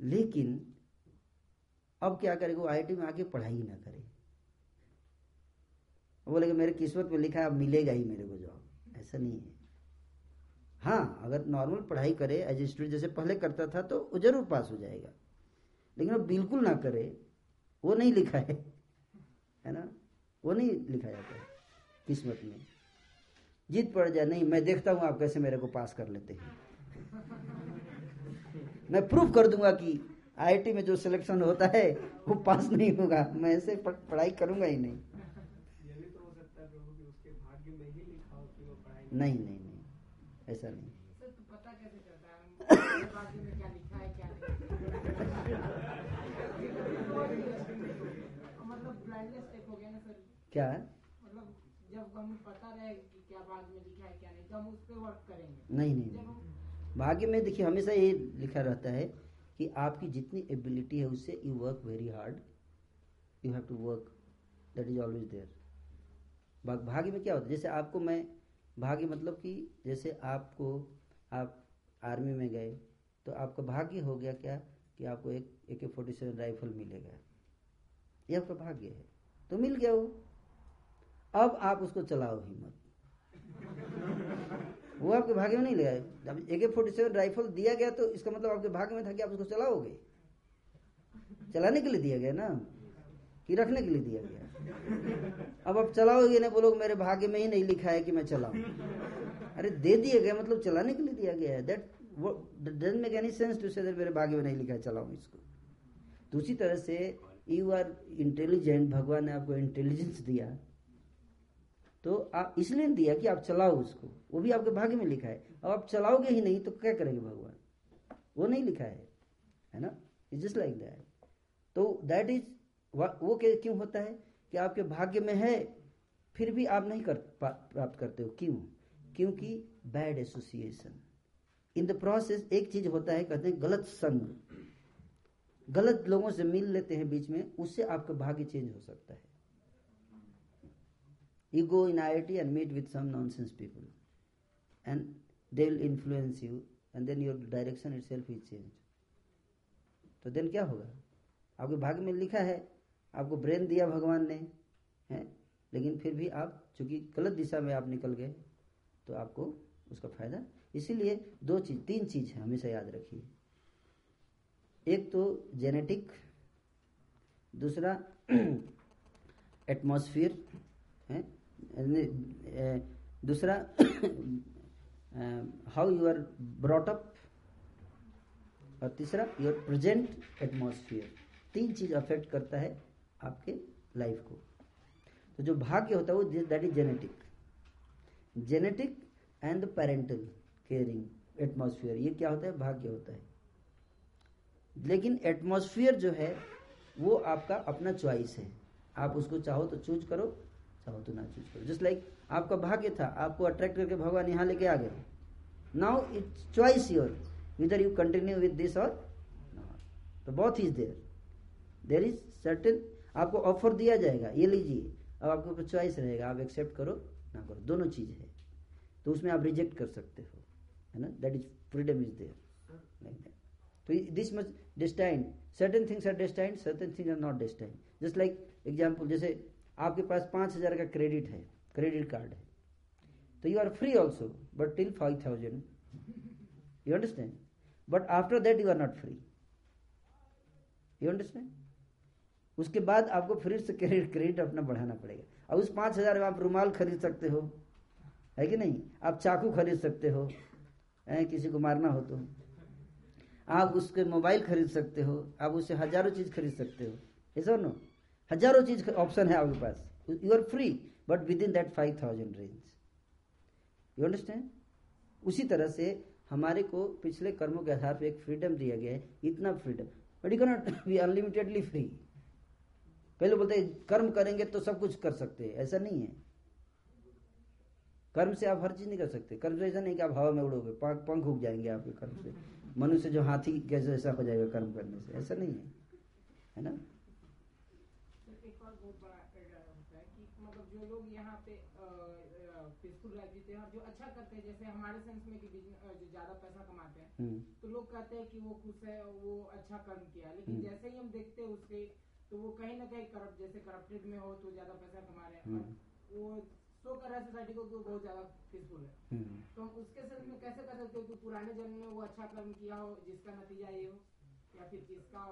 लेकिन, अब क्या करेगा, वो आईआईटी में आके पढ़ाई ही ना करे। बोलेगा मेरे किस्मत में लिखा है, अब मिलेगा ही मेरे को जॉब ऐसा नहीं है। हाँ अगर नॉर्मल पढ़ाई करे एज स्टूडेंट जैसे पहले करता था तो वो ज़रूर पास हो जाएगा। लेकिन वो बिल्कुल ना करे, वो नहीं लिखा है। है ना? वो नहीं लिखा जाता है किस्मत में। जीत पड़ जाए नहीं मैं देखता हूँ आप कैसे मेरे को पास कर लेते हैं। मैं प्रूफ कर दूँगा कि आईआईटी में जो सिलेक्शन होता है वो पास नहीं होगा। मैं ऐसे पढ़ाई करूँगा ही नहीं। तो हो है ही हो पढ़ाई नहीं नहीं नहीं ऐसा नहीं सर तो पता कैसे चलता है हम बाकी में क्या लिखा है क्या नहीं मतलब ब्लाइंडनेस टाइप हो गया ना सर क्या है? मतलब जब हमें पता रहे कि क्या भाग में लिखा है क्या नहीं तो हम उस पर वर्क करेंगे। नहीं नहीं नहीं। भाग्य में देखिए हमेशा ये लिखा रहता है कि आपकी जितनी एबिलिटी है उससे you work very hard you have to work that is always there भाग्य में क्या होता है? जैसे आपको मैं भाग्य मतलब कि जैसे आपको आप आर्मी में गए तो आपका भाग्य हो गया क्या? कि आपको एक ए के फोर्टी सेवन राइफल मिलेगा। ये आपका भाग्य है। तो मिल गया वो। अब आप उसको चलाओ हिम्मत वो आपके भाग्य में नहीं ले आए। जब ए के फोर्टी सेवन राइफल दिया गया तो इसका मतलब आपके भाग्य में था कि आप उसको चलाओगे। चलाने के लिए दिया गया ना। कि रखने के लिए दिया गया। अब आप चलाओगे ना, बोलोगे, मेरे भाग्य में ही नहीं लिखा है कि मैं चलाऊं। अरे, दे दिया गया मतलब चलाने के लिए दिया गया है। That doesn't make any sense to say मेरे भाग्य में नहीं लिखा है, चलाऊं इसको। उसी तरह से यू आर इंटेलिजेंट भगवान ने आपको इंटेलिजेंस दिया। तो आप इसलिए दिया कि आप चलाओ उसको। वो भी आपके भाग्य में लिखा है। अब आप चलाओगे ही नहीं तो क्या करेंगे भगवान? वो नहीं लिखा है है ना? इट जस्ट लाइक दैट तो दैट इज़ वो क्यों होता है? कि आपके भाग्य में है, फिर भी आप नहीं कर प्राप्त करते हो। क्यों? क्योंकि bad association in the process एक चीज़ होता है, कहते हैं गलत संग। गलत लोगों से मिल लेते हैं बीच में, उससे आपका भाग्य चेंज हो सकता है। You go in IIT and meet with some nonsense people. And they will influence you, and then your direction itself is changed तो देन क्या होगा? आपके भाग्य में लिखा है, आपको ब्रेन दिया भगवान ने, है? लेकिन फिर भी आप, चूँकि गलत दिशा में आप निकल गए तो आपको उसका फ़ायदा। इसीलिए दो चीज़, तीन चीज़ है, हमेशा याद रखिए। एक तो जेनेटिक दूसरा एटमॉस्फियर दूसरा how you are brought up और तीसरा योर प्रेजेंट एटमॉस्फियर तीन चीज़ अफेक्ट करता है आपके लाइफ को। तो जो भाग्य होता है वो that is genetic genetic and the parental caring atmosphere ये क्या होता है? भाग्य होता है। लेकिन एटमॉस्फियर जो है, वो आपका अपना चॉइस है। आप उसको चाहो तो चूज़ करो चाहो तो ना चूज़ करो। जस्ट लाइक आपका भाग्य था, आपको अट्रैक्ट करके भगवान यहाँ लेके आ गए। Now it's choice your whether you continue with this और तो बहुत is there there is certain आपको ऑफ़र दिया जाएगा, ये लीजिए। अब आपके ऊपर चॉइस रहेगा, आप एक्सेप्ट करो, ना करो। दोनों चीज़ है। तो उसमें आप रिजेक्ट कर सकते हो, है ना? That is freedom is there तो this much destined certain things are destined certain things are not destined just like example जैसे आपके पास पाँच हज़ार का क्रेडिट है, क्रेडिट कार्ड है। तो you are free also but till five thousand you understand but after that you are not free you understand उसके बाद आपको फिर से क्रेडिट क्रेडिट अपना बढ़ाना पड़ेगा। अब उस पाँच हज़ार में आप रुमाल खरीद सकते हो, है कि नहीं? आप चाकू खरीद सकते हो, है, किसी को मारना हो तो। आप उसके मोबाइल खरीद सकते हो, आप उससे हज़ारों चीज़ खरीद सकते हो। ऐसा नो हज़ारों चीज़ ऑप्शन है आपके पास। You are free but within that five thousand range you understand उसी तरह से हमारे को पिछले कर्मों के आधार पर एक फ्रीडम दिया गया है। इतना freedom but you cannot be unlimitedly free पहले बोलते हैं, कर्म करेंगे तो सब कुछ कर सकते हैं। ऐसा नहीं है। कर्म से आप हर चीज़ नहीं कर सकते। कर्म से ऐसा नहीं कि आप हवा में उड़ोगे, पंख उग जाएँगे आपके कर्म से। मनुष्य जो हाथी कैसे ऐसा हो जाएगा कर्म करने से। ऐसा नहीं है। है ना एक और बहुत बड़ा एडा होता है कि मतलब जो लोग यहाँ पे पीसफुल लाइफ जीते हैं और जो अच्छा करते हैं जैसे हमारे सेंस में कि जो ज़्यादा पैसा कमाते हैं हम्म, तो लोग कहते हैं कि वो खुश है वो अच्छा कर्म किया। लेकिन हम्म। जैसे ही हम देखते हैं उसके तो वो कहीं ना कहीं करप्ट जैसे करप्टेड में हो तो ज़्यादा पैसा कमा रहे हैं। और वो शो कर रहा है सोसाइटी को बहुत ज़्यादा पीसफुल है। हम्म। तो हम उसके सेंस में कैसे कह सकते हो कि पुराने जन्म में वो अच्छा कर्म किया हो जिसका नतीजा ये हो या फिर जिसका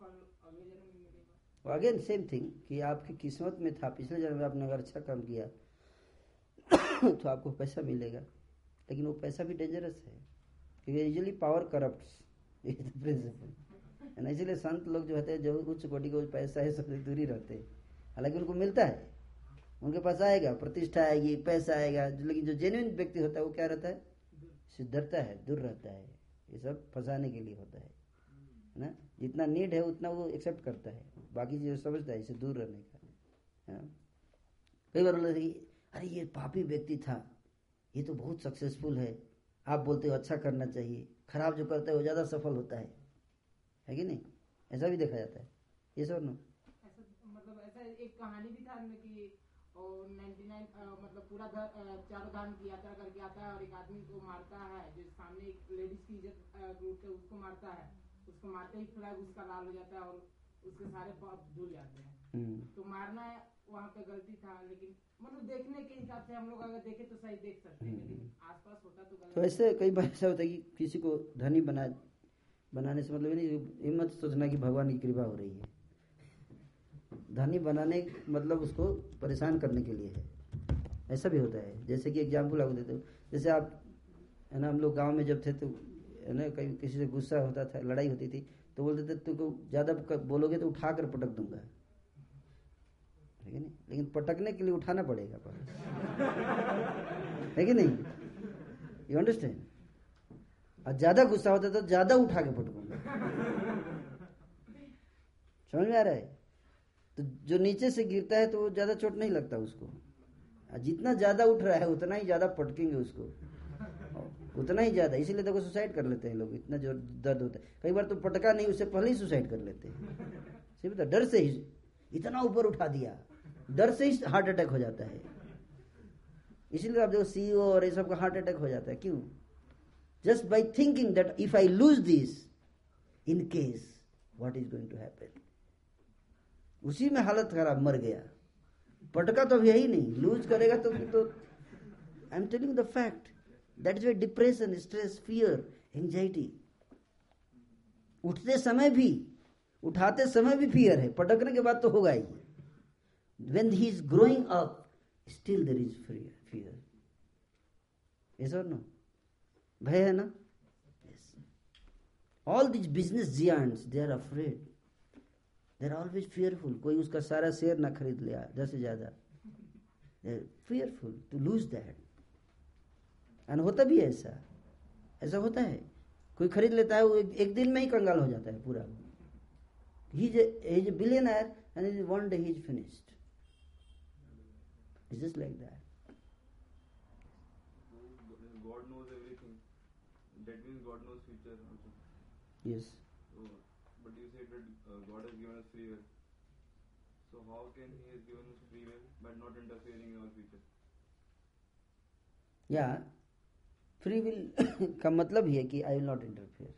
फल अगले जन्म में मिलेगा? अगेन सेम थिंग कि आपकी किस्मत में था, पिछले जन्म में आपने अगर अच्छा काम किया तो आपको पैसा मिलेगा। लेकिन वो पैसा भी डेंजरस है, क्योंकि यूजली पावर करप्ट प्रिंसिपल है इसीलिए संत लोग जो होते हैं, जो उच्च कोटि को पैसा है, सबसे दूरी रहते हैं। हालाँकि उनको मिलता है, उनके पास आएगा, प्रतिष्ठा आएगी, पैसा आएगा, लेकिन जो जेन्युइन व्यक्ति होता है, वो क्या रहता है? सिद्धरता है, दूर रहता है। ये सब फंसाने के लिए होता है ना? जितना नीड है, उतना वो एक्सेप्ट करता है। बाकी जो समझता है, इसे दूर रहने का। कई बार बोलते कि, अरे, ये पापी व्यक्ति था। ये तो बहुत सक्सेसफुल है। आप बोलते हो अच्छा करना चाहिए। खराब जो करता है, वो ज़्यादा सफल होता है। है कि नहीं? ऐसा भी देखा जाता है। ये सब ना। मतलब ऐसा एक कहानी भी था कि मतलब पूरा चारों धाम की यात्रा करके आता है और एक आदमी को मारता है, जो सामने एक लेडीज़ की इज़्ज़त लूटते उसको मारता है। उसको मारते ही फ्लैग उसका लाल हो जाता है और उसके सारे पाप धुल जाते हैं। हम्म। तो मारना वहाँ पे गलती था लेकिन मतलब देखने के हिसाब से हम लोग अगर देखें तो सही देख सकते हैं लेकिन आसपास होता तो गलत तो ऐसे कई बार ऐसा होता है कि किसी को धनी बना बनाने से मतलब नहीं हिम्मत सोचना कि भगवान की कृपा हो रही है। धनी बनाने मतलब उसको परेशान करने के लिए है। ऐसा भी होता है। जैसे कि एग्ज़ाम्पल आपको देते हो। जैसे आप है ना हम लोग गाँव में जब थे तो है ना कहीं किसी से गुस्सा होता था लड़ाई होती थी तो बोलते थे, तुमको ज़्यादा बोलोगे तो उठा कर पटक दूँगा। है कि नहीं? लेकिन पटकने के लिए उठाना पड़ेगा पहले है कि नहीं? यू अंडरस्टैंड और ज़्यादा गुस्सा होता तो ज़्यादा उठा के पटकूँगा। समझ में आ रहा है? तो जो नीचे से गिरता है तो वो ज़्यादा चोट नहीं लगता उसको। जितना ज़्यादा उठ रहा है, उतना ही ज़्यादा पटकेंगे उसको। उतना ही ज़्यादा इसीलिए देखो सुसाइड कर लेते हैं लोग इतना जो दर्द होता है। कई बार तो पटका नहीं उससे पहले ही सुसाइड कर लेते हैं। सिर्फ़ तो डर से ही इतना ऊपर उठा दिया डर से ही हार्ट अटैक हो जाता है। इसीलिए आप देखो सीईओ और ये सब का हार्ट अटैक हो जाता है क्यों? Just by thinking that if I lose this, in case, what is going to happen? उसी में हालत खराब मर गया। पटका तो यही नहीं लूज करेगा तो I am telling the fact that is way depression stress fear anxiety उठते समय भी, उठाते समय भी फियर है। पटकने के बाद तो होगा ही। When he is growing up still there is fear is और नो भय है ना? All these business giants they are afraid they are always fearful कोई उसका सारा शेयर ना खरीद लिया दस ज़्यादा। Fearful to lose that and होता भी है ऐसा ऐसा होता है कोई खरीद लेता है वो एक, एक दिन में ही कंगाल हो जाता है पूरा he is one day he is finished it's just like that God knows everything. That means God knows future also. yes So, but you said that uh, God has given us free will. So how can He has given us free will but not interfering in our future? या free will का मतलब ही है कि I not interfere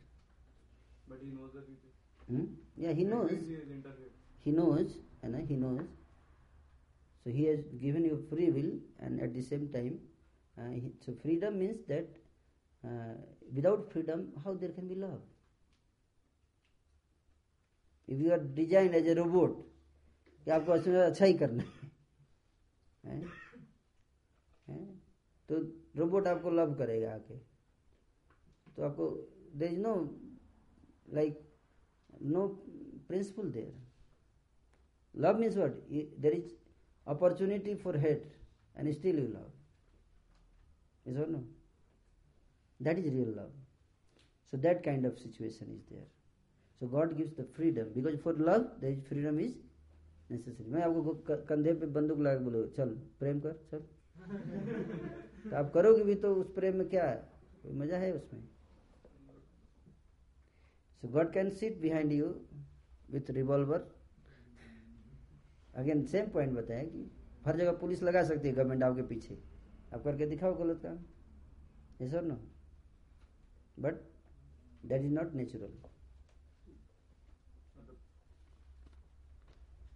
so he has given you free will and at the same time so freedom means that without freedom how there can be love if you are design as a robot कि आपको अच्छा ही? करना है? तो robot आपको love करेगा आके। तो आपको there is no like no principle there love means what there is opportunity for hate and still you love is no that is real love so that kind of situation is there so God gives the freedom because for love the is freedom is necessary मैं आपको कंधे पे बंदूक लगा बोलो, चल, प्रेम कर, चल. तो आप करोगे भी तो उस प्रेम में क्या है? कोई मज़ा है उसमें? So God can sit behind you with revolver. Again same point बताया कि हर जगह पुलिस लगा सकती है गवर्नमेंट आपके पीछे। आप करके दिखाओ गलत काम। Yes or no? But that is not natural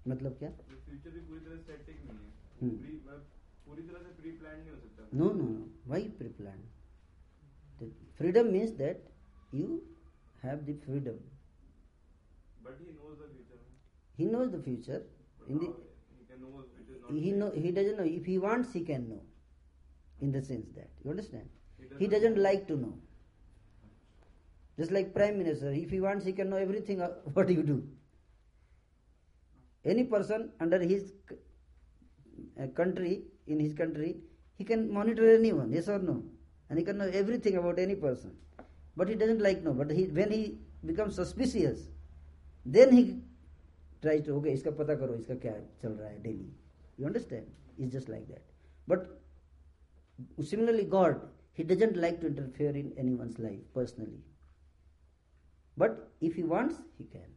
मतलब क्या? फ्यूचर भी पूरी तरह स्टैटिक नहीं है। हम्म। प्री पूरी तरह से प्री प्लान नहीं हो सकता No, no, no. Why pre-plan? The freedom means that you have the freedom. But he knows the future. He knows the future. But In the, how he can know which is not he know he doesn't know. If he wants, he can know. In the sense that you understand, He he doesn't doesn't like to know. Just like Prime Minister, if he wants, he can know everything uh, what you do. Any person under his c- uh, country, in his country, he can monitor anyone, yes or no? And he can know everything about any person. But he doesn't like no. But he, when he becomes suspicious, then he tries to, okay, iska pata karo, iska kya chal raha hai daily. You understand? It's just like that. But similarly, God, he doesn't like to interfere in anyone's life personally. But if he wants, he can.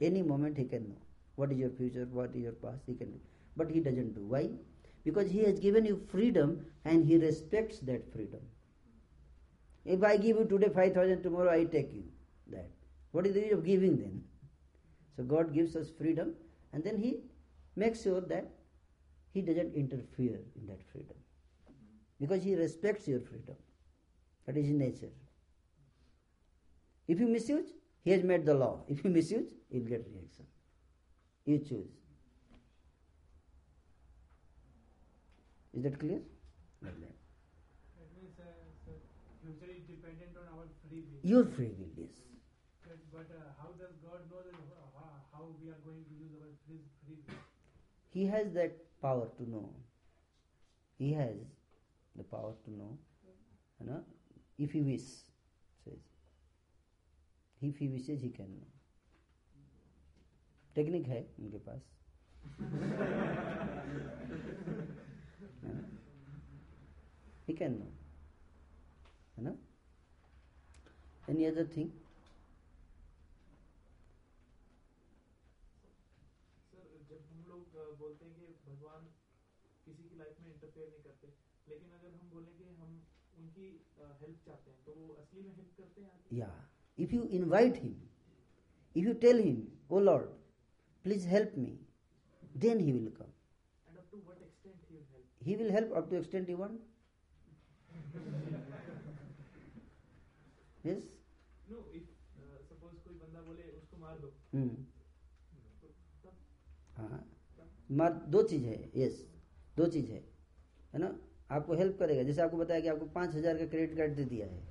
Any moment he can know. What is your future? What is your past? He can do. But he doesn't do. Why? Because He has given you freedom and He respects that freedom. If I give you today 5,000, tomorrow I take you that. What is the use of giving then? So God gives us freedom and then He makes sure that He doesn't interfere in that freedom. Because He respects your freedom. That is His nature. If you misuse, He has made the law. If you misuse, you'll get reaction. You choose. Is that clear? Like that. That means uh, sir, future is dependent on our free will. Your free will, yes. But, but uh, how does God know that uh, how, we are going to use our free, free will? He has that power to know. He has the power to know. You know, if he wish, says. If he wishes, he can know. Technique है उनके पास he can know you know any other thing? जब हम लोग बोलते हैं कि भगवान किसी की लाइफ में इंटरफेयर नहीं करते लेकिन अगर हम कि हम उनकी हेल्प चाहते हैं तो वो असली में हेल्प करते हैं या if you invite him if you tell him O Lord please help me then he will come he will help up to extent you want Yes? No, if uh, suppose कोई बंदा बोले उसको मार दो. तो हाँ मार दो चीज़ है यस दो चीज़ है है ना? आपको हेल्प करेगा जैसे आपको बताया कि आपको पाँच हज़ार का क्रेडिट कार्ड दे दिया है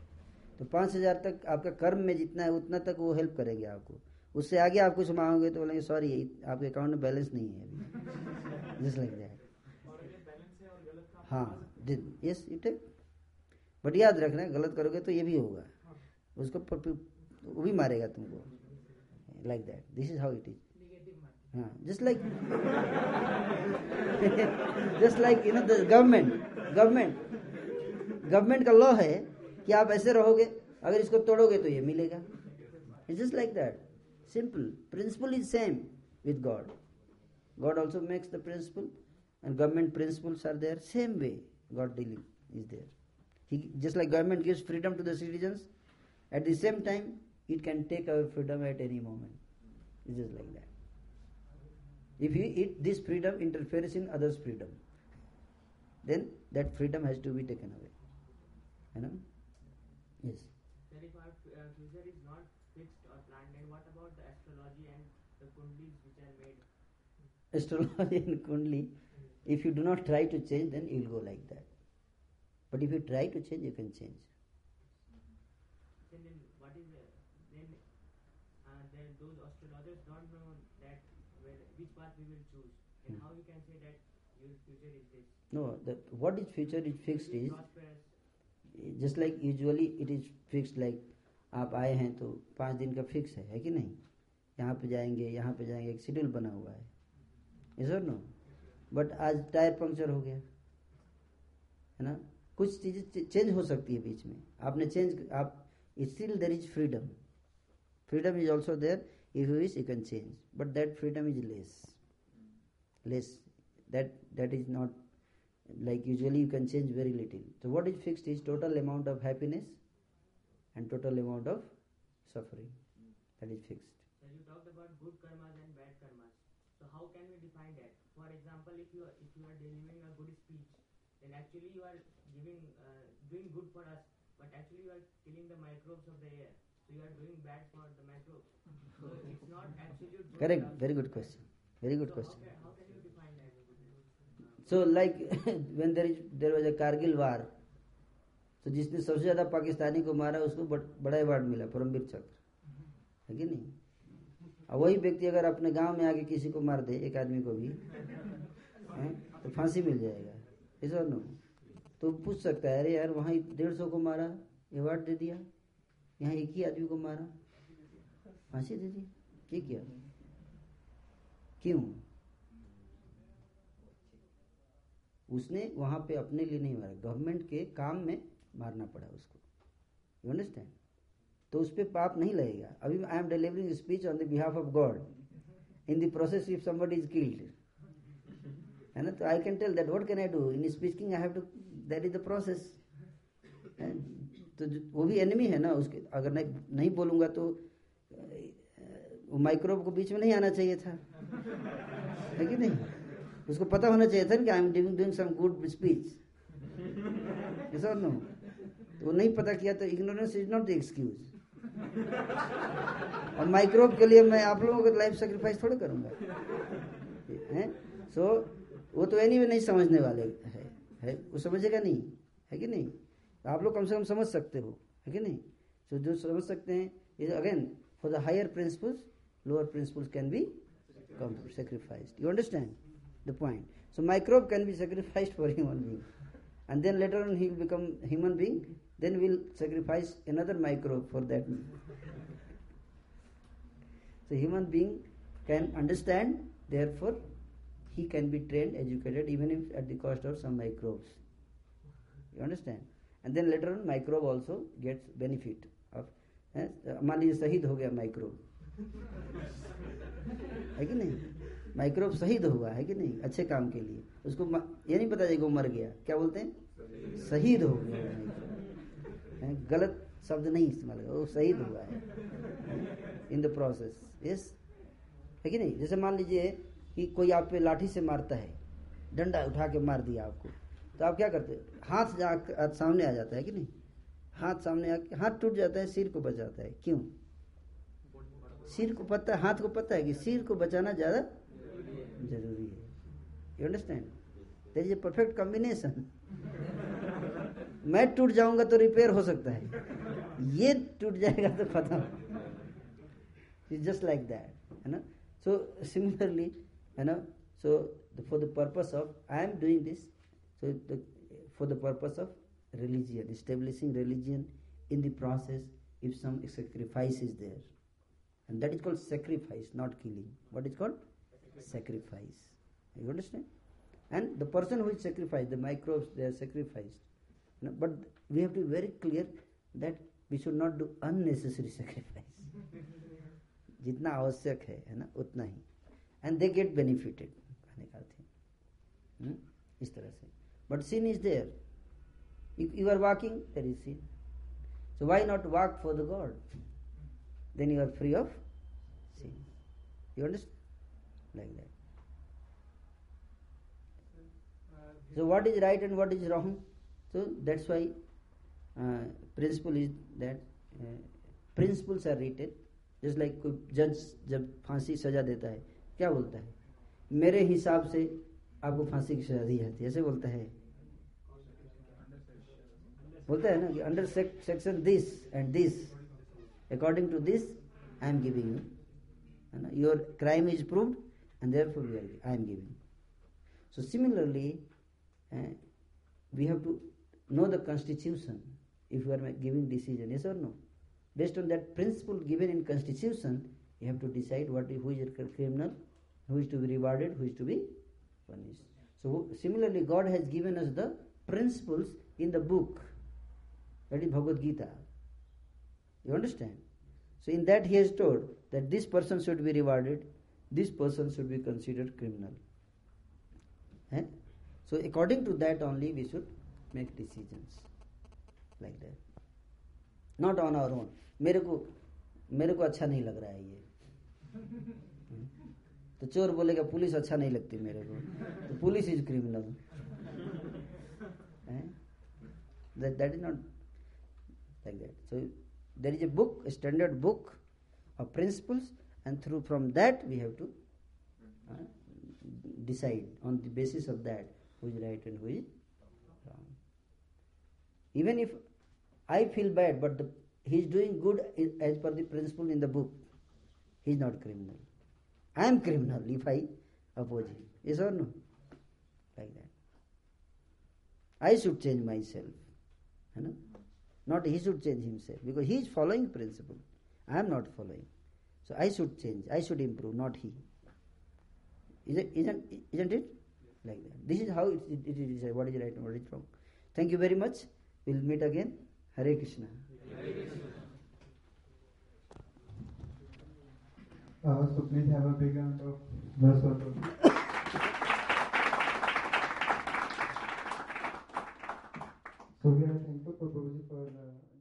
तो पाँच हज़ार तक आपका कर्म में जितना है उतना तक वो हेल्प करेगी आपको। उससे आगे आप कुछ मांगोगे तो बोलेंगे सॉरी आपके अकाउंट में बैलेंस नहीं है अभी। है और गलत काम हाँ यस यू टेक बट याद रखना गलत करोगे तो ये भी होगा। उसको वो भी मारेगा तुमको। Like that this is how it is हाँ just like just like you know the government government government का लॉ है कि आप ऐसे रहोगे अगर इसको तोड़ोगे तो ये मिलेगा। It's just like that simple principle is same with God God also makes the principle and government principles are there same way God dealing is there he just like government gives freedom to the citizens at the same time it can take away freedom at any moment. It's just like that. If you, it, this freedom interferes in others freedom then that freedom has to be taken away. You know? Yes. Sir, if our uh, future is not fixed or planned, then what about the astrology and the kundlis which are made? astrology and kundli if you do not try to change then you will go like that but if you try to change you can change Then, what is the, then uh, then those astrologers don't know that where, which path we will choose. Then Hmm. how we can say that your future is this? no the, what is future is fixed is prosperous. Just like usually it is fix like आप आए हैं तो पाँच दिन का fix है है कि नहीं यहाँ पे जाएँगे यहाँ पे जाएँगे एक शेड्यूल बना हुआ है सर नो बट आज टायर पंक्चर हो गया है ना कुछ चीज़ें चेंज हो सकती है बीच में। आपने चेंज आप still there is freedom freedom is also there if you wish you can change but that freedom is less less that that is not like usually you can change very little तो what is fixed is total amount of happiness and total amount of suffering that is fix actually you are giving uh, doing good for us, but actually you are killing the microbes of the air. So you are doing bad for the microbes. So it's not absolute. good correct love. very good question very good so question How can, how can you define that? so like when there is there was a kargil war तो जिसने सबसे ज़्यादा पाकिस्तानी को मारा उसको बड़- बड़ा award मिला परमवीर चक्र है कि नहीं और वही व्यक्ति अगर अपने गाँव में आके किसी को मार दे एक आदमी को भी हैं, तो फांसी मिल जाएगा ऐसा नो तो पूछ सकता है, अरे यार, वहाँ डेढ़ सौ को मारा अवार्ड दे दिया, यहाँ एक ही आदमी को मारा, फांसी दे दी, ये क्या? क्यों? उसने वहाँ पे अपने लिए नहीं मारा गवर्नमेंट के काम में मारना पड़ा उसको। यू अंडरस्टैंड तो उस पर पाप नहीं लगेगा। अभी I am delivering speech on the behalf of God in the process if somebody is killed है ना? तो I can tell that what can I do in speaking I have to that is the process तो वो भी enemy है ना उसके अगर नहीं नहीं बोलूँगा तो वो माइक्रोब को बीच में नहीं आना चाहिए था। है कि नहीं? उसको पता होना चाहिए था ना कि I am doing doing some good speech no तो नहीं पता किया तो ignorance is not the excuse और माइक्रोब के लिए मैं आप लोगों को लाइफ सेक्रीफाइस थोड़ा करूँगा। सो वो तो एनी anyway नहीं समझने वाले है, है? वो समझेगा नहीं। है कि नहीं? तो आप लोग कम से कम समझ सकते हो। है कि नहीं? सो जो समझ सकते हैं is again for the higher principles lower principles can be sacrifice you understand the point so microbe can be sacrifice for human being and then later on he become human being then will another microbe for that so human being can understand therefore he can be trained educated even if at the cost of some microbes. You understand? And then later on microbe also gets benefit of eh, मान लीजिए शहीद हो गया microbe है कि नहीं? Microbe शहीद हुआ है कि नहीं? अच्छे काम के लिए। उसको ये नहीं पता वो मर गया। क्या बोलते हैं? शहीद हो गया। गलत शब्द नहीं इस्तेमाल करो। वो शहीद हुआ है। इन द प्रोसेस यस है कि नहीं? जैसे मान लीजिए कि कोई आप पे लाठी से मारता है, डंडा उठा के मार दिया आपको। तो आप क्या करते हाथ जा सामने आ जाता है कि नहीं? हाथ सामने आके हाथ टूट जाता है, सिर को बचाता है। क्यों? सिर को पता, हाथ को पता है कि सिर को बचाना ज़्यादा ज़रूरी है। You understand there is a perfect combination मैं टूट जाऊँगा तो रिपेयर हो सकता है। ये टूट जाएगा तो खत्म। जस्ट लाइक दैट है ना? So similarly है ना so for the purpose of I am doing this so for the purpose of religion establishing religion in the process if some sacrifice is there and that is called sacrifice not killing what is called sacrifice you understand and the person who is sacrificed the microbes they are sacrificed You know, but we have to be very clear that we should not do unnecessary sacrifice जितना आवश्यक है है ना उतना ही and they get benefited कहने का अर्थ है हम्म? इस तरह से but sin is there if you are walking there is sin so why not walk for the god then you are free of sin you understand like that so what is right and what is wrong so that's why uh, principle is that uh, principles are written just like कोई जज जब फांसी सजा देता है क्या बोलता है? मेरे हिसाब से आपको फांसी की सजा दी जाती है, ऐसे बोलता है। बोलता है ना कि under section this and this according to this I am giving you है ना? Your crime is proved and therefore I am giving so similarly we have to know the constitution if you are giving decision, yes or no? Based on that principle given in constitution you have to decide what is, who is a criminal who is to be rewarded who is to be punished so similarly god has given us the principles in the book that is bhagavad gita you understand so in that he has told that this person should be rewarded this person should be considered criminal Eh? so according to that only we should make decisions like that not on our own मेरे को मेरे को अच्छा नहीं लग रहा है ये हम्म? तो चोर बोलेगा पुलिस अच्छा नहीं लगती मेरे को। तो police is criminal that is not like that so there is a book standard book of principles and through from that we have to decide on the basis of that who is right and who is wrong even if I feel bad but he is doing good as per the principle in the book He's not criminal. I am criminal if I oppose him. Yes or no? Like that. I should change myself. You know? Not he should change himself because he is following principle. I am not following. So I should change. I should improve, not he. Isn't, isn't, isn't it? Like that. This is how it, it, it is. What is right and what is wrong. Thank you very much. We'll meet again. Hare Krishna. Uh, so please have a big round of applause. So we are thankful for for